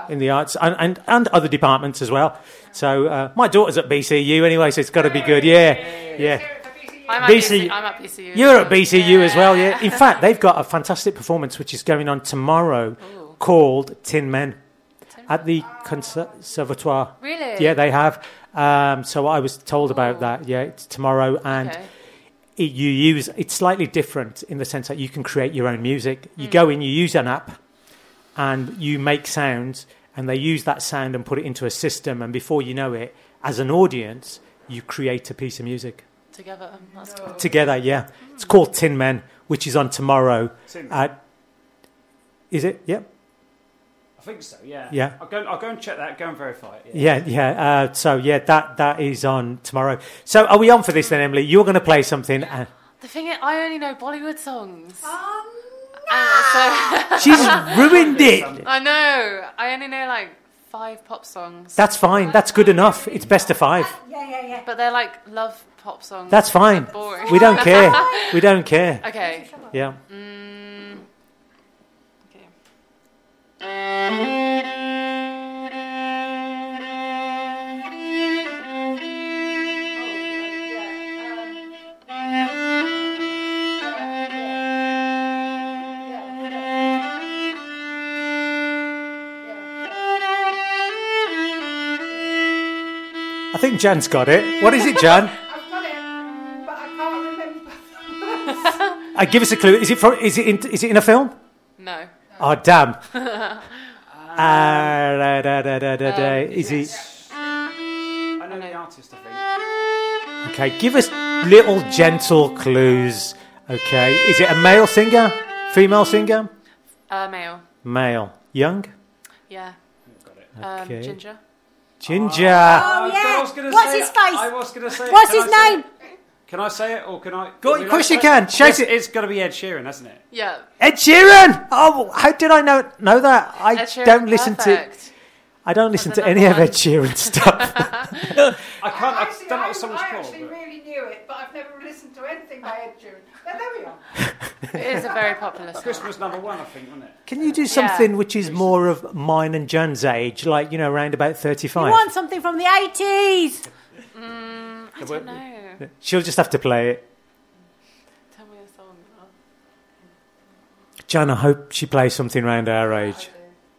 [SPEAKER 1] in the arts and, and, and other departments as well. So uh, my daughter's at BCU anyway, so it's got to be good. Yeah, yeah.
[SPEAKER 9] I'm at,
[SPEAKER 1] BC
[SPEAKER 9] BC, I'm at BCU.
[SPEAKER 1] You're at BCU as well, yeah. In fact, they've got a fantastic performance which is going on tomorrow called Tin Men at the Conservatoire.
[SPEAKER 9] Really?
[SPEAKER 1] Yeah, they have. Um, so I was told about that. Yeah, it's tomorrow, and
[SPEAKER 9] Okay.
[SPEAKER 1] it, you use it's slightly different in the sense that you can create your own music. You
[SPEAKER 9] Mm.
[SPEAKER 1] go in, you use an app, and you make sounds, and they use that sound and put it into a system, and before you know it, as an audience, you create a piece of music
[SPEAKER 9] Together. That's cool.
[SPEAKER 1] together. Yeah, it's called Tin Men, which is on tomorrow.
[SPEAKER 10] Tin Men.
[SPEAKER 1] At, is it? Yep. Yeah.
[SPEAKER 10] I think so. Yeah.
[SPEAKER 1] Yeah.
[SPEAKER 10] I'll go. I'll go and check that. Go and verify it. Yeah.
[SPEAKER 1] Yeah, yeah. Uh, so yeah, that that is on tomorrow. So are we on for this then, Emily? You're going to play something. Uh,
[SPEAKER 9] The thing is, I only know Bollywood songs.
[SPEAKER 2] Oh,
[SPEAKER 9] And so
[SPEAKER 1] she's ruined it.
[SPEAKER 9] I know. I only know like five pop songs.
[SPEAKER 1] That's fine. That's good enough. It's best of five.
[SPEAKER 2] Yeah, yeah, yeah.
[SPEAKER 9] But they're like love pop songs.
[SPEAKER 1] That's fine.
[SPEAKER 9] Boring.
[SPEAKER 1] We don't care. We don't care.
[SPEAKER 9] Okay.
[SPEAKER 1] Yeah.
[SPEAKER 9] Mm, okay.
[SPEAKER 1] I think Jan's got it. What is it, Jan? Uh, give us a clue. Is it from? Is it in? Is it in a film?
[SPEAKER 9] No.
[SPEAKER 1] Oh damn. Ah, da, da, da, da, da, da. Is it?
[SPEAKER 10] I know the artist. I think.
[SPEAKER 1] Okay, give us little gentle clues. Okay, is it a male singer? Female singer?
[SPEAKER 9] Uh, male.
[SPEAKER 1] Male. Young?
[SPEAKER 9] Yeah.
[SPEAKER 10] Got it.
[SPEAKER 1] Okay.
[SPEAKER 9] Um, ginger.
[SPEAKER 1] Ginger.
[SPEAKER 2] Oh,
[SPEAKER 10] I
[SPEAKER 2] yeah. What's
[SPEAKER 10] say
[SPEAKER 2] his face?
[SPEAKER 10] I was going to say.
[SPEAKER 2] What's his
[SPEAKER 10] I say
[SPEAKER 2] name?
[SPEAKER 10] It? Can I say it or can I?
[SPEAKER 1] Go- of course you can. Shout
[SPEAKER 10] Yes,
[SPEAKER 1] it.
[SPEAKER 10] It's got to be Ed Sheeran, hasn't it?
[SPEAKER 9] Yeah.
[SPEAKER 1] Ed Sheeran. Oh, how did I know know that? I
[SPEAKER 9] Ed Sheeran,
[SPEAKER 1] don't listen to.
[SPEAKER 9] perfect.
[SPEAKER 1] I don't listen to any of Ed Sheeran stuff.
[SPEAKER 10] I can't. I,
[SPEAKER 3] Actually,
[SPEAKER 10] don't know what the song's
[SPEAKER 3] I
[SPEAKER 10] called.
[SPEAKER 3] actually
[SPEAKER 10] but-
[SPEAKER 3] really knew it, but I've never listened to anything by Ed Sheeran. But there we are.
[SPEAKER 9] It is a very popular song.
[SPEAKER 10] Christmas number one, I think, wasn't it?
[SPEAKER 1] Can you do something which is more of mine and Jan's age, like you know, around about
[SPEAKER 2] You
[SPEAKER 1] thirty-five?
[SPEAKER 2] want something from the 80s?
[SPEAKER 9] I don't know.
[SPEAKER 1] She'll just have to play it.
[SPEAKER 9] Tell me a song.
[SPEAKER 1] Jan, I hope she plays something around our age.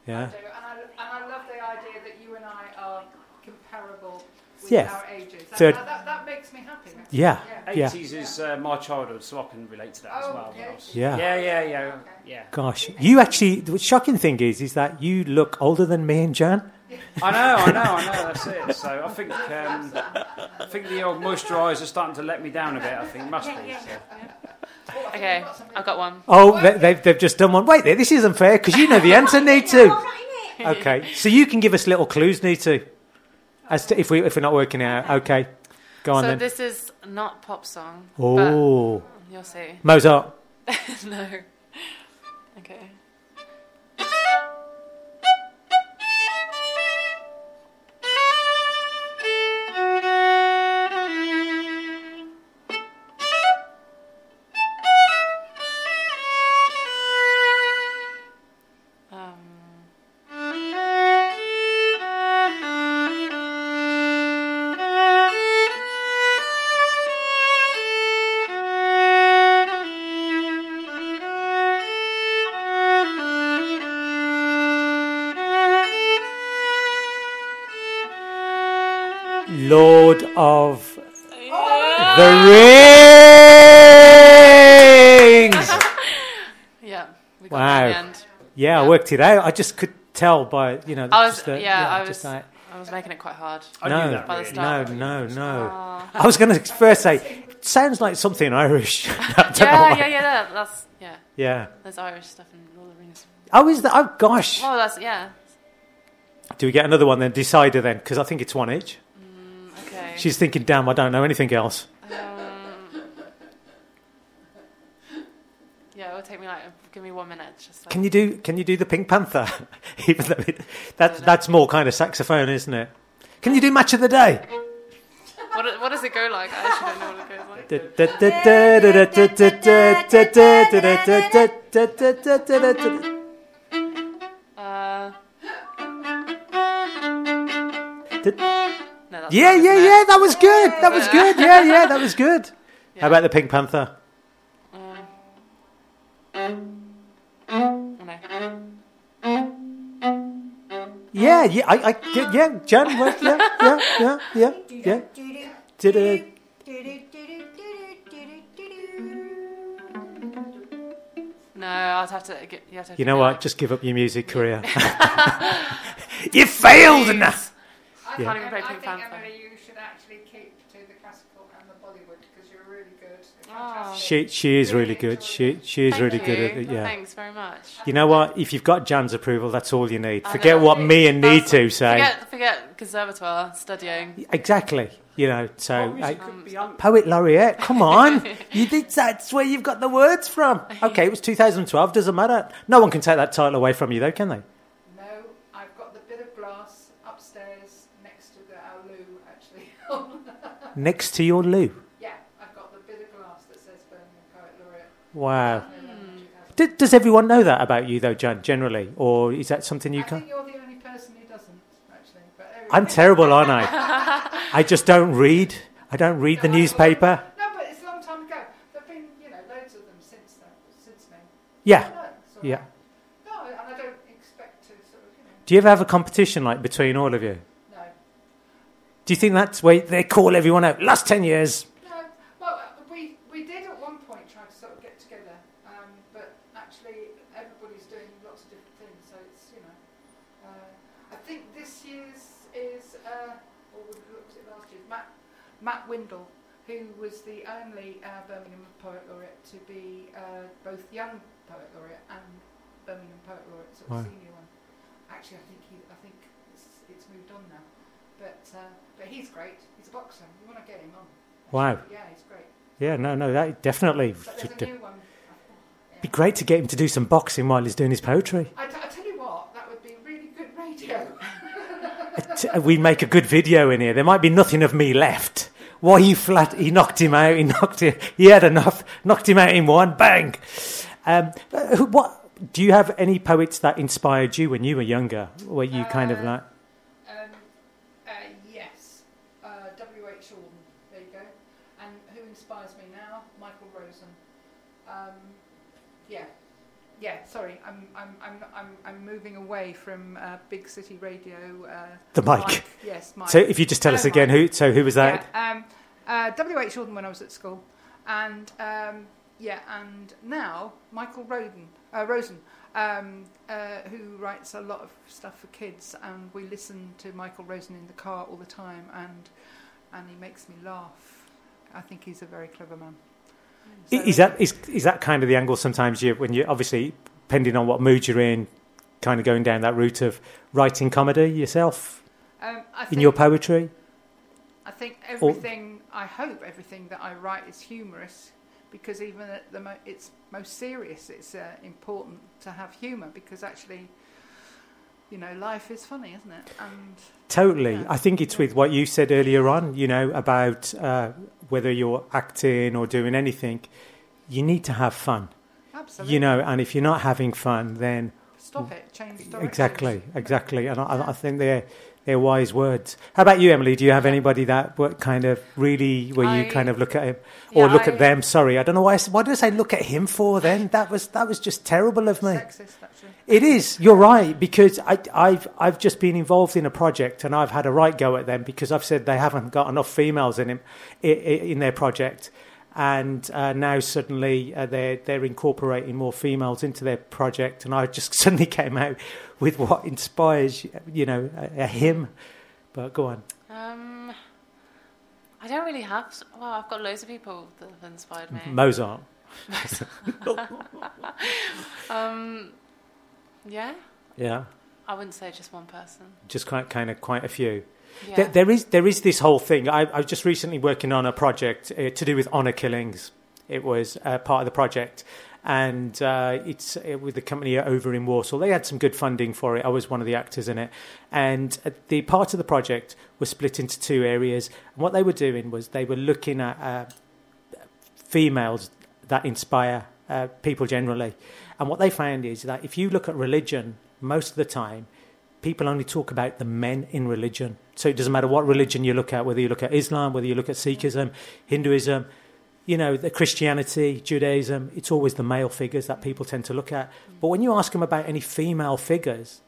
[SPEAKER 1] Yeah.
[SPEAKER 3] do. And I, and I love the idea that you and I are comparable with
[SPEAKER 1] Yeah.
[SPEAKER 3] our ages. That,
[SPEAKER 1] Third-
[SPEAKER 3] that, that, that makes me happy.
[SPEAKER 1] Yeah. Yeah.
[SPEAKER 10] 80s is uh, my childhood, so I can relate to that as
[SPEAKER 3] Oh,
[SPEAKER 10] well.
[SPEAKER 3] okay.
[SPEAKER 10] when was-
[SPEAKER 1] Yeah.
[SPEAKER 10] Yeah, yeah, yeah, yeah.
[SPEAKER 1] Gosh, you actually. The shocking thing is, is that you look older than me and Jan.
[SPEAKER 10] I know, I know, I know. That's it. So I think, um, I think the old moisturiser is starting to let me down a bit. I think must be. So.
[SPEAKER 9] Okay, I've got one.
[SPEAKER 1] Oh, they, they've they've just done one. Wait, there, this isn't fair because you know the answer. Need to. Okay, so you can give us little clues. Need to. As to if we if we're not working out. Okay, go on
[SPEAKER 9] so
[SPEAKER 1] then.
[SPEAKER 9] this is not pop song.
[SPEAKER 1] Oh,
[SPEAKER 9] you'll see.
[SPEAKER 1] Mozart.
[SPEAKER 9] no. Okay. Yeah,
[SPEAKER 1] I worked it out. I just could tell by you know.
[SPEAKER 9] I was
[SPEAKER 1] just, uh,
[SPEAKER 9] yeah, I was
[SPEAKER 1] like-
[SPEAKER 9] I was making it quite hard.
[SPEAKER 1] no,
[SPEAKER 9] by the
[SPEAKER 1] no,
[SPEAKER 9] start.
[SPEAKER 1] no, no.
[SPEAKER 9] Aw.
[SPEAKER 1] I was going to first say, it sounds like something Irish. I
[SPEAKER 9] Yeah, yeah, yeah, that's yeah.
[SPEAKER 1] Yeah.
[SPEAKER 9] There's Irish stuff in Lord of the Rings.
[SPEAKER 1] Oh, is that? Oh, gosh.
[SPEAKER 9] Oh, that's yeah.
[SPEAKER 1] Do we get another one then? Decider then, because I think it's one each.
[SPEAKER 9] Okay.
[SPEAKER 1] She's thinking, damn, I don't know anything else.
[SPEAKER 9] It'll take me like give me one minute. Just like,
[SPEAKER 1] Can you do? Can you do the Pink Panther? Even though it, that's that's more kind of saxophone, isn't it? Can you do Match of the Day?
[SPEAKER 9] what, what does it go like? I actually don't know what it goes like. Uh, no,
[SPEAKER 1] Yeah, yeah, yeah. That was good. That was good. Yeah, yeah, that was good. How about the Pink Panther? Yeah, yeah, I, I, yeah, yeah, Jan, yeah, yeah, yeah, yeah, yeah. Did it?
[SPEAKER 9] No, I'll have to. Get, you, have to
[SPEAKER 1] You know what? Just give up your music career. you failed, and
[SPEAKER 3] I
[SPEAKER 9] Can't even play
[SPEAKER 3] I
[SPEAKER 9] Pink
[SPEAKER 3] think
[SPEAKER 9] Panther.
[SPEAKER 3] Emily, you should actually keep to the classical and the Bollywood because you're really good.
[SPEAKER 1] She she is really good. She she is
[SPEAKER 9] Thank
[SPEAKER 1] really
[SPEAKER 9] you.
[SPEAKER 1] good at it. Yeah.
[SPEAKER 9] Thanks very much.
[SPEAKER 1] You know what? If you've got Jan's approval, that's all you need.
[SPEAKER 9] I
[SPEAKER 1] Forget
[SPEAKER 9] know.
[SPEAKER 1] what me and need to say.
[SPEAKER 9] Forget, forget conservatoire studying.
[SPEAKER 1] Exactly. You know. So
[SPEAKER 10] music
[SPEAKER 1] I-
[SPEAKER 10] could be un-
[SPEAKER 1] poet laureate. Come on. you did. That's where you've got the words from. Okay, it was 2012. Doesn't matter. No one can take that title away from you, though, can they?
[SPEAKER 3] No, I've got the bit of glass upstairs next to the our loo, actually.
[SPEAKER 1] Next to your loo. Wow.
[SPEAKER 3] Mm.
[SPEAKER 1] D- does everyone know that about you, though, Jan? Generally, or is that something you
[SPEAKER 3] I
[SPEAKER 1] can?
[SPEAKER 3] think you're the only person who doesn't, actually. But
[SPEAKER 1] I'm terrible, aren't I? I just don't read. I don't read the
[SPEAKER 3] No, I-
[SPEAKER 1] newspaper.
[SPEAKER 3] No, but it's a long time ago. There've been, you know, loads of them since then, since then.
[SPEAKER 1] Yeah. Yeah.
[SPEAKER 3] No, and I don't expect to sort of, you know.
[SPEAKER 1] Do you ever have a competition like between all of you?
[SPEAKER 3] No.
[SPEAKER 1] Do you think that's where they call everyone out? Last ten years.
[SPEAKER 3] No, well, uh, we, we did at one point try to sort of get together, um, but actually everybody's doing lots of different things, so it's, you know. Uh, I think this year's is, uh, or we looked at last year's, Matt, Windle, who was the only uh, Birmingham Poet Laureate to be uh, both Young Poet Laureate and Birmingham Poet Laureate, sort of
[SPEAKER 1] Wow.
[SPEAKER 3] senior one. Actually, I think he, I think it's, it's moved on now, but uh, but he's great. He's a boxer. You want to get him on.
[SPEAKER 1] Wow.
[SPEAKER 3] Yeah, he's great.
[SPEAKER 1] Yeah, no, no, that definitely.
[SPEAKER 3] But there's a new one.
[SPEAKER 1] Be great to get him to do some boxing while he's doing his poetry.
[SPEAKER 3] I, t- I tell you what, that would be really good radio.
[SPEAKER 1] T- We make a good video in here. There might be nothing of me left. Why you flat? He knocked him out. He knocked him. He had enough. Knocked him out in one. Bang. Um, what do you have any poets that inspired you when you were younger? Where you kind of
[SPEAKER 3] Uh,
[SPEAKER 1] like
[SPEAKER 3] um, uh, yes, uh, W.H. Auden, there you go. And who inspires me now? Michael Rosen. Um, yeah, yeah. Sorry, I'm I'm I'm I'm, I'm moving away from uh, big city radio. Uh,
[SPEAKER 1] The mic.
[SPEAKER 3] Yes, Mike.
[SPEAKER 1] So if you just tell us again, who? So who was that?
[SPEAKER 3] Yeah, um, uh, W.H. Auden when I was at school, and um, yeah, and now Michael Roden, uh, Rosen, um, uh, who writes a lot of stuff for kids, and we listen to Michael Rosen in the car all the time, and and he makes me laugh. I think he's a very clever man. So-
[SPEAKER 1] Is that is is that kind of the angle? Sometimes you, when you obviously depending on what mood you're in, kind of going down that route of writing comedy yourself
[SPEAKER 3] Um, I
[SPEAKER 1] in your poetry.
[SPEAKER 3] I think everything. I hope everything that I write is humorous, because even at the mo- it's most serious, it's uh, important to have humour because actually, you know, life is funny, isn't it? And
[SPEAKER 1] Totally. I think it's with what you said earlier on, you know, about uh, whether you're acting or doing anything, you need to have fun.
[SPEAKER 3] Absolutely,
[SPEAKER 1] You know, and if you're not having fun, then
[SPEAKER 3] stop it, change direction.
[SPEAKER 1] exactly, exactly. And I, I think they're they're wise words. How about you, Emily? Do you have anybody that what kind of really where you
[SPEAKER 9] I-
[SPEAKER 1] kind of look at him or
[SPEAKER 9] Yeah,
[SPEAKER 1] look
[SPEAKER 9] I-
[SPEAKER 1] at them? Sorry, I don't know why. I, why did I say look at him for? Then that was that was just terrible of me.
[SPEAKER 3] Sexist, actually.
[SPEAKER 1] It is. You're right because I, I've I've just been involved in a project and I've had a right go at them because I've said they haven't got enough females in him in their project, and uh, now suddenly uh, they're they're incorporating more females into their project, and I just suddenly came out with what inspires you know a, a hymn. But go on.
[SPEAKER 9] Um, I don't really have. Well, I've got loads of people that have inspired me.
[SPEAKER 1] Mozart.
[SPEAKER 9] Um, yeah,
[SPEAKER 1] Yeah,
[SPEAKER 9] I wouldn't say just one person.
[SPEAKER 1] just quite kind of quite a few.
[SPEAKER 9] Yeah.
[SPEAKER 1] There, there is there is this whole thing. I, I was just recently working on a project uh, to do with honour killings. It was uh, part of the project, and uh, it's uh, with the company over in Warsaw. They had some good funding for it. I was one of the actors in it, and uh, the part of the project was split into two areas. And what they were doing was they were looking at uh, females that inspire people generally. And what they found is that if you look at religion, most of the time, people only talk about the men in religion. So it doesn't matter what religion you look at, whether you look at Islam, whether you look at Sikhism, Hinduism, you know, the Christianity, Judaism, it's always the male figures that people tend to look at. But when you ask them about any female figures,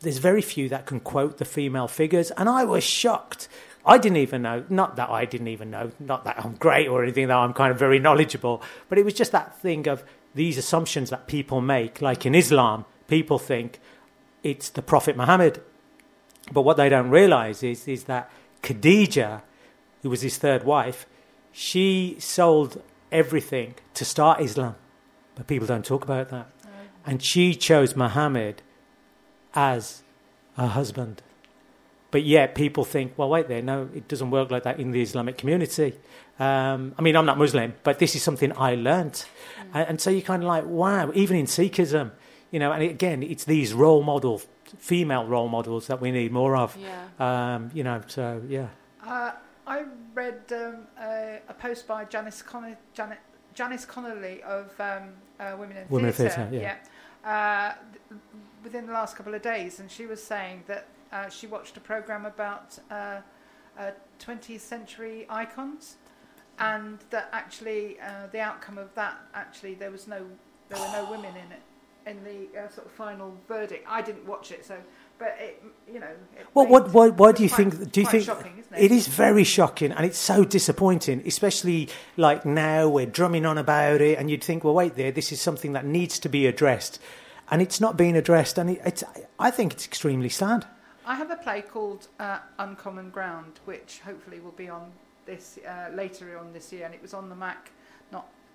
[SPEAKER 1] there's very few that can quote the female figures. And I was shocked. I didn't even know, not that I didn't even know, not that I'm great or anything, that I'm kind of very knowledgeable, but it was just that thing of these assumptions that people make. Like in Islam, people think it's the Prophet Muhammad. But what they don't realize is, is that Khadija, who was his third wife, She sold everything to start Islam, but people don't talk about that. And she chose Muhammad as her husband. But yet people think, well, wait there, no, it doesn't work like that in the Islamic community. Um, I mean, I'm not Muslim, but this is something I learnt. And, and so you're kind of like, wow, even in Sikhism, you know, and again, it's these role model, female role models that we need more of.
[SPEAKER 9] Yeah.
[SPEAKER 1] Um, you know, so yeah.
[SPEAKER 3] Uh, I read um, a, a post by Janice, Con- Janet, Janice Connolly of um, uh, Women in
[SPEAKER 1] Women in
[SPEAKER 3] Theatre.
[SPEAKER 1] Theatre, yeah.
[SPEAKER 3] Uh, th- within the last couple of days, and she was saying that uh, she watched a program about uh, uh, 20th century icons, and that actually uh, the outcome of that actually there was no there were no women in it in the uh, sort of final verdict. I didn't watch it, so but it you know. It
[SPEAKER 1] Well, what, why, why do you
[SPEAKER 3] quite-
[SPEAKER 1] think? Do you think
[SPEAKER 3] shocking, isn't
[SPEAKER 1] it is very shocking and it's so disappointing, especially like now we're drumming on about it, and you'd think, well, wait there, this is something that needs to be addressed, and it's not being addressed, and it, it's. I think it's extremely sad.
[SPEAKER 3] I have a play called uh, Uncommon Ground, which hopefully will be on this uh, later on this year, and it was on the Mac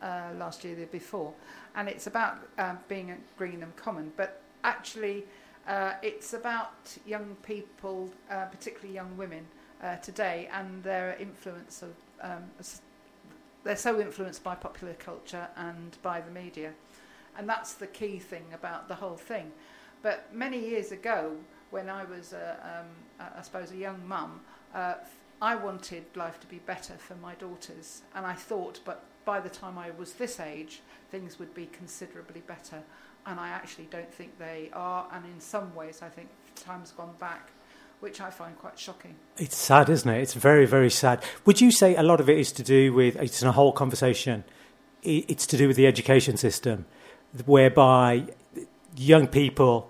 [SPEAKER 3] uh, last year, the year before, and it's about um, being green and common, but actually uh, it's about young people, uh, particularly young women uh, today, and their influence of um, they're so influenced by popular culture and by the media, and that's the key thing about the whole thing. But many years ago, when I was, a, um, I suppose, a young mum, uh, I wanted life to be better for my daughters, and I thought, but by the time I was this age, things would be considerably better. And I actually don't think they are, and in some ways, I think time's gone back, which I find quite shocking.
[SPEAKER 1] It's sad, isn't it? It's very, very sad. Would you say a lot of it is to do with, it's a whole conversation, it's to do with the education system, whereby young people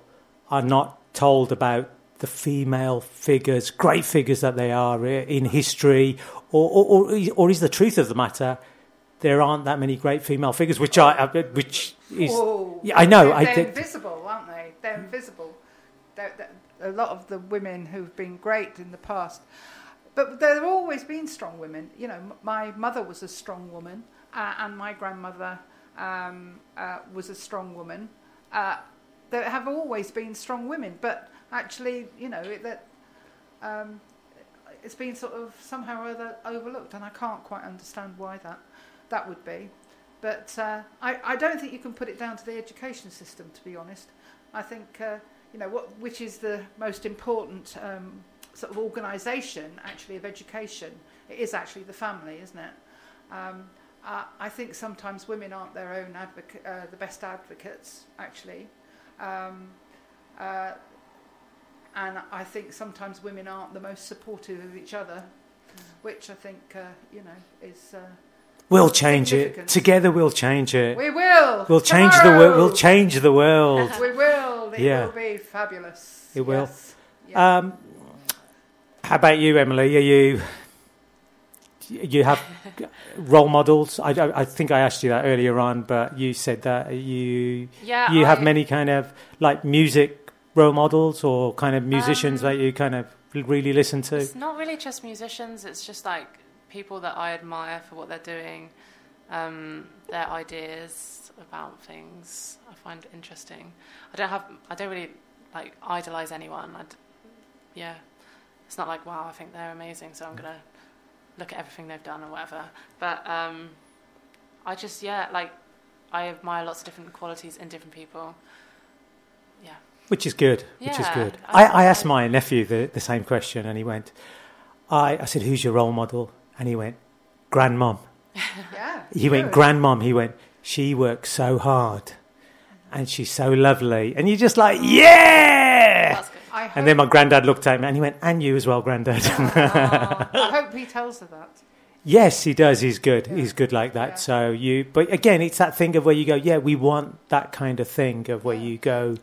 [SPEAKER 1] are not told about the female figures, great figures that they are eh, in history, or, or, or, or is the truth of the matter, there aren't that many great female figures, which I, I- which is,
[SPEAKER 3] Whoa.
[SPEAKER 1] yeah, I know.
[SPEAKER 3] They're,
[SPEAKER 1] I
[SPEAKER 3] they're invisible, aren't they? They're invisible. They're, they're- a lot of the women who've been great in the past, but there have always been strong women. You know, my mother was a strong woman, uh, and my grandmother um, uh, was a strong woman. Uh, there have always been strong women, but actually, you know, it, that um, it's been sort of somehow or other overlooked, and I can't quite understand why that that would be. But uh, I, I don't think you can put it down to the education system, to be honest. I think, uh, you know, what, which is the most important um, sort of organisation, actually, of education? It is actually the family, isn't it? Um, uh, I think sometimes women aren't their own advocate, uh, the best advocates, actually. Um, uh, and I think sometimes women aren't the most supportive of each other, which I think, uh, you know, is. Uh,
[SPEAKER 1] we'll change it. Together we'll change it.
[SPEAKER 3] We will.
[SPEAKER 1] We'll change the world. We'll change the world.
[SPEAKER 3] We will. It
[SPEAKER 1] Yeah.
[SPEAKER 3] will be fabulous.
[SPEAKER 1] It will.
[SPEAKER 3] Yes. Yeah.
[SPEAKER 1] Um, how about you, Emily? Are you you have role models? I, I, I think I asked you that earlier on, but you said that you
[SPEAKER 9] Yeah,
[SPEAKER 1] you have
[SPEAKER 9] I-
[SPEAKER 1] many kind of like music role models or kind of musicians
[SPEAKER 9] Um,
[SPEAKER 1] that you kind of really listen to.
[SPEAKER 9] It's not really just musicians. It's just like people that I admire for what they're doing, um, their ideas about things. I find interesting. I don't have. I don't really like idolize anyone. I d- yeah, it's not like wow. I think they're amazing, so I'm gonna look at everything they've done or whatever. But um, I just yeah, like I admire lots of different qualities in different people. Yeah.
[SPEAKER 1] Which is good. Which is good.
[SPEAKER 9] I-
[SPEAKER 1] I, I asked my nephew the, the same question, and he went, I, I said, Who's your role model? And he went, Grandmom.
[SPEAKER 3] yeah.
[SPEAKER 1] He went. Grandmom. He went, She works so hard and she's so lovely. And you're just like, Yeah! And then my granddad looked at me and he went, And you as well, granddad.
[SPEAKER 3] I hope he tells her that.
[SPEAKER 1] yes, he does. He's good.
[SPEAKER 3] Yeah.
[SPEAKER 1] He's good like that.
[SPEAKER 3] Yeah.
[SPEAKER 1] So you, but again, it's that thing of where you go, Yeah, we want that kind of thing of where you go,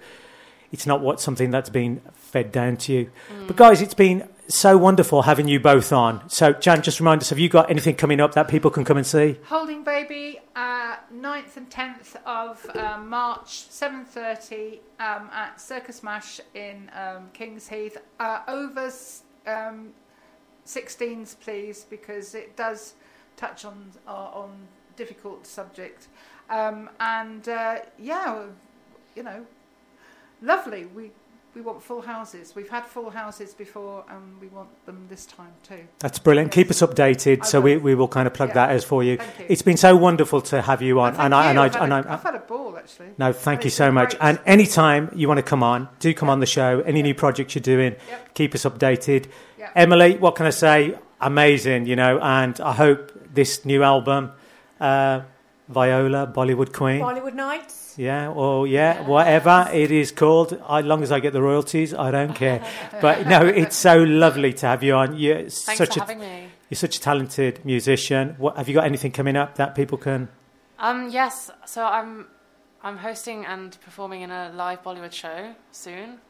[SPEAKER 1] it's not what something that's been fed down to you. But mm. guys, it's been so wonderful having you both on. So, Jan, just remind us, have you got anything coming up that people can come and see?
[SPEAKER 3] Holding Baby, uh, 9th and 10th of um, March, 7.30 um, at Circus Mash in um, Kings Heath. Uh, over um, 16s, please, because it does touch on uh, on difficult subject, um, and uh, yeah, you know, lovely. We we want full houses. We've had full houses before, and we want them this time too.
[SPEAKER 1] That's brilliant. Keep us updated,
[SPEAKER 3] I
[SPEAKER 1] so
[SPEAKER 3] will.
[SPEAKER 1] we, we will kind of plug
[SPEAKER 3] Yeah.
[SPEAKER 1] that as for you.
[SPEAKER 3] Thank you.
[SPEAKER 1] It's been so wonderful to have you on,
[SPEAKER 3] Thank
[SPEAKER 1] and I and
[SPEAKER 3] you.
[SPEAKER 1] I
[SPEAKER 3] I've had
[SPEAKER 1] and
[SPEAKER 3] a-
[SPEAKER 1] I.
[SPEAKER 3] I've had a ball actually.
[SPEAKER 1] No, thank
[SPEAKER 3] And
[SPEAKER 1] you so much.
[SPEAKER 3] great.
[SPEAKER 1] And anytime you want to come on, do come on the show. Any new projects you're doing,
[SPEAKER 3] Yep.
[SPEAKER 1] keep us updated.
[SPEAKER 3] Yep.
[SPEAKER 1] Emily, what can I say? Amazing, you know, and I hope this new album, uh, Viola, Bollywood Queen.
[SPEAKER 2] Bollywood Nights.
[SPEAKER 1] Yeah, or yeah, whatever it is called. As long as I get the royalties, I don't care. but no, it's so lovely to have you on. You're
[SPEAKER 9] Thanks
[SPEAKER 1] such
[SPEAKER 9] for
[SPEAKER 1] a
[SPEAKER 9] having me.
[SPEAKER 1] you're such a talented musician. What have you got? Anything coming up that people can?
[SPEAKER 9] Um, yes, so I'm I'm hosting and performing in a live Bollywood show soon,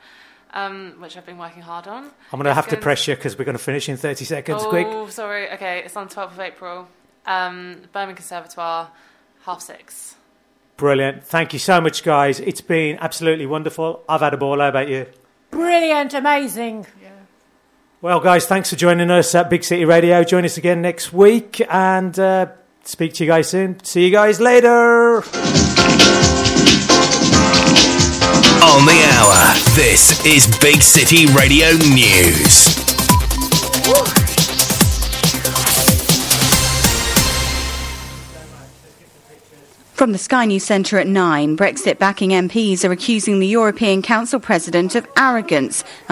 [SPEAKER 9] um, which I've been working hard on.
[SPEAKER 1] I'm going to have to
[SPEAKER 9] It's
[SPEAKER 1] press you because we're going to finish in 30 seconds.
[SPEAKER 9] oh,
[SPEAKER 1] Quick.
[SPEAKER 9] sorry. Okay, it's on 12th of April. Um, Birmingham Conservatoire, half six.
[SPEAKER 1] Brilliant. Thank you so much, guys. It's been absolutely wonderful. I've had a ball. How about you?
[SPEAKER 2] Brilliant, amazing.
[SPEAKER 1] Well, guys, thanks for joining us at Big City Radio. Join us again next week and uh, speak to you guys soon. See you guys later.
[SPEAKER 12] On the hour, this is Big City Radio News.
[SPEAKER 13] From the Sky News Centre at 9, Brexit backing MPs are accusing the European Council President of arrogance